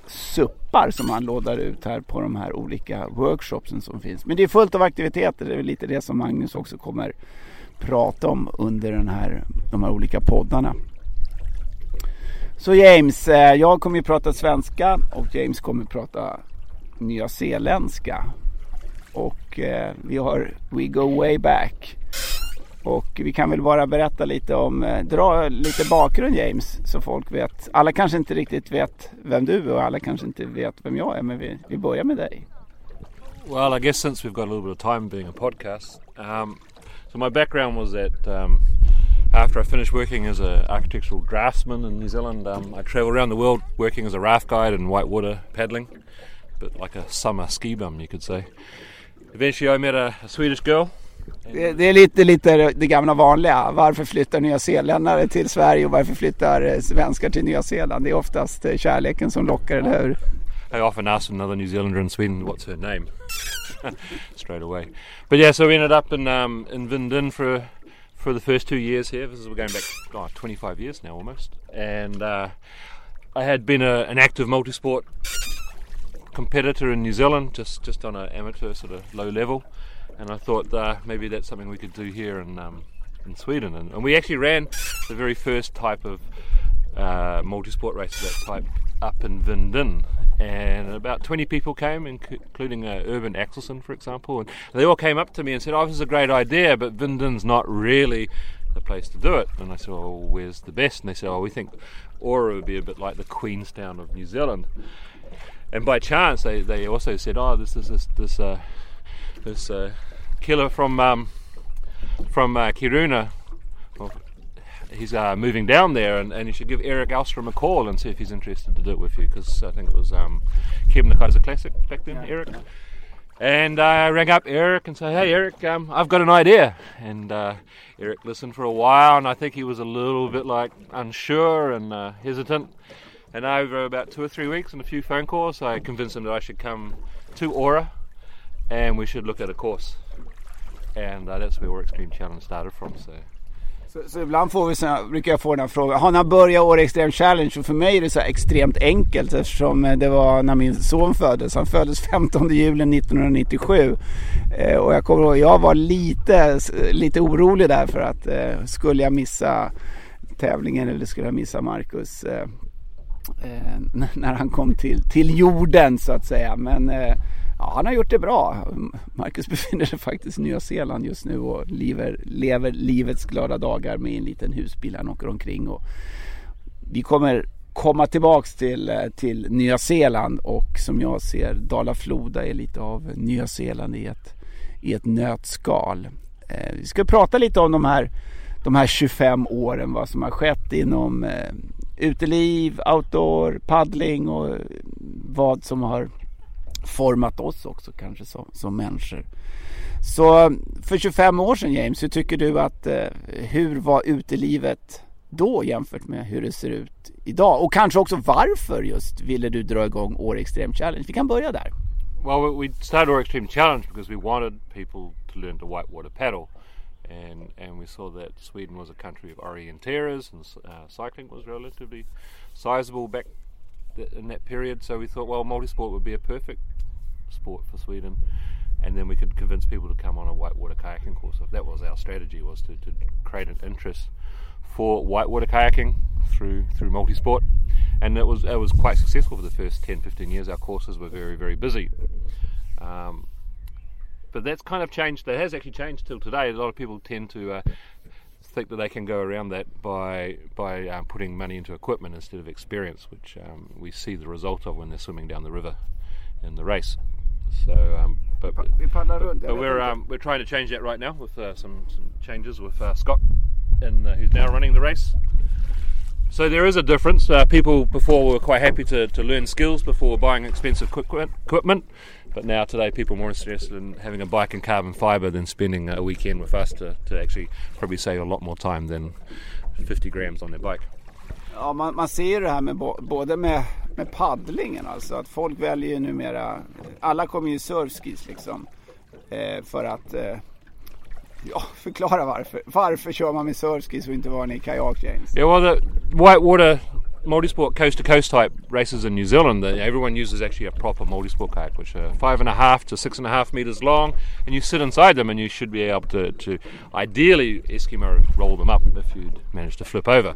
suppar som han lådar ut här på de här olika workshopsen som finns. Men det är fullt av aktiviteter. Det är lite det som Magnus också kommer prata om under den här, de här olika poddarna. Så James, eh, jag kommer ju prata svenska och James kommer prata nyzeeländska. Och eh, vi har We Go Way Back. Och vi kan väl bara berätta lite om, eh, dra lite bakgrund James så folk vet. Alla kanske inte riktigt vet vem du är och alla kanske inte vet vem jag är men vi, vi börjar med dig. Well, I guess since we've got a little bit of time being a podcast, um, so my background was that um, after I finished working as an architectural draftsman in New Zealand, um, I travelled around the world working as a raft guide and whitewater paddling, a bit like a summer ski bum, you could say. Eventually, I met a, a Swedish girl det, det, är lite, lite det gamla vanliga. Varför flyttar nya zeeländare till Sverige och varför flyttar eh, svenskar till Nya Zeeland? Det är oftast eh, kärleken som lockar, eller hur? I often ask another New Zealander in Sweden what's her name straight away. But yeah, so we ended up in um, in Vinden for for the first two years here. This is we're going back oh, 25 years now almost, and uh, I had been a, an active multi-sport competitor in New Zealand, just just on an amateur sort of low level and I thought uh, maybe that's something we could do here in um, in Sweden. And, and, we actually ran the very first type of uh, multi-sport race of that type up in Vinden, and about 20 people came, including uh, Urban Axelson, for example, and they all came up to me and said, "Oh, this is a great idea, but Vinden's not really." The place to do it, and I said, "Oh, where's the best?" And they said, "Oh, we think Aura would be a bit like the Queenstown of New Zealand." And by chance, they, they also said, "Oh, this is this this uh, this uh, killer from um, from uh, Kiruna. Well, he's uh, moving down there, and, and you should give Eric Alstrom a call and see if he's interested to do it with you. Because I think it was um, Kevin the Kaiser Classic back then, yeah. Eric. And I rang up Eric and said, "Hey, Eric, um, I've got an idea." And uh, Eric listened for a while, and I think he was a little bit like unsure and uh, hesitant. And over about two or three weeks and a few phone calls, I convinced him that I should come to Aura and we should look at a course. And uh, that's where our Extreme Challenge started from. So. Så, så, ibland får vi såna, brukar jag få den här frågan, har ni börjat Åre Extreme Challenge? Och för mig är det så extremt enkelt eftersom eh, det var när min son föddes. Han föddes 15 juli 1997. Eh, och jag kommer ihåg, jag var lite, lite orolig där för att eh, skulle jag missa tävlingen eller skulle jag missa Marcus eh, eh när han kom till, till jorden så att säga. Men eh, Ja, han har gjort det bra. Marcus befinner sig faktiskt i Nya Zeeland just nu och lever, lever livets glada dagar med en liten husbil. Han åker omkring och vi kommer komma tillbaks till, eh, till Nya Zeeland och som jag ser Dala-Floda är lite av Nya Zeeland i ett, i ett nötskal. Eh, vi ska prata lite om de här, de här 25 åren, vad som har skett inom eh, uteliv, outdoor, paddling och vad som har format oss också kanske som, som människor. Så för 25 år sedan James, hur tycker du att, eh, hur var utelivet då jämfört med hur det ser ut idag? Och kanske också varför just ville du dra igång Åre Extreme Challenge? Vi kan börja där. Well, we started Åre Extreme Challenge because we wanted people to learn to whitewater paddle. And, and we saw that Sweden was a country of orienteers and uh, cycling was relatively sizable back in that period. So we thought, well, multisport would be a perfect sport for Sweden, and then we could convince people to come on a whitewater kayaking course. So that was our strategy was to, to create an interest for whitewater kayaking through through multisport, and it was it was quite successful for the first 10, 15 years. Our courses were very very busy. Um, but that's kind of changed. That has actually changed till today. A lot of people tend to uh, think that they can go around that by by um, putting money into equipment instead of experience, which um, we see the result of when they're swimming down the river in the race. So, um, but, but, but we're um, we're trying to change that right now with uh, some some changes with uh, Scott, and uh, who's now running the race. So there is a difference. Uh, people before were quite happy to, to learn skills before buying expensive equipment. But now today, people are more interested in having a bike in carbon fibre than spending a weekend with us to, to actually probably save a lot more time than 50 grams on their bike. Ja, man, man ser ju det här med både med, med paddlingen alltså att folk väljer ju numera, alla kommer ju surfskis liksom. Eh, för att eh, ja, förklara varför. Varför kör man med surfskis och inte var i kajak James? Yeah, well, the whitewater multisport coast to coast type races in New Zealand, that everyone uses actually a proper multisport kayak, which are five and a half to six and a half meters long, and you sit inside them and you should be able to, to ideally Eskimo roll them up if you manage to flip over.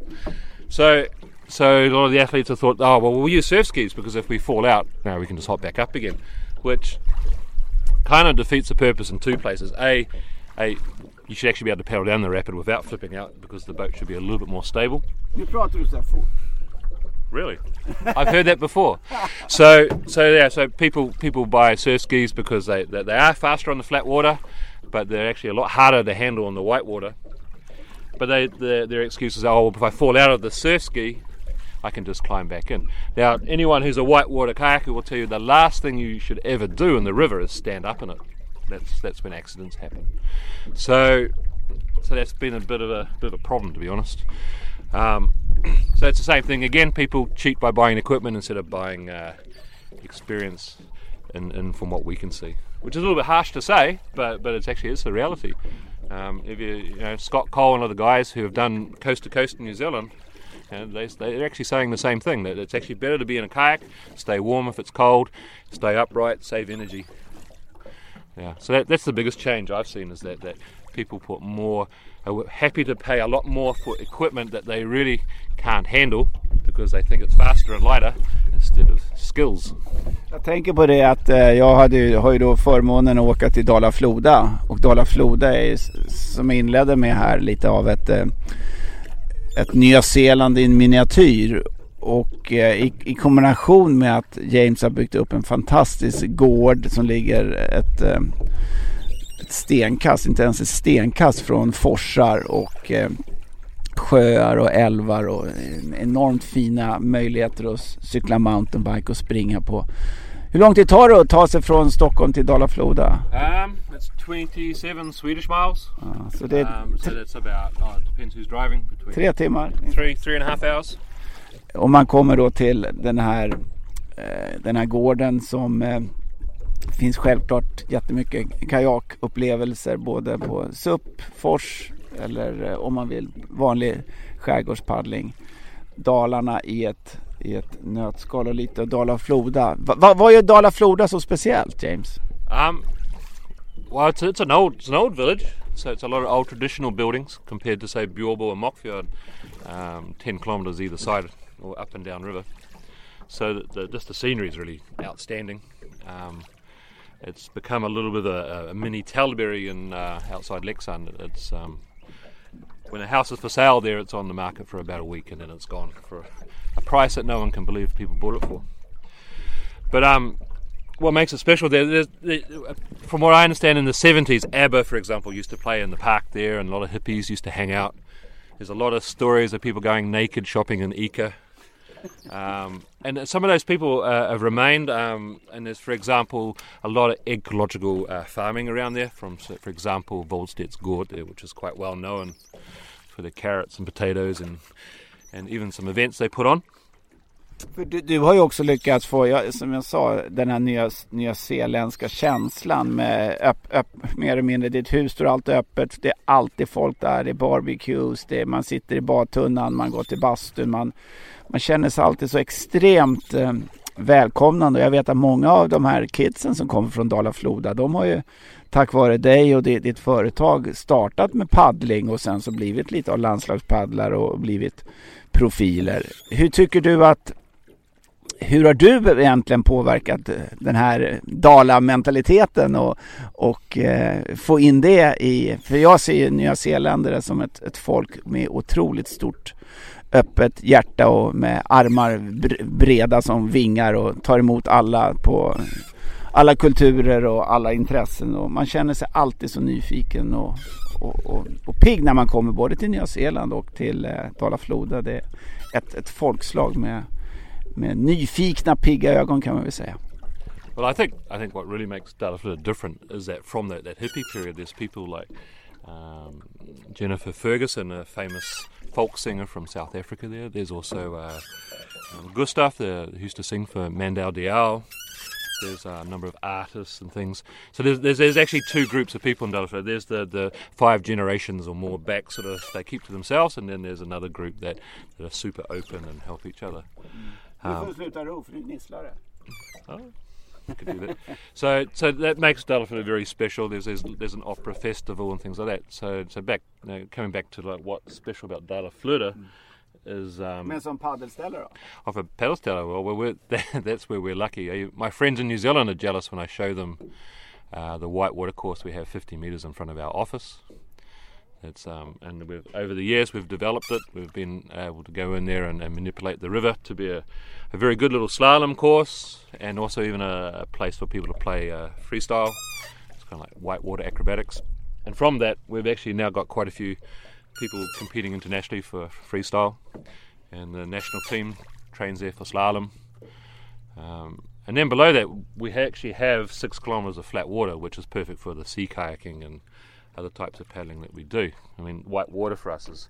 So, so a lot of the athletes have thought, oh well, we'll use surf skis because if we fall out, now we can just hop back up again, which kind of defeats the purpose in two places. A, a you should actually be able to paddle down the rapid without flipping out because the boat should be a little bit more stable. Nu pratar du så här fort. Really? I've heard that before. So, so yeah, so people people buy surf skis because they, they they are faster on the flat water, but they're actually a lot harder to handle on the white water. But they their, their excuses are, oh, if I fall out of the surf ski, I can just climb back in. Now, anyone who's a whitewater kayaker will tell you the last thing you should ever do in the river is stand up in it. That's that's when accidents happen. So, so that's been a bit of a bit of a problem, to be honest. Um, so it's the same thing again. People cheat by buying equipment instead of buying uh, experience, in, in from what we can see, which is a little bit harsh to say, but but it's actually it's the reality. Um, if you, you know Scott Cole and other guys who have done coast to coast in New Zealand, and they, they're actually saying the same thing that it's actually better to be in a kayak, stay warm if it's cold, stay upright, save energy. Yeah, so that, that's the biggest change I've seen is that, that people put more, are happy to pay a lot more for equipment that they really can't handle because they think it's faster and lighter instead of skills. Jag tänker på det att eh, jag hade, har ju då förmånen att åka till Dala-Floda och Dala-Floda är som jag inledde med här lite av ett, eh, ett Nya Zeeland i miniatyr och eh, i, i kombination med att James har byggt upp en fantastisk gård som ligger ett, ett stenkast, inte ens ett stenkast från forsar och eh, sjöar och älvar och eh, enormt fina möjligheter att cykla mountainbike och springa på. Hur lång tid tar det att ta sig från Stockholm till Dala-Floda? Um, it's 27 Swedish miles. så det är um, so that's about, oh, it depends who's driving. Between Tre timmar. Three, three and a half hours. Och man kommer då till den här, eh, den här gården som det finns självklart jättemycket kajakupplevelser både på SUP, fors eller eh, om man vill vanlig skärgårdspaddling. Dalarna i ett, i ett nötskal och lite Dala-Floda. Va, va, vad gör Dala-Floda så speciellt James? Um, well, it's, it's an old it's an old village, so it's a lot of old traditional buildings compared to say Bjorbo and Mockfjord, um, ten kilometres either side or up and down river. So the, the, just the scenery is really outstanding. Um, it's become a little bit of a, a mini Talberry in uh, outside Leksand. It's um, when a house is for sale there, it's on the market for about a week and then it's gone for a price that no one can believe people bought it for. But um, what makes it special there, there, from what I understand, in the 70s, ABBA, for example, used to play in the park there, and a lot of hippies used to hang out. There's a lot of stories of people going naked shopping in Ica. Um, and some of those people uh, have remained, um, and there's, for example, a lot of ecological uh, farming around there. From, for example, Voldstedt's Gourd there, which is quite well known for the carrots and potatoes, and and even some events they put on. För du, du har ju också lyckats få, jag, som jag sa, den här nya, nya zeeländska känslan med öpp, öpp, mer eller mindre, ditt hus står alltid öppet, det är alltid folk där, det är barbecues, det är, man sitter i badtunnan, man går till bastun, man, man känner sig alltid så extremt eh, välkomnande. Och jag vet att många av de här kidsen som kommer från Dala-Floda, de har ju tack vare dig och ditt, ditt företag startat med paddling och sen så blivit lite av landslagspaddlare och blivit profiler. Hur tycker du att hur har du egentligen påverkat eh, den här Dala-mentaliteten och, och eh, få in det i, för jag ser ju Nya Zeeländare som ett, ett folk med otroligt stort öppet hjärta och med armar breda som vingar och tar emot alla på alla kulturer och alla intressen och man känner sig alltid så nyfiken och, och, och, och pigg när man kommer både till Nya Zeeland och till eh, Dala-Floda. Det är ett, ett folkslag med, med nyfikna pigga ögon kan man väl säga. Well, I think I think what really makes Dallafluta different is that from that, that hippie period, there's people like um, Jennifer Ferguson, a famous folk singer from South Africa. There, there's also uh, um, Gustav, the, who used to sing for Mandel Diao. There's a number of artists and things. So there's, there's, there's actually two groups of people in Dallafluta. There's the, the five generations or more back, sort of they keep to themselves, and then there's another group that, that are super open and help each other. Får Um, sluta ro för du gnisslar det. Oh, could do that. so, so that makes Dallafluta very special. There's, there's there's an opera festival and things like that. So, so back you know, coming back to like what's special about Dallafluta is um, Men som paddelställare då? of a pedal stellar. Well, we're, we're, that's where we're lucky. My friends in New Zealand are jealous when I show them uh, the white water course we have 50 metres in front of our office. It's um, and we've over the years we've developed it. We've been able to go in there and, and manipulate the river to be a, a very good little slalom course, and also even a, a place for people to play uh, freestyle. It's kind of like whitewater acrobatics. And from that, we've actually now got quite a few people competing internationally for freestyle, and the national team trains there for slalom. Um, and then below that, we actually have six kilometres of flat water, which is perfect for the sea kayaking and other types of paddling that we do. I mean, white water for us is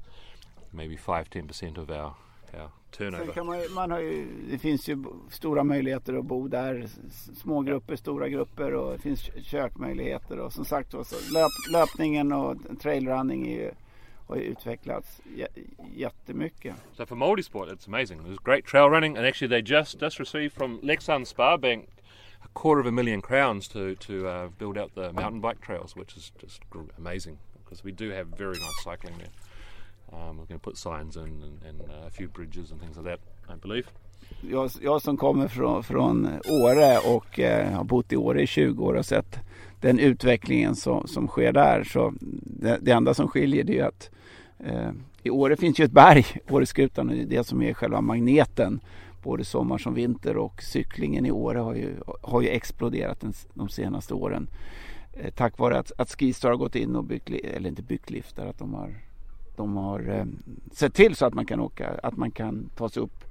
maybe 5 10% of our, our turnover. man, man har ju, det finns ju stora möjligheter att bo där. Små grupper, stora grupper och det finns kö- kökmöjligheter. Och som sagt så löp, löpningen och trailrunning är ju, har ju utvecklats jä- jättemycket. So for multisport, it's amazing. There's great trail running, and actually they just just received from Lexan Spa Bank a quarter of a million crowns to to uh, build out the mountain bike trails, which is just amazing because we do have very nice cycling there. Um, we're going to put signs in and, and uh, a few bridges and things like that, I believe. Jag, jag som kommer från, från Åre och eh, har bott i Åre i 20 år och sett den utvecklingen som, som sker där. Så det, det enda som skiljer det är att eh, i Åre finns ju ett berg, Åreskutan, och det är det som är själva magneten både sommar som vinter och cyklingen i Åre har ju, har ju exploderat de senaste åren. Eh, tack vare att, att Skistar har gått in och byggt, eller inte byggt liftar, att de har, de har eh, sett till så att man kan åka, att man kan ta sig upp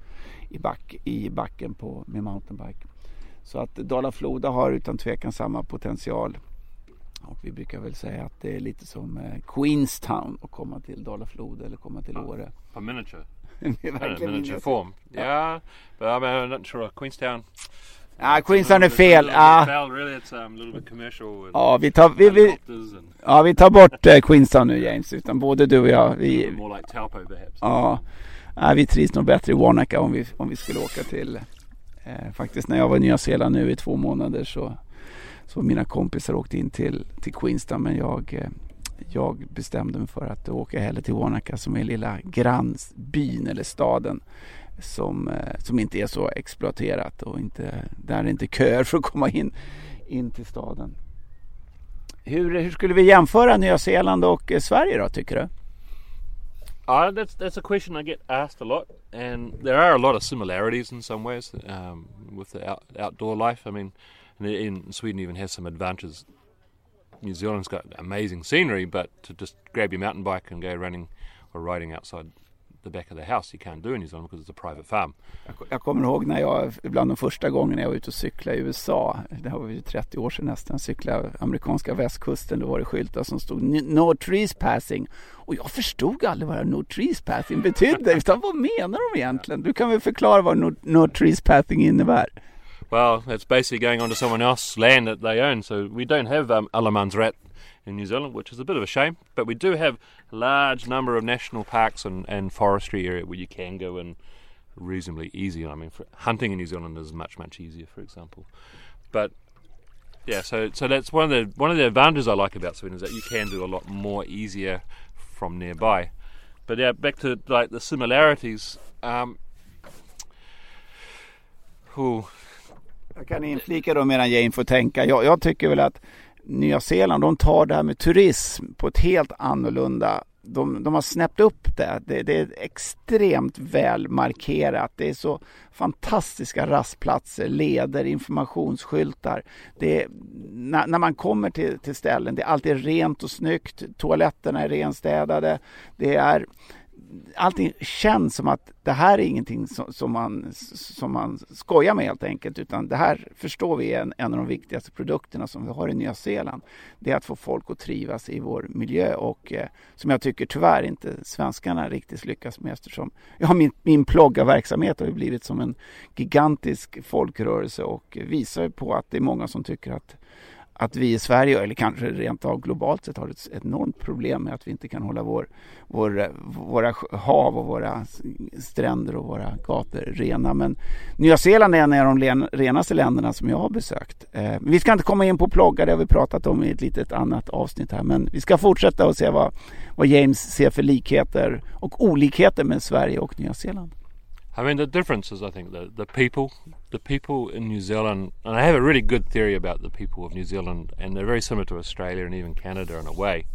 i, back, i backen på, med mountainbike. Så att Dala-Floda har utan tvekan samma potential. Och vi brukar väl säga att det är lite som eh, Queenstown att komma till Dala-Floda eller komma till Åre. For miniature. Det är verkligen miniature miniature. form. Yeah, but I mean, I'm not sure. Queenstown. Ja, Queenstown är fel. Ja. It's um, Ja, vi tar, vi, vi, ja, vi tar bort eh, Queenstown nu James. Utan både du och jag. Vi, ja, ja, vi trivs nog bättre i Wanaka om vi, om vi skulle åka till. Eh, faktiskt när jag var i Nya Zeeland nu i två månader så, så mina kompisar åkte in till, till Queenstown. Men jag, eh, jag bestämde mig för att åka hellre till Wanaka som är lilla grannbyn eller staden. Som, eh, som inte är så exploaterat och inte, där är inte köer för att komma in, in till staden. Hur, hur skulle vi jämföra Nya Zeeland och eh, Sverige då tycker du? Uh, that's that's a question I get asked a lot, and there are a lot of similarities in some ways um, with the out, outdoor life. I mean, and in Sweden even has some advantages. New Zealand's got amazing scenery, but to just grab your mountain bike and go running or riding outside the back of the house, you can't do in New Zealand because it's a private farm. Jag kommer ihåg när jag, bland de första gångerna jag var ute och cyklade i USA, det här var ju 30 år sedan nästan, cyklade amerikanska västkusten, då var det skyltar som stod No trees passing. Och jag förstod aldrig vad No trees passing betydde, utan vad menar de egentligen? Du kan väl förklara vad No, no trees passing innebär? Well, it's basically going onto someone else's land that they own. So we don't have um, Alaman's in New Zealand, which is a bit of a shame. But we do have a large number of national parks and, and forestry area where you can go and reasonably easy. I mean, hunting in New Zealand is much much easier, for example. But yeah, so so that's one of the one of the advantages I like about Sweden is that you can do a lot more easier from nearby. But yeah, back to like the similarities. Um, Jag kan inflika då medan Jane får tänka. Jag, jag tycker väl att Nya Zeeland, de tar det här med turism på ett helt annorlunda de, de har snäppt upp det. det. Det är extremt väl markerat. Det är så fantastiska rastplatser, leder, informationsskyltar. Det är, när, när man kommer till, till ställen, det är alltid rent och snyggt. Toaletterna är renstädade. Det är allting känns som att det här är ingenting som, som, man, som man skojar med helt enkelt. Utan det här förstår vi är en, en av de viktigaste produkterna som vi har i Nya Zeeland. Det är att få folk att trivas i vår miljö och eh, som jag tycker tyvärr inte svenskarna riktigt lyckas med eftersom ja, min, min ploggarverksamhet har ju blivit som en gigantisk folkrörelse och visar på att det är många som tycker att att vi i Sverige, eller kanske rent av globalt sett, har ett enormt problem med att vi inte kan hålla vår, vår, våra hav och våra stränder och våra gator rena. Men Nya Zeeland är en av de renaste länderna som jag har besökt. Eh, vi ska inte komma in på ploggar, det har vi pratat om i ett litet annat avsnitt här. Men vi ska fortsätta och se vad, vad James ser för likheter och olikheter med Sverige och Nya Zeeland. I mean, the difference is, I think, the, the people. The people in New Zealand, and I have a really good theory about the people of New Zealand, and they're very similar to Australia and even Canada in a way,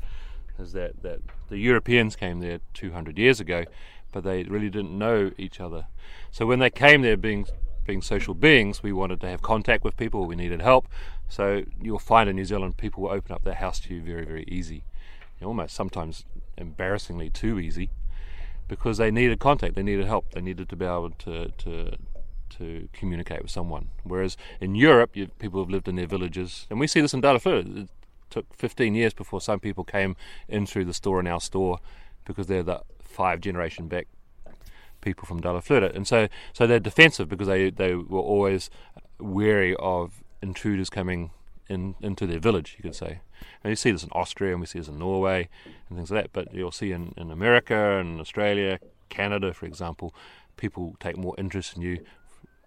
is that, that the Europeans came there 200 years ago, but they really didn't know each other. So when they came there being being social beings, we wanted to have contact with people, we needed help. So you'll find in New Zealand people will open up their house to you very, very easy. Almost sometimes embarrassingly too easy because they needed contact, they needed help, they needed to be able to to to communicate with someone. Whereas in Europe, you, people have lived in their villages, and we see this in Darfur. It took 15 years before some people came in through the store in our store because they're the five generation back people from Darfur, and so so they're defensive because they they were always wary of intruders coming in into their village, you could say. And you see this in Austria and we see this in Norway and things like that. But you'll see in, in America and Australia, Canada, for example, people take more interest in you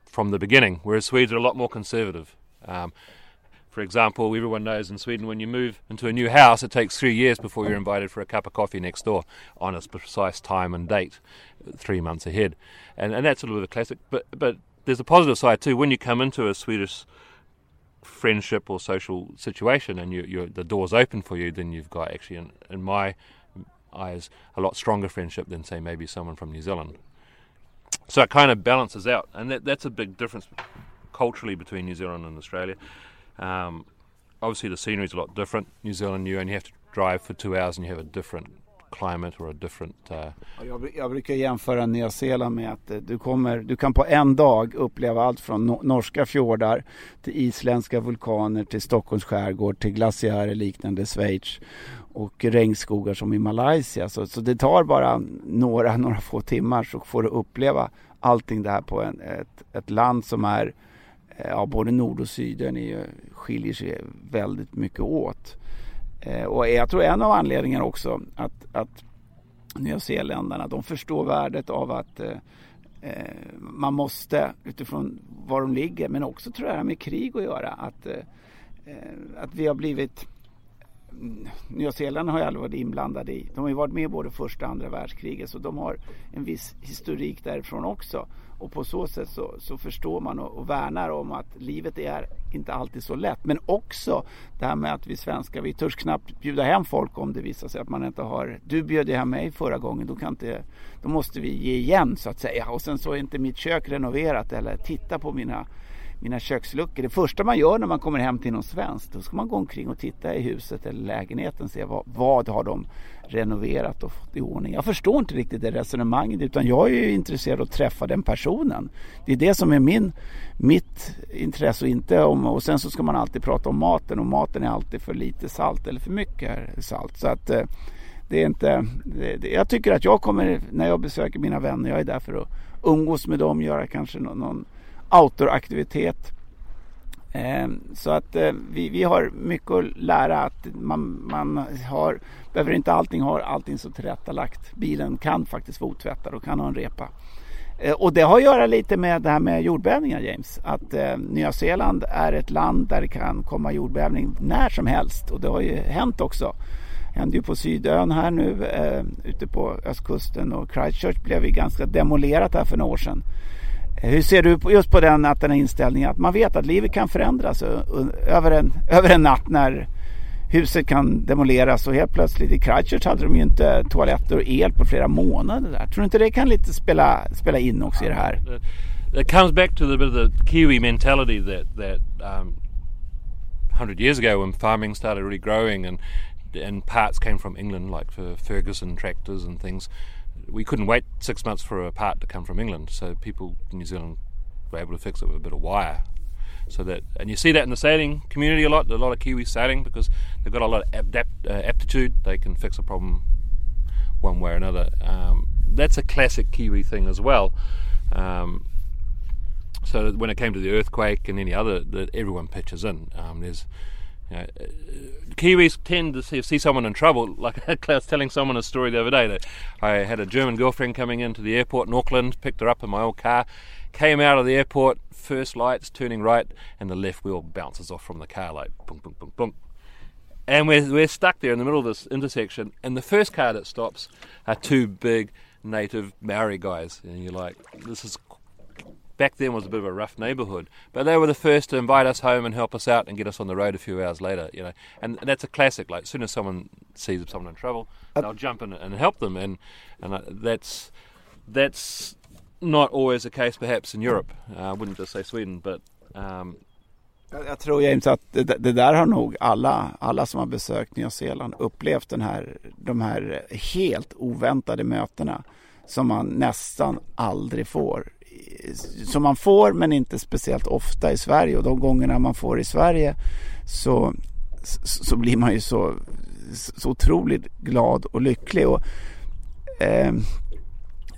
from the beginning, whereas Swedes are a lot more conservative. Um, for example, everyone knows in Sweden when you move into a new house, it takes three years before you're invited for a cup of coffee next door on a precise time and date, three months ahead. And, and that's a little bit of a classic. But, but there's a positive side too. When you come into a Swedish friendship or social situation and you, the door's open for you, then you've got actually, in, in my eyes, a lot stronger friendship than say maybe someone from New Zealand. So it kind of balances out, and that, that's a big difference culturally between New Zealand and Australia. Um, obviously, the scenery is a lot different. New Zealand, you only have to drive for two hours, and you have a different climate or a different... Uh... Jag, jag, brukar jämföra Nya Zeeland med att eh, du, kommer, du kan på en dag uppleva allt från no norska fjordar till isländska vulkaner till Stockholms skärgård till glaciärer liknande Schweiz och regnskogar som i Malaysia. Så, så det tar bara några, några få timmar så får du uppleva allting det här på en, ett, ett land som är eh, Ja, både nord och syden är, skiljer sig väldigt mycket åt. Eh, och jag tror en av anledningarna också att, att nyzeeländarna de förstår värdet av att eh, eh man måste utifrån var de ligger men också tror jag med krig att göra att, eh, eh att vi har blivit mm, Nya Zeeland har ju aldrig varit inblandade i. De har ju varit med både första och andra världskriget så de har en viss historik därifrån också. Och på så sätt så, så förstår man och, och värnar om att livet är inte alltid så lätt. Men också det här med att vi svenskar, vi törs knappt bjuda hem folk om det visar sig att man inte har... Du bjöd hem mig förra gången, då, kan inte, då måste vi ge igen så att säga. Och sen så är inte mitt kök renoverat eller titta på mina mina köksluckor. Det första man gör när man kommer hem till någon svensk, då ska man gå omkring och titta i huset eller lägenheten och se vad, vad har de renoverat och fått i ordning. Jag förstår inte riktigt det resonemanget utan jag är ju intresserad av att träffa den personen. Det är det som är min, mitt intresse och inte om, och sen så ska man alltid prata om maten och maten är alltid för lite salt eller för mycket salt. Så att eh, det är inte, det, jag tycker att jag kommer, när jag besöker mina vänner, jag är där för att umgås med dem, göra kanske någon, någon outdooraktivitet. Ehm, så att eh, vi, vi har mycket att lära. Att man, man har, behöver inte allting ha allting så tillrättalagt. Bilen kan faktiskt vara otvättad och kan ha en repa. Eh, och det har att göra lite med det här med jordbävningar James. Att eh, Nya Zeeland är ett land där det kan komma jordbävning när som helst. Och det har ju hänt också. Det hände ju på Sydön här nu eh, ute på östkusten och Christchurch blev ju ganska demolerat här för några år sedan. Hur ser du just på den, att den här inställningen att man vet att livet kan förändras över en, över en natt när huset kan demoleras och helt plötsligt i Christchurch hade de ju inte toaletter och el på flera månader där. Tror du inte det kan lite spela, spela in också i det här? It comes back to the bit of the Kiwi mentality that that um, 100 years ago when farming started really growing and and parts came from England like for Ferguson tractors and things we couldn't wait six months for a part to come from England, so people in New Zealand were able to fix it with a bit of wire. So that, and you see that in the sailing community a lot. A lot of Kiwis sailing because they've got a lot of adapt, uh, aptitude. They can fix a problem one way or another. Um, that's a classic Kiwi thing as well. Um, so when it came to the earthquake and any other, that everyone pitches in. Um, there's you know, uh, Kiwis tend to see, see someone in trouble. Like I was telling someone a story the other day that I had a German girlfriend coming into the airport in Auckland, picked her up in my old car, came out of the airport, first lights turning right, and the left wheel bounces off from the car like boom, boom, boom, boom. And we're, we're stuck there in the middle of this intersection, and the first car that stops are two big native Maori guys, and you're like, this is back then was a bit of a rough neighbourhood, but they were the first to invite us home and help us out and get us on the road a few hours later. You know, and that's a classic. Like as soon as someone sees someone in trouble, they'll jump in and help them, and and uh, that's that's not always the case, perhaps in Europe. Uh, I wouldn't just say Sweden, but um, Jag tror James att det, det, där har nog alla, alla som har besökt Nya Zeeland upplevt den här, de här helt oväntade mötena som man nästan aldrig får som man får men inte speciellt ofta i Sverige och de gångerna man får i Sverige så, så blir man ju så, så otroligt glad och lycklig. Och, eh,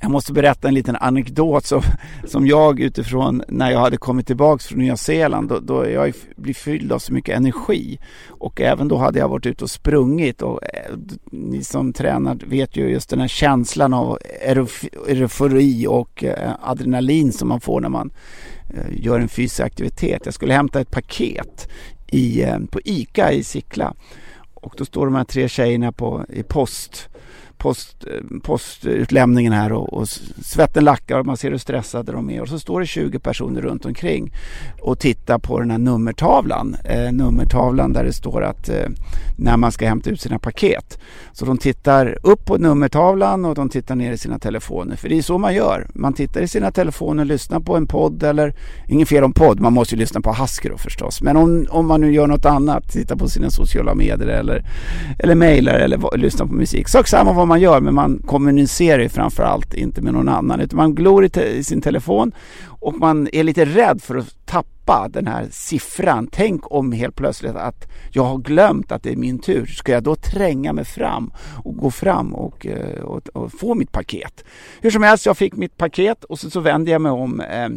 jag måste berätta en liten anekdot som, som jag utifrån när jag hade kommit tillbaks från Nya Zeeland då, då jag blir fylld av så mycket energi. Och även då hade jag varit ute och sprungit och eh, ni som tränar vet ju just den här känslan av eufori och eh, adrenalin som man får när man eh, gör en fysisk aktivitet. Jag skulle hämta ett paket i, eh, på ICA i Sickla. Och då står de här tre tjejerna på, i post post, postutlämningen här och, och svetten lackar och man ser hur stressade de är. Och så står det 20 personer runt omkring och tittar på den här nummertavlan. Eh, nummertavlan där det står att eh, när man ska hämta ut sina paket. Så de tittar upp på nummertavlan och de tittar ner i sina telefoner. För det är så man gör. Man tittar i sina telefoner, lyssnar på en podd eller, inget fel om podd, man måste ju lyssna på Hasker förstås. Men om, om man nu gör något annat, tittar på sina sociala medier eller, eller mejlar eller lyssnar på musik. Sak samma vad man gör men man kommunicerar ju framförallt inte med någon annan utan man glor i, te- i, sin telefon och man är lite rädd för att tappa den här siffran. Tänk om helt plötsligt att jag har glömt att det är min tur. Ska jag då tränga mig fram och gå fram och, eh, och, och få mitt paket? Hur som helst, jag fick mitt paket och så, så vände jag mig om eh,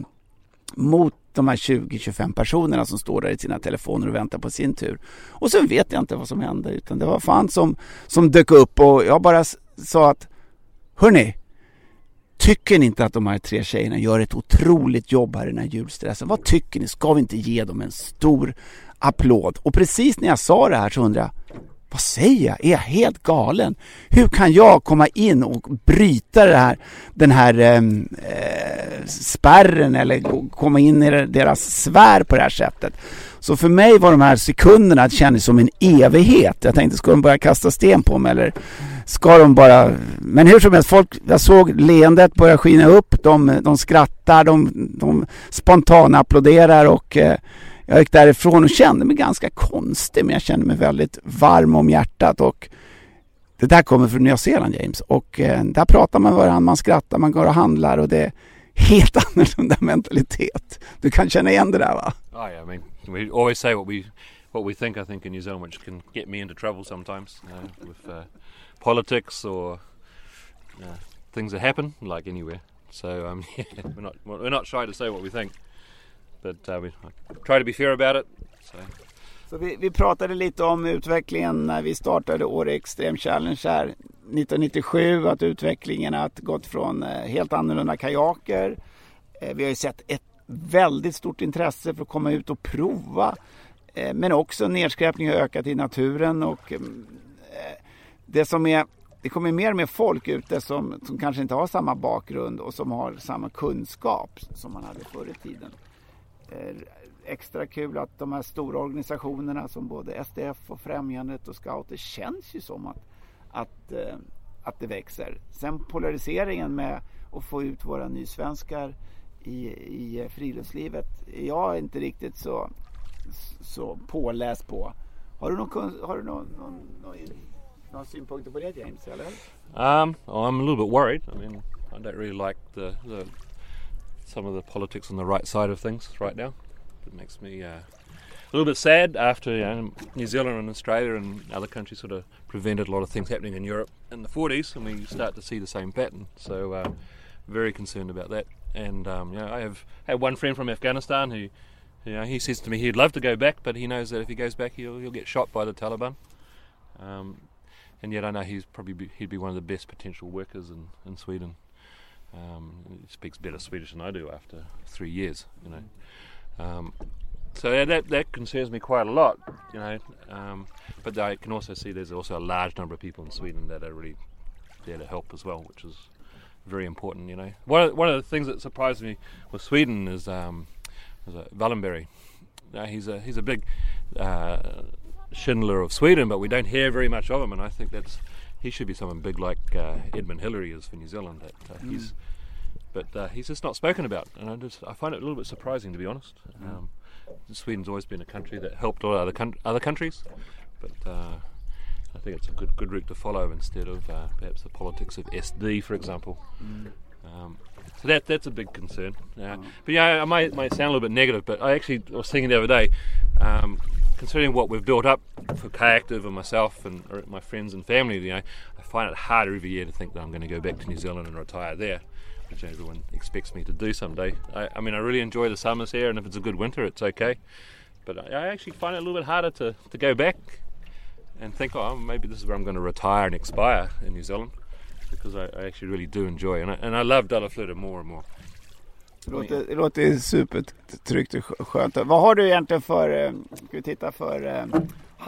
mot de här 20-25 personerna som står där i sina telefoner och väntar på sin tur. Och sen vet jag inte vad som hände utan det var fan som, som dök upp och jag bara sa att Hörni, tycker ni inte att de här tre tjejerna gör ett otroligt jobb här i den här julstressen? Vad tycker ni? Ska vi inte ge dem en stor applåd? Och precis när jag sa det här så undrade jag vad säger jag? Är jag helt galen? Hur kan jag komma in och bryta det här, den här ehm, eh, spärren eller komma in i deras sfär på det här sättet? Så för mig var de här sekunderna kändes som en evighet. Jag tänkte, ska de börja kasta sten på mig eller ska de bara... Men hur som helst, folk, jag såg leendet börja skina upp. De, de skrattar, de, de spontana applåderar och eh, jag gick därifrån och kände mig ganska konstig men jag kände mig väldigt varm om hjärtat och det där kommer från Nya Zeeland James och eh, där pratar man med varandra, man skrattar, man går och handlar och det är helt annorlunda mentalitet. Du kan känna igen det där va? Oh yeah, I mean, we always say what we what we think I think in New Zealand which can get me into trouble sometimes you know, with uh, politics or uh, things that happen like anywhere. So um, yeah, we're not we're not shy to say what we think. But uh, we try to be fair about it. So. Så vi, vi, pratade lite om utvecklingen när vi startade Åre Extreme Challenge här 1997. Att utvecklingen har gått från eh, helt annorlunda kajaker. Eh, vi har ju sett ett väldigt stort intresse för att komma ut och prova. Eh, men också nedskräpning har ökat i naturen och mm, det som är det kommer mer och mer folk ute som, som kanske inte har samma bakgrund och som har samma kunskap som man hade förr i tiden. Eh, extra kul att de här stora organisationerna som både SDF och Främjandet och Scouter känns ju som att, att, eh, att det växer. Sen polariseringen med att få ut våra nysvenskar i, i friluftslivet är jag inte riktigt så, så påläst på. Har du någon, har du någon, någon, någon Um, well, I'm a little bit worried. I mean, I don't really like the, the some of the politics on the right side of things right now. It makes me uh, a little bit sad after you know, New Zealand and Australia and other countries sort of prevented a lot of things happening in Europe in the 40s, and we start to see the same pattern. So, uh, very concerned about that. And um, you know, I have had one friend from Afghanistan who, you know, he says to me he'd love to go back, but he knows that if he goes back, he'll he'll get shot by the Taliban. Um, and yet I know he's probably be, he'd be one of the best potential workers in, in Sweden. Um, he speaks better Swedish than I do after three years, you know. Um, so that that concerns me quite a lot, you know. Um, but I can also see there's also a large number of people in Sweden that are really there to help as well, which is very important, you know. One of, one of the things that surprised me with Sweden is um, is uh, Wallenberg. Now, he's a he's a big uh, Schindler of Sweden, but we don't hear very much of him, and I think that's he should be someone big like uh, Edmund Hillary is for New Zealand. That uh, Mm. he's, but uh, he's just not spoken about, and I just I find it a little bit surprising to be honest. Mm. Um, Sweden's always been a country that helped all other coun- other countries, but uh, I think it's a good good route to follow instead of uh, perhaps the politics of SD, for example. Mm. Um, so that that's a big concern. Uh, But yeah, I might, might sound a little bit negative, but I actually was thinking the other day, um, considering what we've built up for Kayactiv and myself and my friends and family, you know, I find it harder every year to think that I'm going to go back to New Zealand and retire there, which everyone expects me to do someday. I, I mean, I really enjoy the summers here, and if it's a good winter, it's okay. But I, I actually find it a little bit harder to, to go back and think, oh, maybe this is where I'm going to retire and expire in New Zealand, because I, I actually really do enjoy, and I, and I love Dallaflöda more and more. Det låter, det låter supertryggt och skö- skönt. Vad har du egentligen för, eh, ska vi titta för eh,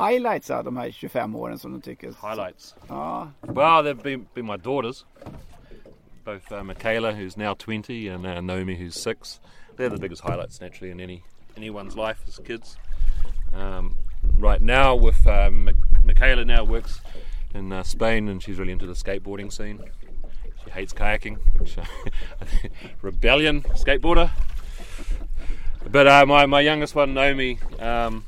highlights av de här 25 åren som du tycker? Highlights. Ja. Well, they've been, been my daughters, both uh, Michaela, who's now 20, and uh, Naomi, who's six. They're the biggest highlights, naturally, in any anyone's life as kids. Um, right now, with um, Michaela, now works in uh, Spain, and she's really into the skateboarding scene. She hates kayaking, which uh, rebellion skateboarder. But uh, my my youngest one, Naomi, um,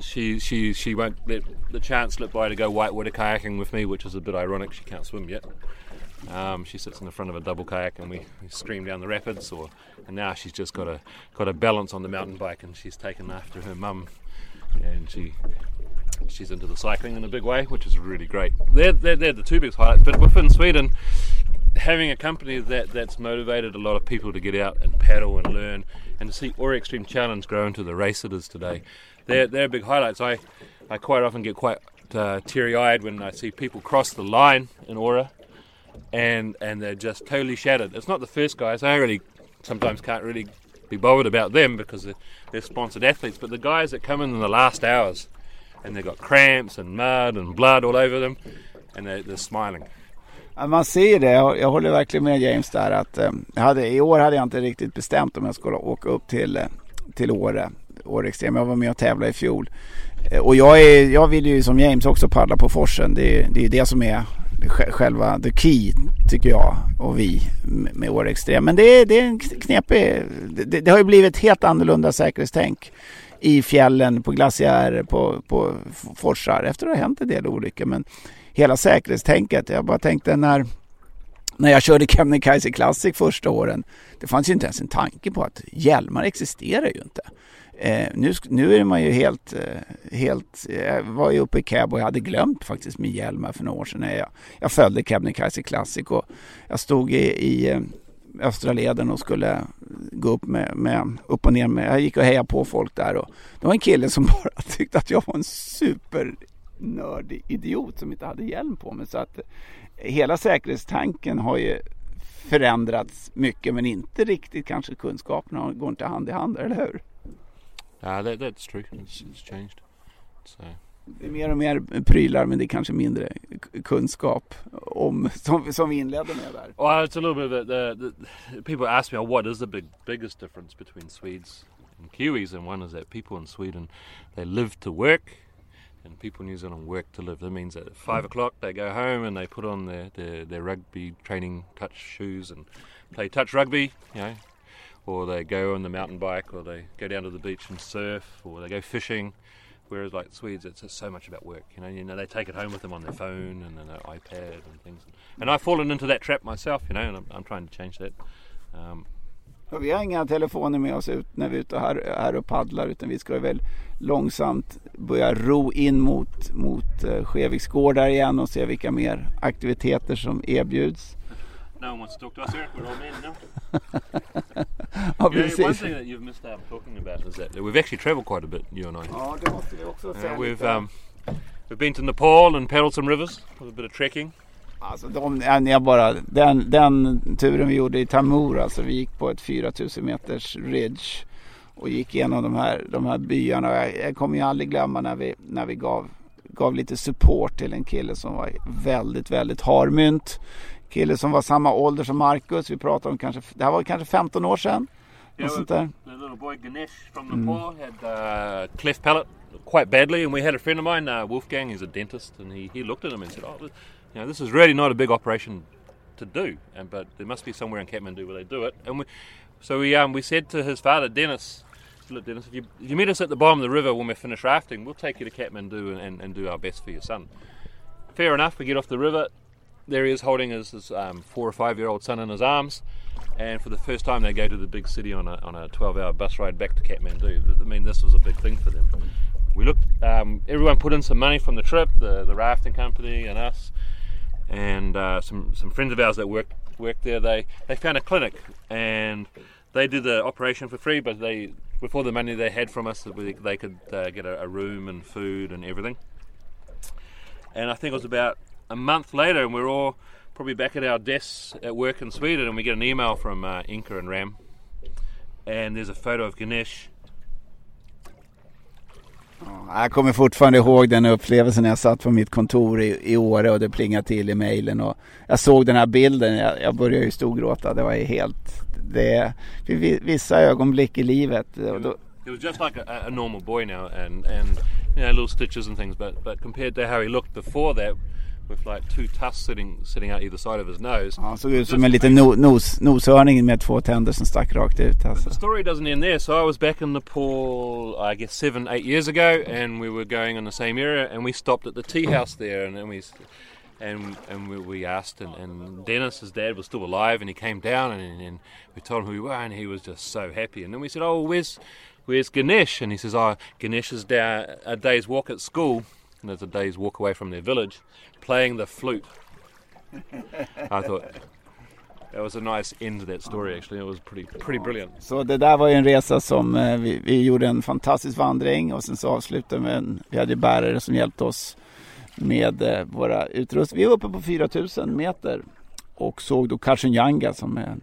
she she she won't let the chance slip by to go whitewater kayaking with me, which is a bit ironic. She can't swim yet. Um, she sits in the front of a double kayak and we, we stream down the rapids. Or and now she's just got a got a balance on the mountain bike and she's taken after her mum, and she she's into the cycling in a big way, which is really great. They're they're, they're the two biggest highlights. But within Sweden, having a company that that's motivated a lot of people to get out and paddle and learn, and to see Ori Extreme Challenge grow into the race it is today, they're they're big highlights. I I quite often get quite uh, teary-eyed when I see people cross the line in Aura, and and they're just totally shattered. It's not the first guys. I really sometimes can't really be bothered about them because they're, they're sponsored athletes, but the guys that come in in the last hours and they've got cramps and mud and blood all over them, and they're, they're smiling. Man ser det. Jag, håller verkligen med James där. Att, eh, jag hade, I år hade jag inte riktigt bestämt om jag skulle åka upp till, eh, till Åre. Åre Extrem. Jag var med och tävlade i fjol. Eh, och jag, är, jag vill ju som James också paddla på forsen. Det, är- det är det som är själva the key tycker jag och vi med- Åre Extrem. Men det, är- det är en knepig... Det, det, har ju blivit helt annorlunda säkerhetstänk i fjällen, på glaciärer, på, på forsar efter att det har hänt en del olyckor. Men hela säkerhetstänket, jag bara tänkte när, när jag körde Kebnekaise Classic första åren, det fanns ju inte ens en tanke på att hjälmar existerar ju inte. Eh, nu, nu är man ju helt, eh, helt, jag var ju uppe i Keb och jag hade glömt faktiskt min hjälm här för några år sedan. när Jag, jag följde Kebnekaise Classic och jag stod i, i eh, Östra leden och skulle gå upp med, med upp och ner med, jag gick och hejade på folk där och det var en kille som bara tyckte att jag var en super supernördig idiot som inte hade hjälm på mig. Så att hela säkerhetstanken har ju förändrats mycket men inte riktigt kanske kunskaperna går inte hand i hand, eller hur? Uh, that, that's true. It's, it's changed. So. Det är mer och mer prylar men det är kanske mindre kunskap om, som, som vi inledde med där. Well, it's a little bit of the, the, the people ask me, oh, what is the big biggest difference between Swedes and Kiwis? And one is that people in Sweden they live to work, and people in New Zealand work to live. That means that at five o'clock they go home and they put on their, their, their rugby training touch shoes and play touch rugby, you know, or they go on the mountain bike, or they go down to the beach and surf, or they go fishing. Whereas like Swedes, it's just so much about work. You know, you know they take it home with them on their phone and their iPad and things. And I've fallen into that trap myself, you know, and I'm, I'm trying to change that. Um, Och vi har inga telefoner med oss ut när vi är ute här, här och paddlar utan vi ska väl långsamt börja ro in mot, mot uh, Skeviksgårdar igen och se vilka mer aktiviteter som erbjuds. No one wants to talk to us here. We're all men now. ja, yeah, precis. one thing that you've missed out talking about is that we've actually travelled quite a bit, you and I. Ja, det måste vi också säga. Uh, we've um, we've been to Nepal and paddled some rivers with a bit of trekking. Alltså de, ja, jag bara, den, den turen vi gjorde i Tamur, alltså vi gick på ett 4000 meters ridge och gick igenom de här, de här byarna. Jag, jag kommer ju aldrig glömma när vi, när vi gav, gav lite support till en kille som var väldigt, väldigt harmynt. Kille som var samma ålder som Marcus. Vi pratade om kanske, det här var kanske 15 år sedan. Yeah, sånt där. the little boy Ganesh from Mm. Nepal had uh, cleft palate quite badly, and we had a friend of mine, uh, Wolfgang, he's a dentist, and he, he looked at him and said, "Oh, you know, this is really not a big operation to do, and but there must be somewhere in Kathmandu where they do it." And we, so we um, we said to his father, Dennis, "Look, Dennis, if you if you meet us at the bottom of the river when we finish rafting, we'll take you to Kathmandu and, and, and do our best for your son." Fair enough. We get off the river. There he is holding his, his um, four or five year old son in his arms. And for the first time, they go to the big city on a, on a 12 hour bus ride back to Kathmandu. I mean, this was a big thing for them. We looked, um, everyone put in some money from the trip, the, the rafting company and us, and uh, some, some friends of ours that worked, worked there. They, they found a clinic and they did the operation for free, but they, before the money they had from us, they could uh, get a, a room and food and everything. And I think it was about a month later, and we're all probably back at our desks at work in Sweden, and we get an email from uh, Inca and Ram, and there's a photo of Ganesh. Jag kommer fortfarande ihåg den upplevelsen när jag satt på mitt kontor i, i Åre och det plingade till i mejlen jag såg den här bilden. Jag, jag började ju storgråta. Det var ju helt... Det för vissa ögonblick i livet. Det då, He was just like a, a normal boy now, and and you know little stitches and things, but but compared to how he looked before that, with like two tusks sitting sitting out either side of his nose. han såg ut som en liten no, nos, noshörning med två tänder som stack rakt ut. Alltså. The story doesn't end there. So I was back in Nepal, I guess seven, eight years ago, and we were going in the same area, and we stopped at the tea house there, and then we, and and we, we asked, and, and Dennis, his dad, was still alive, and he came down, and, and we told him who we were, and he was just so happy. And then we said, "Oh, where's where's Ganesh?" And he says, "Oh, Ganesh is down a day's walk at school, and there's a day's walk away from their village, playing the flute." I thought. That was a nice end to that story. Actually, it was pretty pretty brilliant. Så det där var ju en resa som eh, vi, vi gjorde en fantastisk vandring och sen så avslutade med en, vi hade bärare som hjälpte oss med eh, våra utrustningar. Vi var uppe på 4000 meter och såg då Karsunjanga som är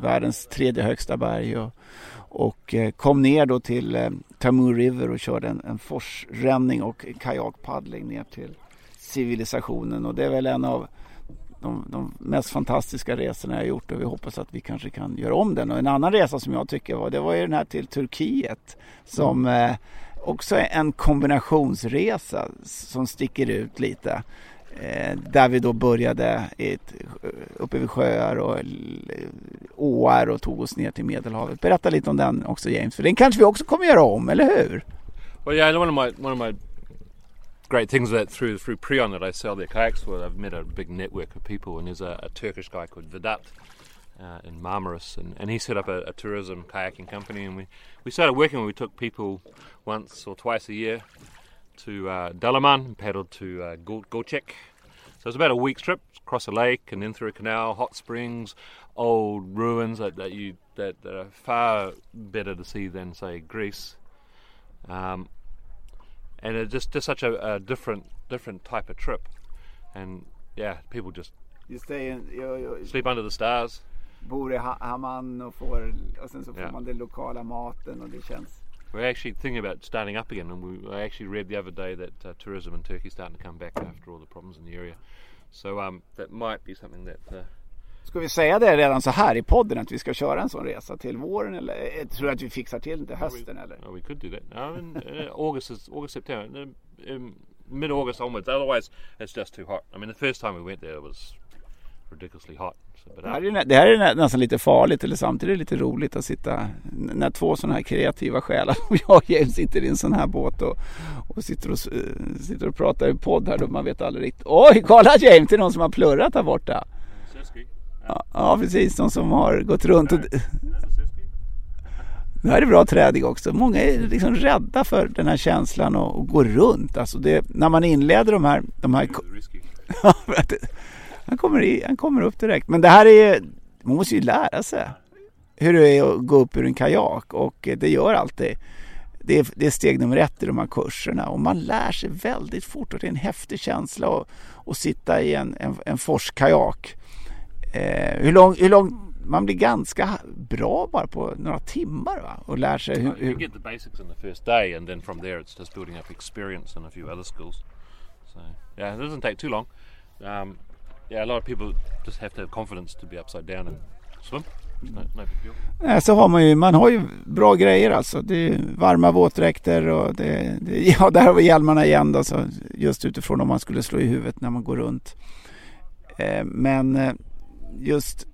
världens tredje högsta berg och, och eh, kom ner då till eh, Tamu River och körde en, en forsränning och kajakpaddling ner till civilisationen och det är väl en av de, de mest fantastiska resorna jag gjort och vi hoppas att vi kanske kan göra om den. Och en annan resa som jag tycker var, det var ju den här till Turkiet som eh, också är en kombinationsresa som sticker ut lite. Eh, där vi då började ett, eh, uppe vid sjöar och åar och tog oss ner till Medelhavet. Berätta lite om den också James, för den kanske vi också kommer göra om, eller hur? Well, yeah, one of my one of my great things that through through Prion that I sell their kayaks with, I've met a big network of people, and there's a, a Turkish guy called Vedat uh, in Marmaris, and, and he set up a, a tourism kayaking company, and we we started working. where We took people once or twice a year to uh, Dalaman and paddled to uh, Go- So it's about a week's trip across a lake and then through a canal, hot springs, old ruins that, that you that, that are far better to see than say Greece. Um, and it's just just such a, a different different type of trip, and yeah, people just Just det, jag, jag, sleep under the stars. bor i och, får, och sen så får Ja. man den lokala maten och det känns We're actually thinking about starting up again, and we, I actually read the other day that uh, tourism in Turkey is starting to come back after all the problems in the area. So um, that might be something that uh, Ska vi säga det redan så här i podden att vi ska köra en sån resa till våren eller eh, tror att vi fixar till det hösten eller? Oh, we could do that. No, in, uh, August is August September, uh, um, mid August onwards. Otherwise, it's just too hot. I mean, the first time we went there, it was ridiculously hot. So, but, Det här, är, det här är nä- nästan lite farligt eller samtidigt lite roligt att sitta när två sådana här kreativa själar som jag och James sitter i en sån här båt och, och sitter, och, eh, sitter och pratar i podd här då man vet aldrig riktigt. Oj, kolla James, det är någon som har plurrat här borta. Ja, ja precis, de som har gått runt. Och... Det här är bra träning också. Många är liksom rädda för den här känslan att att gå runt. Alltså det, när man inleder de här... De här Han, kommer i, han kommer upp direkt. Men det här är ju... Man måste ju lära sig hur det är att gå upp ur en kajak och det gör alltid. Det är, det är steg nummer ett i de här kurserna och man lär sig väldigt fort och det är en häftig känsla att, att sitta i en, en, en forskajak. Eh, hur lång, hur lång, man blir ganska bra bara på några timmar va? och lär sig hur, You hur get the basics in the first day, and then from there it's just building up experience and a few other skills. So yeah, it doesn't take too long. Um, yeah, a lot of people just have to have confidence to be upside down and swim. No, no. Nej, så har man ju, man har ju bra grejer alltså. Det är varma våtdräkter och det, det, ja, där har vi hjälmarna igen då, så just utifrån om man skulle slå i huvudet när man går runt. Eh, men eh, just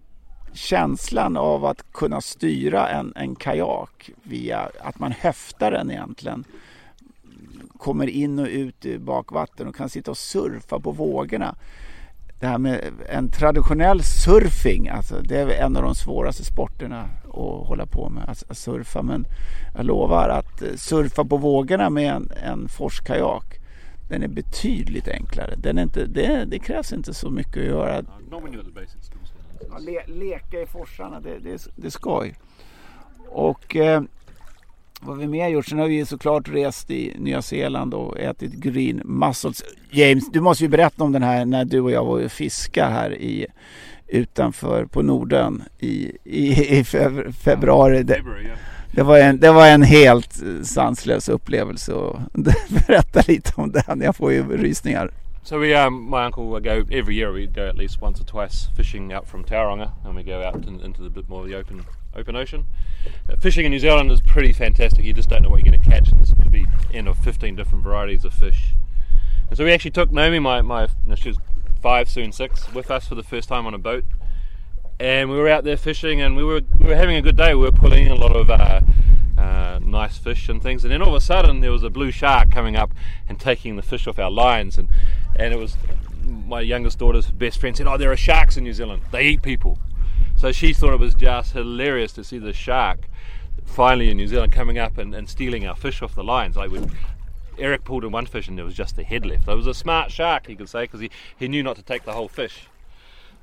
känslan av att kunna styra en, en kajak via att man höftar den egentligen kommer in och ut i bakvatten och kan sitta och surfa på vågorna. Det här med en traditionell surfing, alltså det är en av de svåraste sporterna att hålla på med, att, att surfa. Men jag lovar att surfa på vågorna med en, en forskkajak, den är betydligt enklare. Den är inte, det, det krävs inte så mycket att göra. Ja, le, leka i forsarna, det, det, det är skoj. Och eh, vad har vi mer gjort? Sen har vi såklart rest i Nya Zeeland och ätit green mussels. James, du måste ju berätta om den här när du och jag var och fiska här i utanför på Norden i, i, i feb, februari. Det, det, var en, det var en helt sanslös upplevelse. Och berätta lite om den, jag får ju rysningar. So we, um, my uncle will go every year. We go at least once or twice fishing out from Tauranga, and we go out in, into the bit more the open open ocean. Uh, fishing in New Zealand is pretty fantastic. You just don't know what you're going to catch, and this could be in of 15 different varieties of fish. And so we actually took Naomi, my my she was five, soon six, with us for the first time on a boat, and we were out there fishing, and we were we were having a good day. We were pulling a lot of. Uh, uh, nice fish and things, and then all of a sudden there was a blue shark coming up and taking the fish off our lines, and and it was my youngest daughter's best friend said, "Oh, there are sharks in New Zealand. They eat people." So she thought it was just hilarious to see the shark finally in New Zealand coming up and, and stealing our fish off the lines. Like when Eric pulled in one fish and there was just the head left. It was a smart shark, you could say, because he, he knew not to take the whole fish.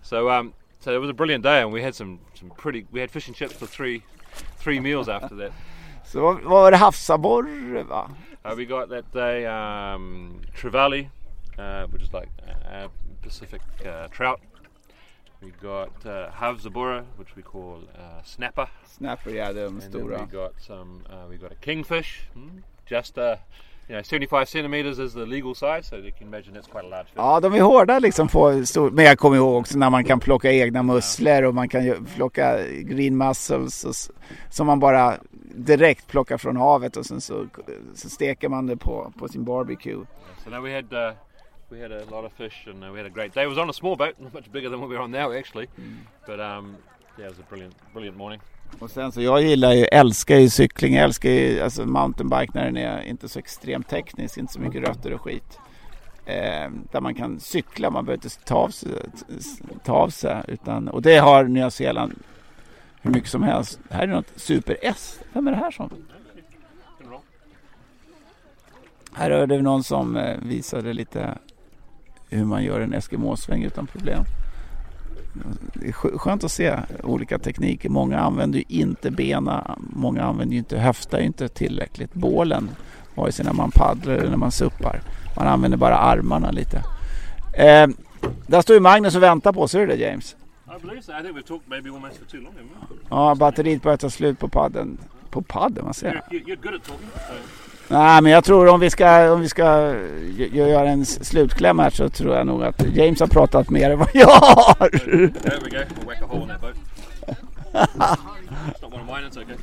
So um, so it was a brilliant day, and we had some, some pretty. We had fish and chips for three three meals after that. Vad vad var det havsabborre va? Uh, we got that day um, trevally, uh, which is like uh, Pacific uh, trout. We got uh, havsabora, which we call uh, snapper. Snapper, ja de And then stora. we got some. Uh, we got a kingfish, mm, just uh, you know, 75 centimeters is the legal size, so you can imagine that's quite a large fish. Ja, de är hårda liksom på stor... Men jag kommer ihåg också när man kan plocka egna musslor och man kan plocka green mussels som man bara direkt plockar från havet och sen så, så steker man det på, på sin barbecue. So now we had uh, we had a lot of fish and uh, we had a great day. It was on a small boat, much bigger than what we're on now actually, but um, yeah, it was a brilliant, brilliant morning. Och sen så jag gillar ju, älskar ju cykling, jag älskar ju alltså mountainbike när den är inte så extremt teknisk, inte så mycket rötter och skit. Eh, där man kan cykla, man behöver inte ta av sig, ta av sig utan, och det har Nya Zeeland hur mycket som helst. Här är något Super S. Vem är det här som? Här är det någon som eh, visade lite hur man gör en Eskimosväng utan problem. Det är skö- skönt att se olika tekniker. Många använder ju inte bena, många använder ju inte, höftar ju inte tillräckligt bålen. Vare sig när man paddlar eller när man suppar. Man använder bara armarna lite. Eh, där står ju Magnus och väntar på, ser du det James? I believe so. I think we've talked maybe almost for too long. haven't we? Ja, batteriet börjar ta slut på padden. På padden, vad säger jag? you're you're good at talking. So. Nej, men jag tror om vi ska, om vi ska gö- göra en slutkläm här så tror jag nog att James har pratat mer än vad jag har. There we go. We'll whack a hole in that boat. it's not one of mine. It's okay.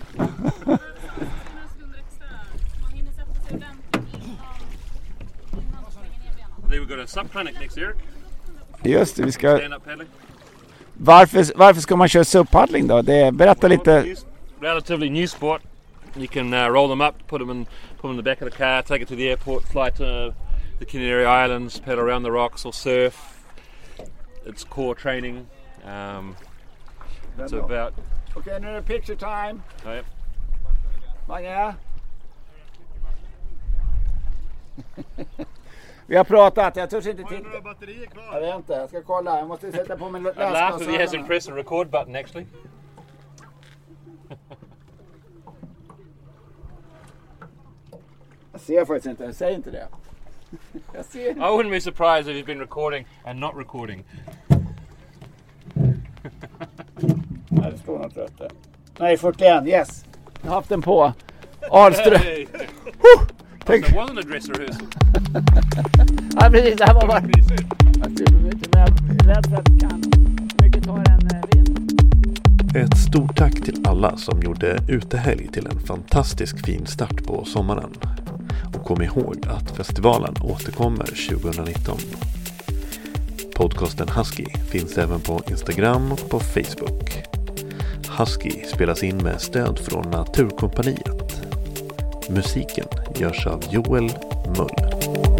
I think we've got a sub clinic next, Eric. Just det, vi ska... Varför, varför ska man köra SUP-paddling då? Det, berätta lite. Relatively new sport. You can uh, roll them up, put them in, put them in the back of the car, take it to the airport, fly to the Canary Islands, paddle around the rocks or surf. It's core training. Um, it's about okay, nu är det picture time. Oh, yeah. Mange? Vi har pratat, jag törs inte titta. Har du några batterier kvar? Jag vet inte, jag ska kolla. Jag måste sätta på min läsglasögon. I laughed he hasn't pressed the record button actually. jag ser faktiskt inte, jag säger inte det. jag ser I wouldn't be surprised if he's been recording and not recording. Nej, det står något rött där. Nej, 41, yes. Jag har haft den på. Ahlström. Hey. Tänk... Det wasn't a dress rehearsal. ja, precis. Det här var bara... Jag supermycket, men jag är rädd för att det kan. Mycket tar en eh. Ett stort tack till alla som gjorde utehelg till en fantastisk fin start på sommaren. Och kom ihåg att festivalen återkommer 2019. Podcasten Husky finns även på Instagram och på Facebook. Husky spelas in med stöd från Naturkompaniet. Musiken görs av Joel Mull.